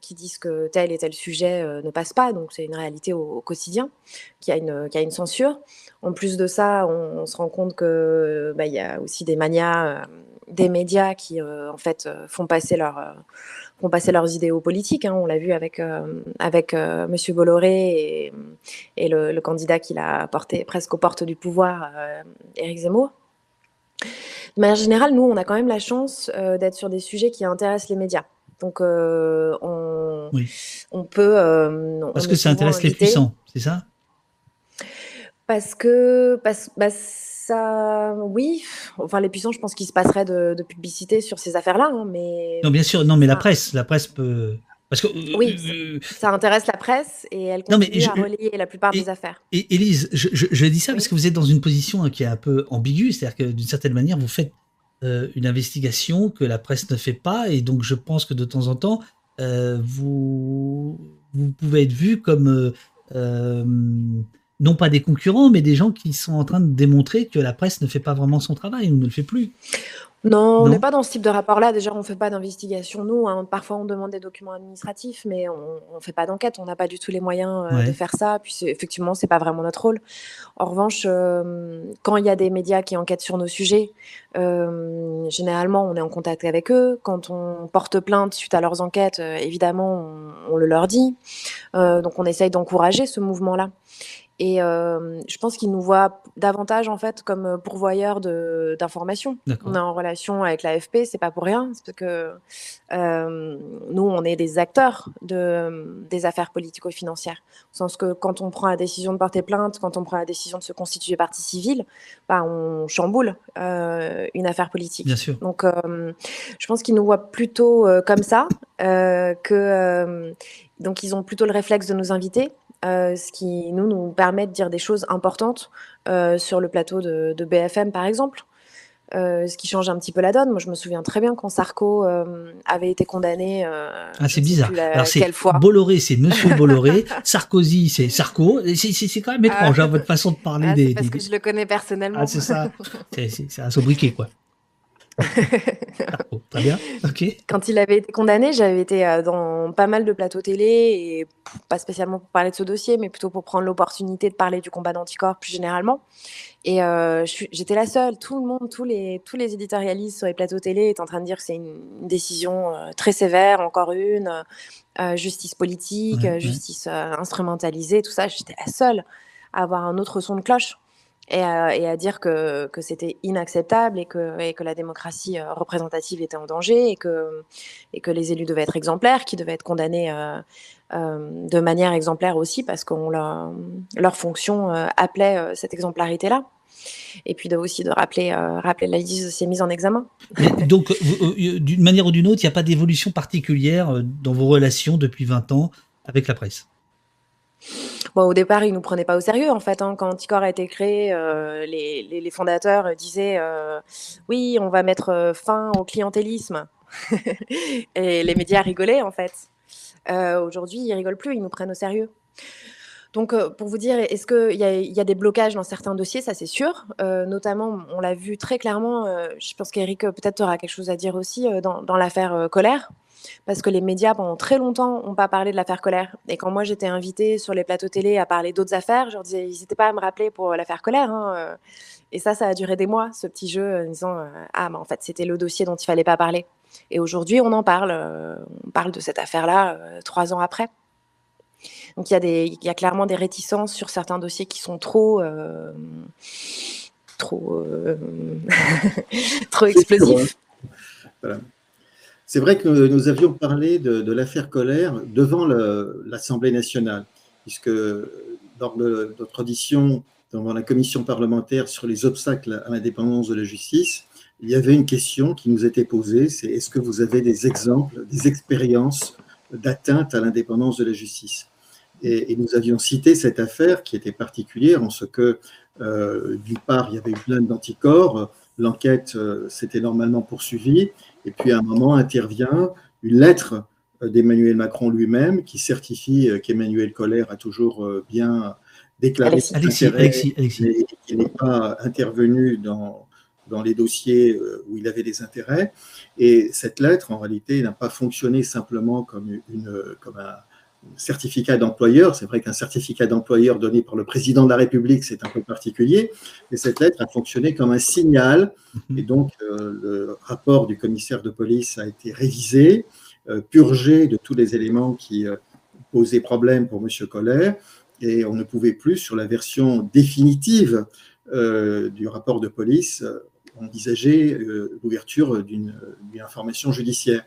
qui disent que tel et tel sujet euh, ne passe pas. Donc c'est une réalité au, quotidien, qui a, une, qui a une censure. En plus de ça, on, se rend compte qu'il bah, y a aussi des manias, euh, des médias qui en fait font passer leur leurs idéaux politiques. Hein. On l'a vu avec, avec M. Bolloré et, le, le, candidat qu'il a porté presque aux portes du pouvoir, Éric Zemmour. De manière générale, nous, on a quand même la chance euh, d'être sur des sujets qui intéressent les médias. Donc, euh, on, on, peut.
Euh, parce que ça intéresse les puissants, c'est ça?
Parce que. Parce, bah, Ça, oui. Enfin, les puissants, je pense qu'il se passerait de, publicité sur ces affaires-là, hein, mais.
Non, bien sûr. Non, mais la presse, la presse peut. Parce que,
euh, oui, euh, ça intéresse la presse et elle continue à relayer la plupart des affaires.
Et Élise, je, dis ça parce que vous êtes dans une position hein, qui est un peu ambiguë, c'est-à-dire que d'une certaine manière, vous faites euh, une investigation que la presse ne fait pas, et donc je pense que de temps en temps, vous, vous pouvez être vu comme non pas des concurrents, mais des gens qui sont en train de démontrer que la presse ne fait pas vraiment son travail ou ne le fait plus.
Non, on n'est pas dans ce type de rapport-là. Déjà, on ne fait pas d'investigation, nous. Hein. Parfois, on demande des documents administratifs, mais on ne fait pas d'enquête. On n'a pas du tout les moyens euh, de faire ça. Puis, effectivement, ce n'est pas vraiment notre rôle. En revanche, euh, quand il y a des médias qui enquêtent sur nos sujets, euh, généralement, on est en contact avec eux. Quand on porte plainte suite à leurs enquêtes, évidemment, on, le leur dit. donc, on essaye d'encourager ce mouvement-là. Et je pense qu'ils nous voient davantage en fait comme pourvoyeurs d'informations. On est en relation avec l'AFP, c'est pas pour rien, c'est parce que nous, on est des acteurs de, des affaires politico-financières. Au sens que quand on prend la décision de porter plainte, quand on prend la décision de se constituer partie civile, bah, on chamboule une affaire politique.
Bien sûr.
Donc, je pense qu'ils nous voient plutôt comme ça, que donc ils ont plutôt le réflexe de nous inviter euh, ce qui nous, nous permet de dire des choses importantes euh, sur le plateau de, BFM, par exemple. Euh, ce qui change un petit peu la donne. Moi, je me souviens très bien quand Sarko avait été condamné.
ah, c'est bizarre. Alors, c'est Bolloré, c'est Monsieur Bolloré. Sarkozy, c'est Sarko. C'est quand même étrange, ah. hein, votre façon de parler
ah,
des.
Parce que je le connais personnellement.
Ah, c'est ça. c'est un sobriquet, quoi. Très bien. Ok.
Quand il avait été condamné, j'avais été euh, dans pas mal de plateaux télé et pas spécialement pour parler de ce dossier, mais plutôt pour prendre l'opportunité de parler du combat d'anticorps plus généralement. Et euh, j'étais la seule. Tout le monde, tous les, tous les éditorialistes sur les plateaux télé étaient en train de dire que c'est une, décision euh, très sévère, encore une, justice politique, justice instrumentalisée, tout ça. J'étais la seule à avoir un autre son de cloche et à, dire que, c'était inacceptable et que, la démocratie euh, représentative était en danger et que, les élus devaient être exemplaires, qu'ils devaient être condamnés euh, euh, de manière exemplaire aussi parce que leur, leur fonction appelait cette exemplarité-là. Et puis de, aussi de rappeler, rappeler la liste de ces mises en examen.
donc, d'une manière ou d'une autre, il n'y a pas d'évolution particulière dans vos relations depuis 20 ans avec la presse?
Bon, au départ, ils nous prenaient pas au sérieux, en fait. Hein. Quand Anticor a été créé, euh, les, fondateurs disaient euh, Oui, on va mettre euh, fin au clientélisme. et les médias rigolaient, en fait. Aujourd'hui, ils rigolent plus, ils nous prennent au sérieux. Donc, pour vous dire, est-ce qu'il y, y, a des blocages dans certains dossiers? Ça, c'est sûr. notamment, on l'a vu très clairement. je pense qu'Eric peut-être aura quelque chose à dire aussi dans, dans l'affaire Colère parce que les médias, pendant très longtemps, n'ont pas parlé de l'affaire Colère. Et quand moi, j'étais invitée sur les plateaux télé à parler d'autres affaires, je leur disais, n'étaient pas à me rappeler pour l'affaire Colère. Hein, euh. Et ça, ça a duré des mois, ce petit jeu, en disant, euh, ah, mais en fait, c'était le dossier dont il fallait pas parler. Et aujourd'hui, on en parle. Euh, on parle de cette affaire-là trois ans après. Donc, il y, y, a clairement des réticences sur certains dossiers qui sont trop... trop, trop explosifs.
Voilà. C'est vrai que nous avions parlé de, l'affaire Colère devant l'Assemblée nationale, puisque lors de notre audition devant la commission parlementaire sur les obstacles à l'indépendance de la justice, il y avait une question qui nous était posée, c'est est-ce que vous avez des exemples, des expériences d'atteinte à l'indépendance de la justice. Et, nous avions cité cette affaire qui était particulière en ce que, euh, d'une part, il y avait une plainte d'anticorps, l'enquête euh, s'était normalement poursuivie, et puis à un moment intervient une lettre euh, d'Emmanuel Macron lui-même qui certifie euh, qu'Emmanuel Colère a toujours euh, bien déclaré
son intérêt et
qu'il n'est pas intervenu dans, dans les dossiers où il avait des intérêts. Et cette lettre, en réalité, n'a pas fonctionné simplement comme, une, comme un, certificat d'employeur. C'est vrai qu'un certificat d'employeur donné par le président de la République, c'est un peu particulier, mais cette lettre a fonctionné comme un signal. Mhm. Et donc, euh, le rapport du commissaire de police a été révisé, euh, purgé de tous les éléments qui euh, posaient problème pour M. Collet, et on ne pouvait plus, sur la version définitive du rapport de police, envisager l'ouverture d'une information judiciaire.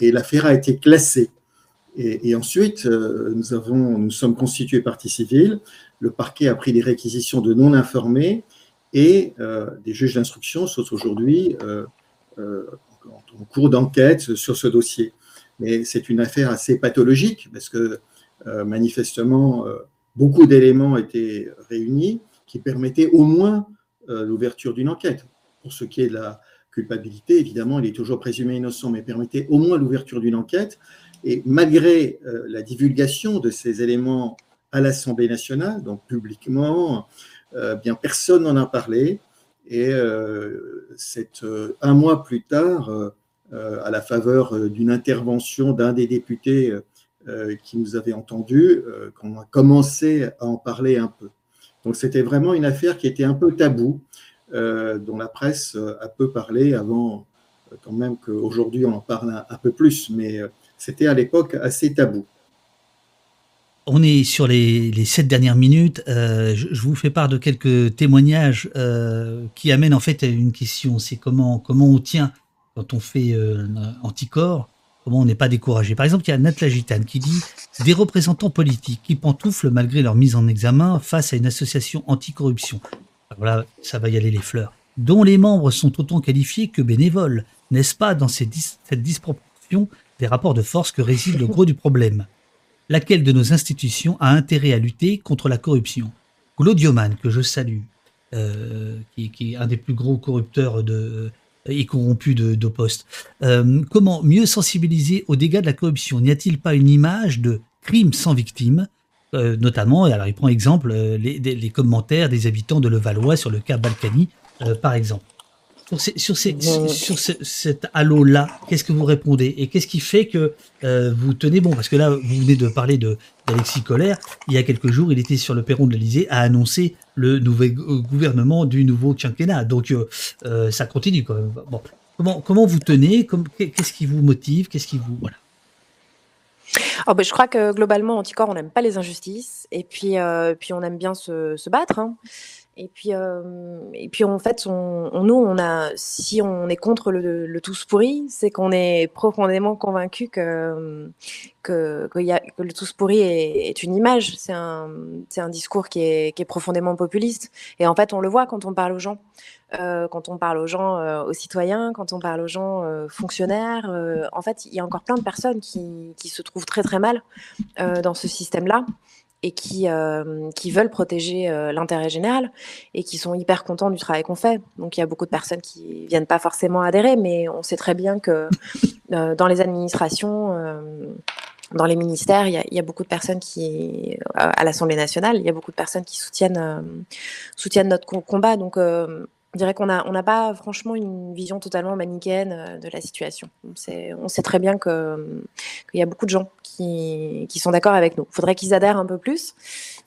Et l'affaire a été classée. Et, ensuite, euh, nous, sommes constitués partie civile. Le parquet a pris des réquisitions de non informés et des juges d'instruction sont aujourd'hui en cours d'enquête sur ce dossier. Mais c'est une affaire assez pathologique parce que manifestement, beaucoup d'éléments étaient réunis qui permettaient au moins l'ouverture d'une enquête. Pour ce qui est de la culpabilité, évidemment, il est toujours présumé innocent, mais permettait au moins l'ouverture d'une enquête. Et malgré euh, la divulgation de ces éléments à l'Assemblée nationale, donc publiquement, euh, bien personne n'en a parlé. Et euh, c'est un mois plus tard, à la faveur d'une intervention d'un des députés qui nous avait entendus, qu'on a commencé à en parler un peu. Donc c'était vraiment une affaire qui était un peu taboue, dont la presse a peu parlé avant, quand même qu'aujourd'hui on en parle un peu plus. Mais c'était à l'époque assez tabou.
On est sur les, sept dernières minutes. Euh, je, vous fais part de quelques témoignages euh, qui amènent en fait à une question. C'est comment, comment on tient quand on fait euh, anticorps, comment on n'est pas découragé. Par exemple, il y a Natla Gitane qui dit des représentants politiques qui pantouflent malgré leur mise en examen face à une association anticorruption. Voilà, ça va y aller les fleurs. Dont les membres sont autant qualifiés que bénévoles. N'est-ce pas dans cette disproportion des rapports de force que réside le gros du problème? Laquelle de nos institutions a intérêt à lutter contre la corruption? Glaudioman, que je salue, euh, qui, est un des plus gros corrupteurs euh, et corrompus de, de. Euh, comment mieux sensibiliser aux dégâts de la corruption? N'y a-t-il pas une image de crime sans victime? Notamment, alors il prend exemple les, les, commentaires des habitants de Levallois sur le cas Balkany, par exemple sur, sur, cet halo-là, qu'est-ce que vous répondez? Et qu'est-ce qui fait que euh, vous tenez bon? Parce que là, vous venez de parler d'Alexis Collère. Il y a quelques jours, il était sur le perron de l'Elysée à annoncer le nouvel gouvernement du nouveau quinquennat. Donc, euh, euh, ça continue quand même. Bon. Comment, comment vous tenez? Qu'est-ce qui vous motive? Qu'est-ce qui vous. Voilà.
Oh je crois que globalement, Anticorps, on n'aime pas les injustices. Et puis, puis on aime bien se, se battre. Hein. Et puis, et puis en fait, on, nous, on a, si on est contre le, le tous pourri, c'est qu'on est profondément convaincu que, que, que, le tous pourri est, est une image. C'est un, un discours qui est, qui est profondément populiste. Et en fait, on le voit quand on parle aux gens. Euh, quand on parle aux gens, euh, aux citoyens, quand on parle aux gens euh, fonctionnaires. Euh, en fait, il y a encore plein de personnes qui, qui se trouvent très très mal dans ce système-là et qui, euh, qui veulent protéger euh, l'intérêt général et qui sont hyper contents du travail qu'on fait. Donc il y a beaucoup de personnes qui viennent pas forcément adhérer, mais on sait très bien que euh, dans les administrations, dans les ministères, il y, a, beaucoup de personnes qui, à l'Assemblée nationale, il y a beaucoup de personnes qui soutiennent, soutiennent notre combat. Donc on dirait qu'on n'a on n'a pas franchement une vision totalement manichéenne de la situation. On sait, on sait très bien qu'il y a beaucoup de gens qui, qui sont d'accord avec nous. Il faudrait qu'ils adhèrent un peu plus,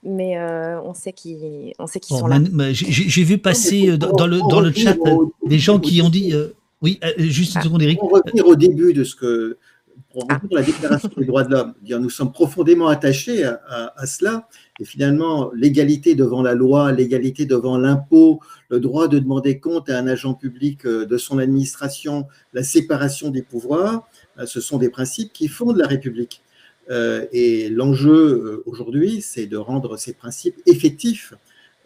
mais euh, on sait qu'ils sont là.
J'ai vu passer euh, dans, le, dans le chat des gens qui ont dit... oui, juste une ah. seconde, Eric.
Pour revenir au début de ce que... Pour ah. la déclaration des droits de l'homme, nous sommes profondément attachés à, à cela et finalement, l'égalité devant la loi, l'égalité devant l'impôt, le droit de demander compte à un agent public euh, de son administration, la séparation des pouvoirs, euh, ce sont des principes qui fondent la République. Euh, et l'enjeu aujourd'hui, c'est de rendre ces principes effectifs.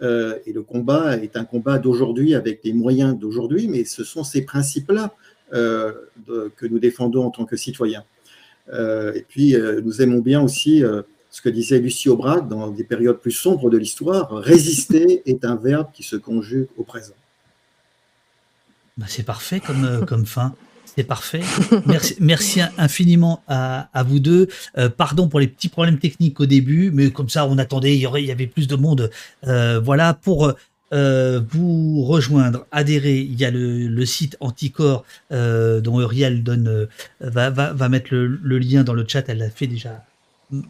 Et le combat est un combat d'aujourd'hui avec des moyens d'aujourd'hui, mais ce sont ces principes-là que nous défendons en tant que citoyens. Et puis, nous aimons bien aussi ce que disait Lucie Aubrac dans des périodes plus sombres de l'histoire, résister est un verbe qui se conjugue au présent.
Bah, c'est parfait comme, euh, comme fin. C'est parfait. Merci, infiniment à, vous deux. Euh, pardon pour les petits problèmes techniques au début, mais comme ça, on attendait, il y, avait plus de monde. Euh, voilà, pour euh, vous rejoindre, adhérer, il y a le, site Anticorps dont Uriel donne, va, va, va mettre le, le, lien dans le chat. Elle l'a fait déjà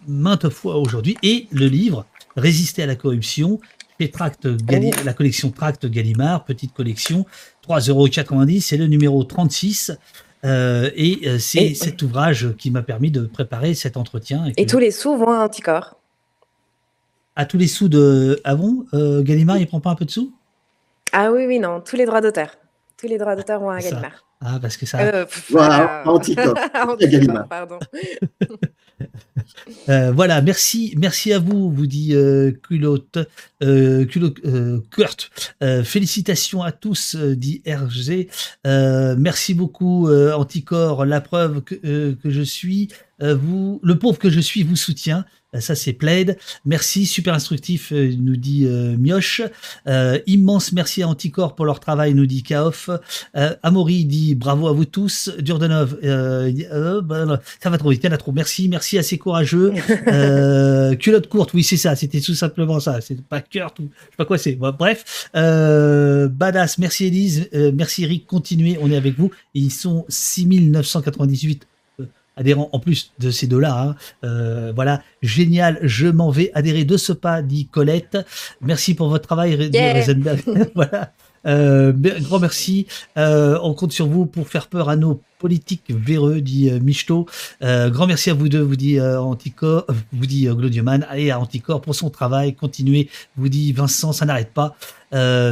maintes fois aujourd'hui, et le livre Résister à la corruption, La collection Tract Gallimard, petite collection, 3,90€, c'est le numéro 36. Euh, et euh, c'est cet ouvrage qui m'a permis de préparer cet entretien.
Et, tous les sous vont à Anticor?
À tous les sous de. Ah bon Gallimard, il prend pas un peu de sous?
Ah oui, oui, non, tous les droits d'auteur. Tous les droits d'auteur vont à Gallimard.
Ah, parce que ça.
Euh, pff,
Voilà, Gallimard.
pardon.
Euh, voilà, merci, merci à vous, vous dit euh, culotte, euh, culot- euh, Kurt. Euh, félicitations à tous, euh, dit RG. Euh, merci beaucoup, euh, Anticorps. La preuve que, euh, que je suis, euh, vous, le pauvre que je suis, vous soutient. Euh, Ça, c'est Plaid. Merci, super instructif, euh, nous dit euh, Mioche. Euh, immense merci à Anticorps pour leur travail, nous dit Kaof. Euh, Amaury dit bravo à vous tous. Durdenov, euh, bah, ça va trop vite, il y en a trop. Merci, merci à ces courageux. Culotte courte, oui, c'est ça, c'était tout simplement ça. C'est pas Kurt ou je sais pas quoi c'est. Bon, bref, badass, merci Elise, merci Eric, continuez, on est avec vous. Ils sont 6998 euh, adhérents en plus de ces deux-là. hein. Euh, voilà, génial, je m'en vais adhérer de ce pas, dit Colette. Merci pour votre travail,
Yeah.
Voilà. Euh, grand merci. Euh, on compte sur vous pour faire peur à nos politiques véreux, dit euh, Michto. Grand merci à vous deux, vous dit Anticor, vous dit Glodioman, et à Anticor pour son travail. Continuez, vous dit Vincent, ça n'arrête pas.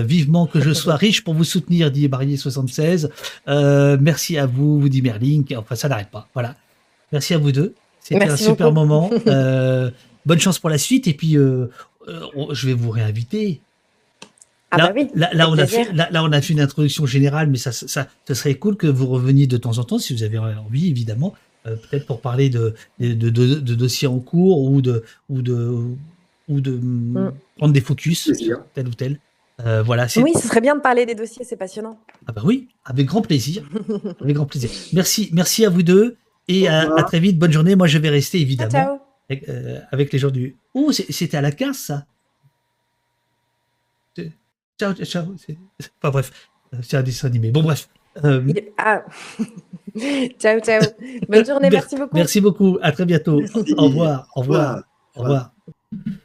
Vivement que je sois riche pour vous soutenir, dit Barrier76. Euh, merci à vous, vous dit Merlin. Enfin, ça n'arrête pas. Voilà. Merci à vous deux. C'était un super
beaucoup.
moment. Euh, bonne chance pour la suite. Et puis, euh, euh, je vais vous réinviter.
Ah
là,
bah oui.
là, on a fait, là, là, on a fait une introduction générale, mais ça, ça, ça serait cool que vous reveniez de temps en temps, si vous avez envie, évidemment, euh, peut-être pour parler de, de, de, de- de dossiers en cours ou de, ou de, ou de
Mm.
prendre des focus sur tel ou tel. Euh, voilà,
Oui, ce serait bien de parler des dossiers, c'est passionnant.
ah bah oui, avec grand plaisir, avec grand plaisir. Merci, merci à vous deux et à, très vite. Bonne journée. Moi, je vais rester évidemment
ciao.
avec, euh, avec les gens du. Oh, c'était à la 15 ça. Ciao, ciao. Enfin bref, c'est un dessin animé. Bon bref. Euh,
Ah. ciao, ciao. Bonne journée,
Mer-
merci beaucoup.
merci beaucoup. À très bientôt.
Merci.
Au revoir. Au revoir.
Au revoir.
Au revoir.